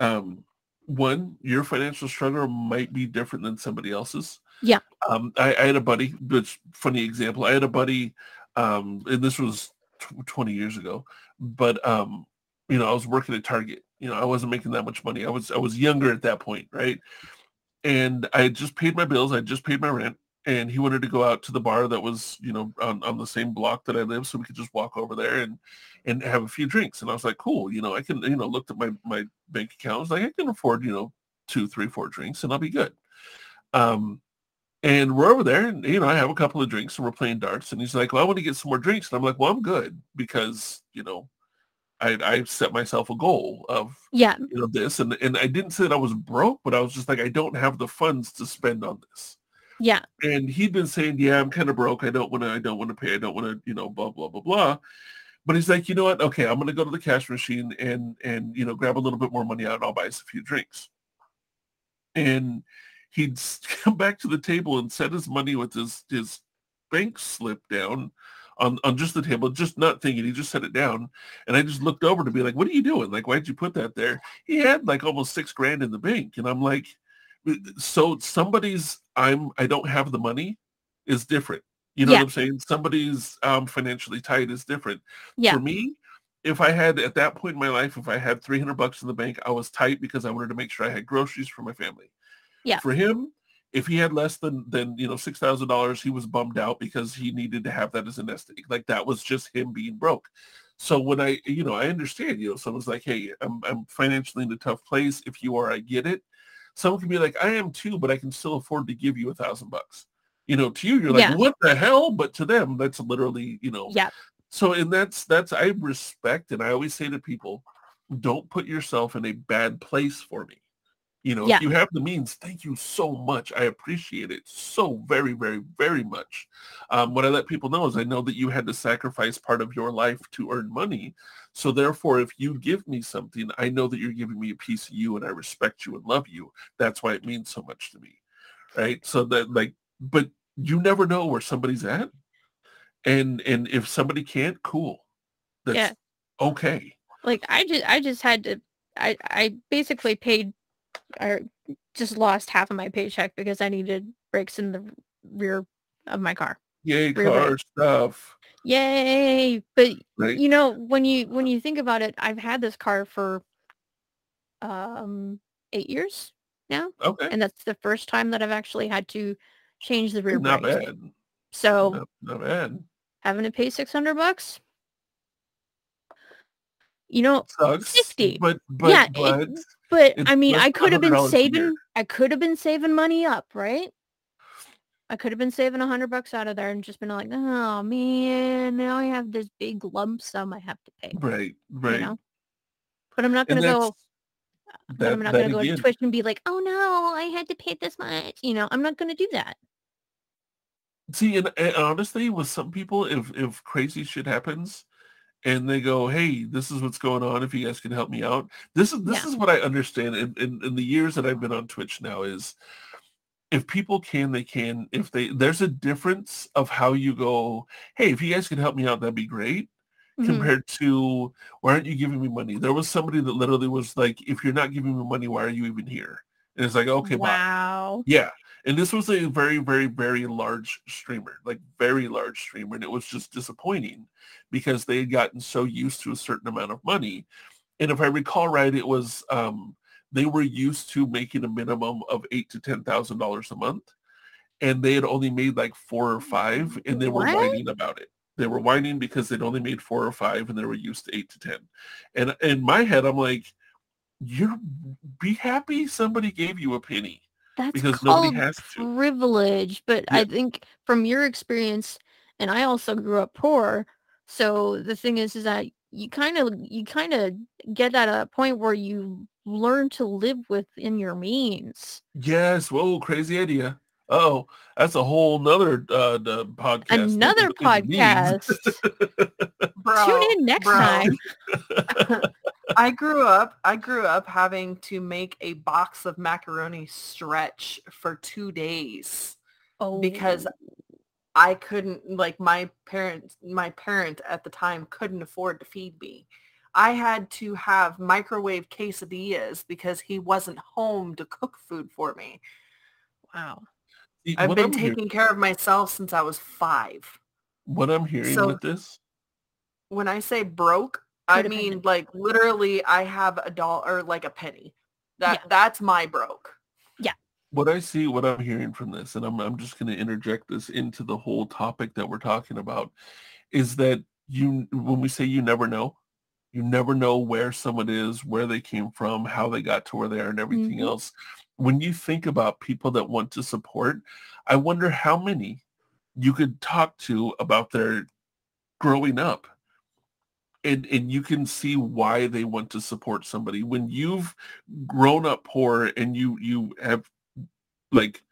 um, one, your financial struggle might be different than somebody else's. Yeah. Um, I, I had a buddy, which funny example. I had a buddy, um, and this was tw 20 years ago, but um, you know, I was working at Target. You know, I wasn't making that much money. I was I was younger at that point, right? And I had just paid my bills. I had just paid my rent and he wanted to go out to the bar that was, you know, on, on the same block that I live, so we could just walk over there and and have a few drinks. And I was like, cool, you know, I can, you know, looked at my my bank account. I was like, I can afford, you know, two, three, four drinks, and I'll be good. Um, And we're over there and, you know, I have a couple of drinks and we're playing darts. And he's like, well, I want to get some more drinks. And I'm like, well, I'm good because, you know, I, I set myself a goal of, Yeah. you know, this. And, and I didn't say that I was broke, but I was just like, I don't have the funds to spend on this. Yeah. And he'd been saying, yeah, I'm kind of broke. I don't want to, I don't want to pay. I don't want to, you know, blah, blah, blah, blah. But he's like, you know what? Okay, I'm going to go to the cash machine and, and, you know, grab a little bit more money out and I'll buy us a few drinks. And he'd [LAUGHS] come back to the table and set his money with his, his bank slip down on, on just the table, just not thinking. He just set it down. And I just looked over to be like, what are you doing? Like, why'd you put that there? He had like almost six grand in the bank. And I'm like, so somebody's I'm I don't have the money is different. You know Yeah. what I'm saying? Somebody's um financially tight is different. Yeah. For me, if I had at that point in my life, if I had 300 bucks in the bank, I was tight because I wanted to make sure I had groceries for my family. Yeah. For him, if he had less than than you know six thousand dollars, he was bummed out because he needed to have that as a nest egg. Like that was just him being broke. So when I, you know, I understand, you know, someone's like, hey, I'm I'm financially in a tough place. If you are, I get it. Someone can be like, I am too, but I can still afford to give you a thousand bucks. You know, to you, you're like, Yeah. what the hell? But to them, that's literally, you know, Yeah. so and that's that's I respect and I always say to people, don't put yourself in a bad place for me. You know, Yeah. if you have the means, thank you so much. I appreciate it so very, very, very much. Um, what I let people know is I know that you had to sacrifice part of your life to earn money. So therefore, if you give me something, I know that you're giving me a piece of you and I respect you and love you. That's why it means so much to me. Right. So that like, but you never know where somebody's at. And and if somebody can't, cool. That's Yeah. okay. Like I just I just had to I I basically paid or just lost half of my paycheck because I needed brakes in the rear of my car. Yay, Real car big. stuff. Yay! But Right. you know when you when you think about it, I've had this car for um 8 years now Okay. and that's the first time that I've actually had to change the rear brakes. Not brakes. bad. So Not, not bad. having to pay 600 bucks you know Sucks. 50. But but Yeah, it- but I mean, I could have been $100 saving. I could have been saving money up, right? I could have been saving a hundred bucks out of there and just been like, oh man, now I have this big lump sum I have to pay. right, right. You know, but I'm not gonna go. That, I'm not gonna go to Twitch and be like, oh no, I had to pay this much. You know, I'm not gonna do that. See, and, and honestly, with some people, if if crazy shit happens, and they go, "Hey, this is what's going on. If you guys can help me out," this is this Yeah. is what I understand in, in in the years that I've been on Twitch now is, if people can, they can. If they there's a difference of how you go. Hey, if you guys can help me out, that'd be great. Mhm. Compared to why aren't you giving me money? There was somebody that literally was like, "If you're not giving me money, why are you even here?" And it's like, okay, bye. wow. Yeah. And this was a very, very, very large streamer, like very large streamer. And it was just disappointing because they had gotten so used to a certain amount of money. And if I recall right, it was um, they were used to making a minimum of eight to ten thousand dollars a month. And they had only made like four or five and they were What? whining about it. They were whining because they'd only made four or five and they were used to eight to ten. And in my head, I'm like, you're be happy somebody gave you a penny That's because nobody called has to. privilege. But Yeah. I think from your experience, and I also grew up poor, so the thing is, is that you kind of you kind of get at a point where you learn to live within your means. Yes. Whoa, crazy idea. Oh, that's a whole nother uh, the podcast. Another in the means. podcast. [LAUGHS] Bro, Tune in next bro. time. [LAUGHS] [LAUGHS] I grew up I grew up having to make a box of macaroni stretch for 2 days Oh, because I couldn't like my parents my parent at the time couldn't afford to feed me. I had to have microwave quesadillas because he wasn't home to cook food for me. wow. See, I've been I'm hear- taking care of myself since I was 5. what I'm hearing So- with this, When I say broke, I Codependent. mean like literally I have a dollar like a penny. That Yeah. that's my broke. Yeah. What I see, what I'm hearing from this, and I'm I'm just going to interject this into the whole topic that we're talking about, is that you when we say you never know, you never know where someone is, where they came from, how they got to where they are, and everything Mhm. else. When you think about people that want to support, I wonder how many you could talk to about their growing up and and you can see why they want to support somebody when you've grown up poor and you you have like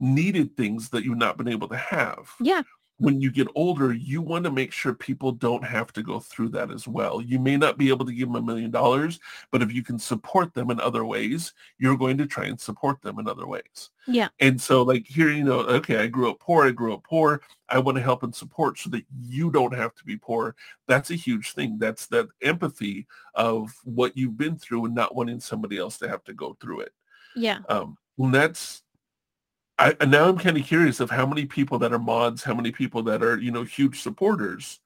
needed things that you've not been able to have Yeah. When you get older you want to make sure people don't have to go through that as well you may not be able to give them a million dollars but if you can support them in other ways you're going to try and support them in other ways Yeah. and so like here, you know, okay, I grew up poor, I grew up poor. I want to help and support so that you don't have to be poor. That's a huge thing. That's that empathy of what you've been through and not wanting somebody else to have to go through it. Yeah. Um, and that's, I and now I'm kind of curious of how many people that are mods, how many people that are, you know, huge supporters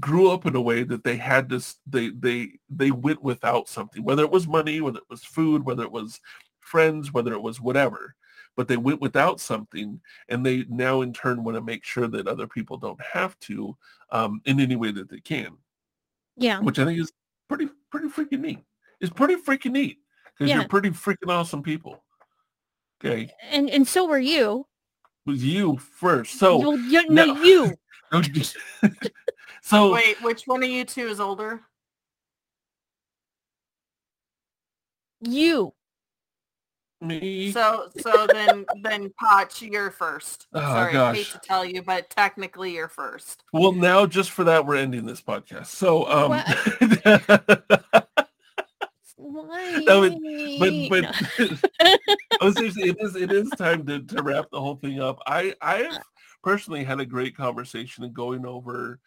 grew up in a way that they had to, they, they, they went without something, whether it was money, whether it was food, whether it was friends, whether it was whatever but they went without something and they now in turn want to make sure that other people don't have to um, in any way that they can Yeah. which i think is pretty pretty freaking neat it's pretty freaking neat because Yeah. you're pretty freaking awesome people okay And and so were you. Was you first so Well, you, no, [LAUGHS] no. you. [LAUGHS] so Wait, which one of you two is older? You. me So so then then Potch, you're first. Oh, Sorry, I hate to tell you, but technically you're first. well now just for that we're ending this podcast so um [LAUGHS] Why? No, but but No. [LAUGHS] oh, seriously, it is it is time to, to wrap the whole thing up. I I uh have personally had a great conversation and going over,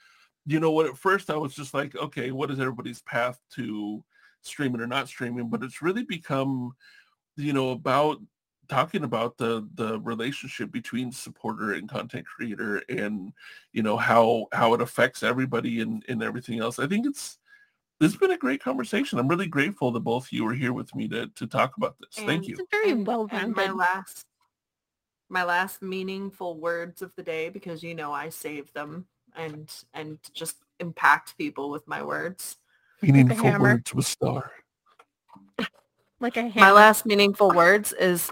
you know what? At first I was just like, okay, what is everybody's path to streaming or not streaming? But it's really become, you know, about talking about the the relationship between supporter and content creator and you know how how it affects everybody and and everything else. I think it's this has been a great conversation. I'm really grateful that both of you are here with me to to talk about this. Thank you. It's very well and my last my last meaningful words of the day because you know I save them and and just impact people with my words. Meaningful hammer. words with star. [LAUGHS] Like a My last meaningful words is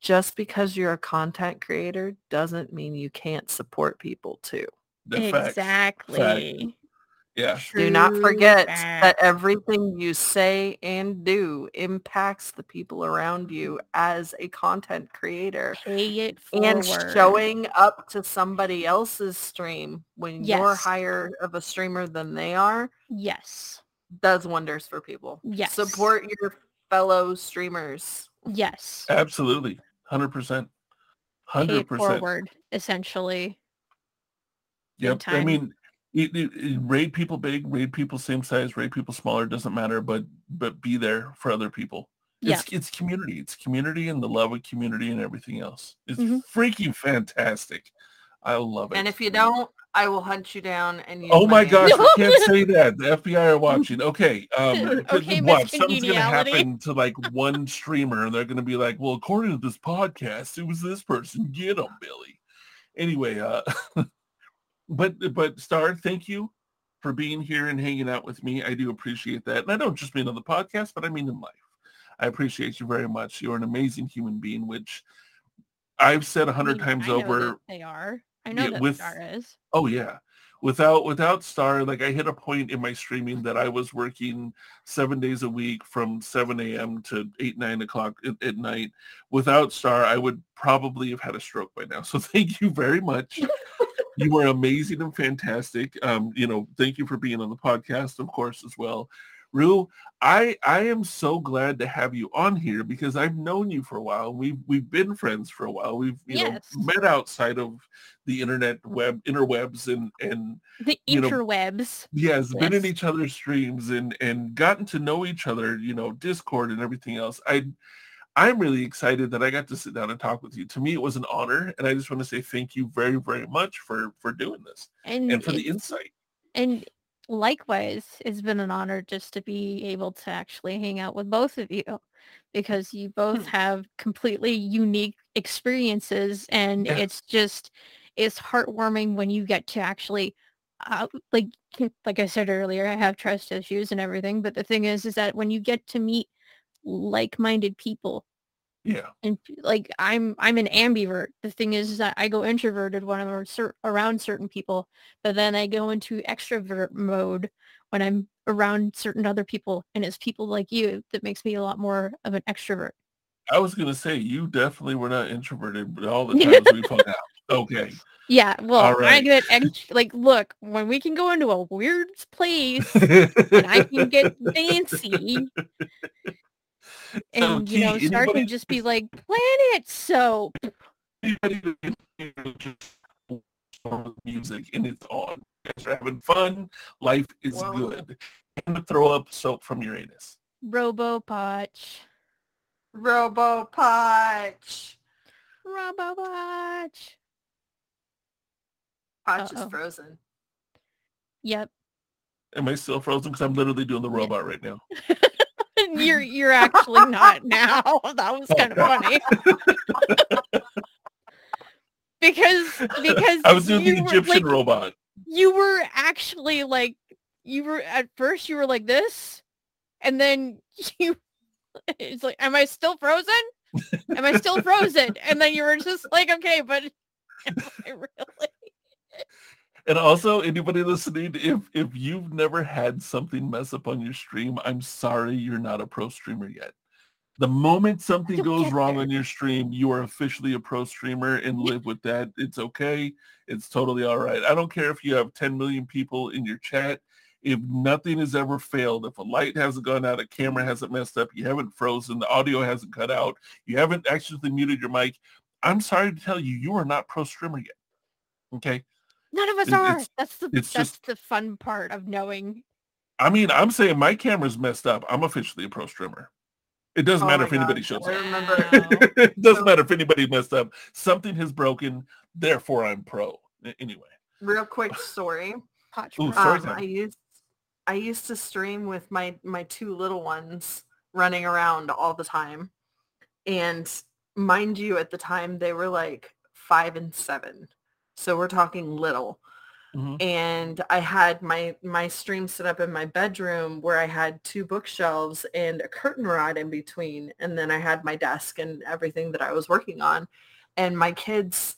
just because you're a content creator doesn't mean you can't support people too. The facts. Exactly. Yeah. Do not forget fact. that everything you say and do impacts the people around you as a content creator. Pay it forward. And showing up to somebody else's stream when you're higher of a streamer than they are Yes. does wonders for people. Yes. Support your fellow streamers. Yes. Absolutely. Hundred percent. Pay Hundred it percent. forward, essentially. Yep. I mean, it, it, it- raid people big, raid people same size, raid people smaller, doesn't matter, but but be there for other people. Yeah. It's it's community. It's community and the love of community and everything else. It's Mhm. freaking fantastic. I love it. And if you don't, I will hunt you down and you Oh my name. gosh, you can't [LAUGHS] say that. The FBI are watching. Okay, um, [LAUGHS] Okay, watch. Something's gonna happen to like one streamer, and they're gonna be like, "Well, according to this podcast, it was this person. Get them, Billy." Anyway, uh, [LAUGHS] but but Star, thank you for being here and hanging out with me. I do appreciate that, and I don't just mean on the podcast, but I mean in life. I appreciate you very much. You're an amazing human being, which I've said a I hundred mean, times I over. They are. I know Yeah, that with- Star is. Oh yeah. Without without Star, like I hit a point in my streaming that I was working seven days a week from 7 a.m. to 8, 9 o'clock at, at night. Without Star, I would probably have had a stroke by now. So [LAUGHS] thank you very much. You are amazing and fantastic. Um, you know, thank you for being on the podcast, of course, as well. Roux, I I am so glad to have you on here because I've known you for a while. We've we've been friends for a while. We've you Yes. know met outside of the internet web interwebs and and The you know, interwebs. yes, been in each other's streams and and gotten to know each other, you know, Discord and everything else. I I'm really excited that I got to sit down and talk with you. To me, it was an honor, and I just want to say thank you very, very much for for doing this And, and for the insight. and likewise, it's been an honor just to be able to actually hang out with both of you because you both Hmm. have completely unique experiences and Yeah. it's just it's heartwarming when you get to actually uh, like like I said earlier, I have trust issues and everything, but the thing is is that when you get to meet like-minded people Yeah. and like I'm I'm an ambivert. The thing is is that I go introverted when I'm cer- around certain people, but then I go into extrovert mode when I'm around certain other people, and it's people like you that makes me a lot more of an extrovert. I was gonna say you definitely were not introverted, but all the times we [LAUGHS] hung out. Okay. Yeah, well, All I get like look when we can go into a weird place and I can get [LAUGHS] fancy, and you Key, know, Star anybody- can just be like planet soap. anybody who can hear just storm [LAUGHS] of music and it's on. You guys are having fun. Life is Whoa. good. And throw up soap from your anus. Robopotch. Robopotch. Robopotch. Potch is Uh-oh. frozen. Yep. Am I still frozen? Because I'm literally doing the robot right now. [LAUGHS] you're you're actually not [LAUGHS] now. [LAUGHS] That was kind of funny. because because I was doing the you were, Egyptian like, robot. you were actually like you were at first you were like this and then [LAUGHS] you it's like am I still frozen? Am I still frozen? And then you were just like okay, but am I really? And also, anybody listening, if if you've never had something mess up on your stream, I'm sorry you're not a pro streamer yet. The moment something goes wrong there. on your stream, you are officially a pro streamer and live with that. It's okay. It's totally all right. I don't care if you have 10 million people in your chat. If nothing has ever failed, if a light hasn't gone out, a camera hasn't messed up, you haven't frozen, the audio hasn't cut out, you haven't actually muted your mic, I'm sorry to tell you, you are not pro streamer yet. Okay. None of us are. it's- That's the that's just- the fun part of knowing. I mean, I'm saying my camera's messed up. I'm officially a pro streamer. It doesn't Oh matter if anybody shows up. remember. [LAUGHS] it doesn't So- matter if anybody messed up. Something has broken, therefore I'm pro. Anyway. Real quick story. Ooh, sorry, Um. I used I used to stream with my my two little ones running around all the time, and mind you, at the time they were like five and seven, so we're talking little. Mhm. And I had my my stream set up in my bedroom where I had two bookshelves and a curtain rod in between, and then I had my desk and everything that I was working on, and my kids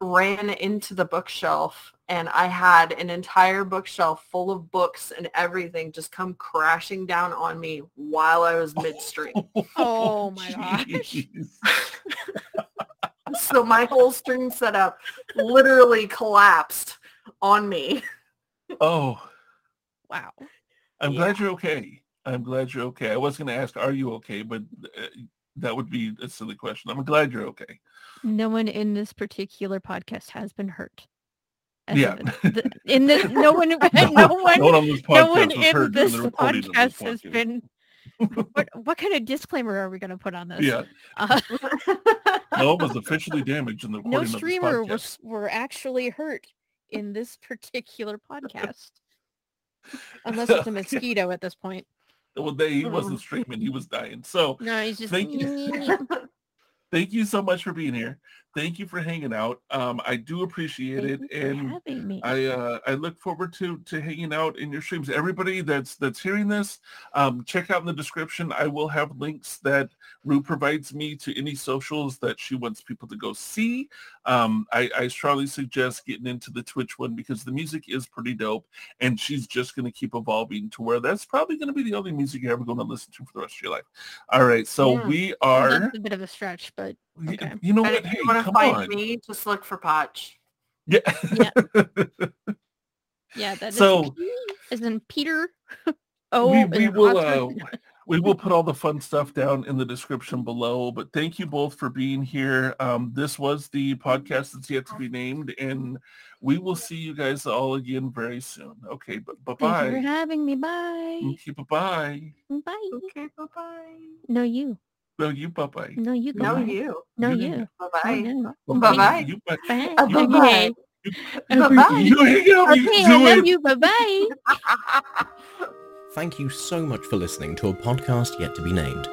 ran into the bookshelf and I had an entire bookshelf full of books and everything just come crashing down on me while I was [LAUGHS] midstream. Oh my [LAUGHS] gosh. [LAUGHS] Jeez. [LAUGHS] so my whole stream setup literally collapsed on me. Oh, Wow. I'm Yeah. glad you're okay. I'm glad you're okay. I was going to ask, are you okay? But uh, that would be a silly question. I'm glad you're okay. No one in this particular podcast has been hurt. As Yeah. the- in this, no one, [LAUGHS] [LAUGHS] no, one, No one on no one in this the recording of this podcast has podcast. been. What, what kind of disclaimer are we going to put on this? Yeah, Uh, [LAUGHS] no one was officially damaged in the recording no of this streamer podcast. was were actually hurt in this particular podcast, [LAUGHS] unless it's a mosquito at this point. Well, they, he Mm. wasn't streaming; he was dying. So, No, he's just. Thank you. [LAUGHS] thank you so much for being here. Thank you for hanging out. Um, I do appreciate Thank it, and. I uh, I look forward to to hanging out in your streams. Everybody that's that's hearing this, um, check out in the description. I will have links that Roux provides me to any socials that she wants people to go see. Um, I, I strongly suggest getting into the Twitch one because the music is pretty dope, and she's just going to keep evolving to where that's probably going to be the only music you're ever going to listen to for the rest of your life. All right, so Yeah. we are. That's a bit of a stretch, but okay. You know And what? if Hey, you want to come on. me, just look for Potch. Yeah. yeah, [LAUGHS] yeah that is So- P as in Peter. [LAUGHS] oh, we, we will Oscar. uh, [LAUGHS] we will put all the fun stuff down in the description below but thank you both for being here um, this was the podcast that's yet to be named and we will see you guys all again very soon okay but bye. Thank you for having me. Bye. okay bye-bye Bye. Okay, bye-bye. No, you. no you bye-bye No, you. No, Bye-bye. you. No, You you. didn't. No, Bye-bye. no. Bye-bye. you, bye. Bye. Uh, bye-bye. Okay. Bye-bye. you hang up you Okay, do I love it you. Bye bye. [LAUGHS] Thank you so much for listening to a podcast yet to be named.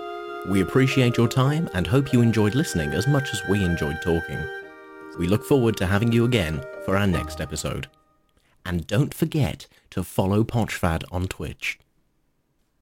We appreciate your time and hope you enjoyed listening as much as we enjoyed talking. We look forward to having you again for our next episode. And don't forget to follow Potchfad on Twitch.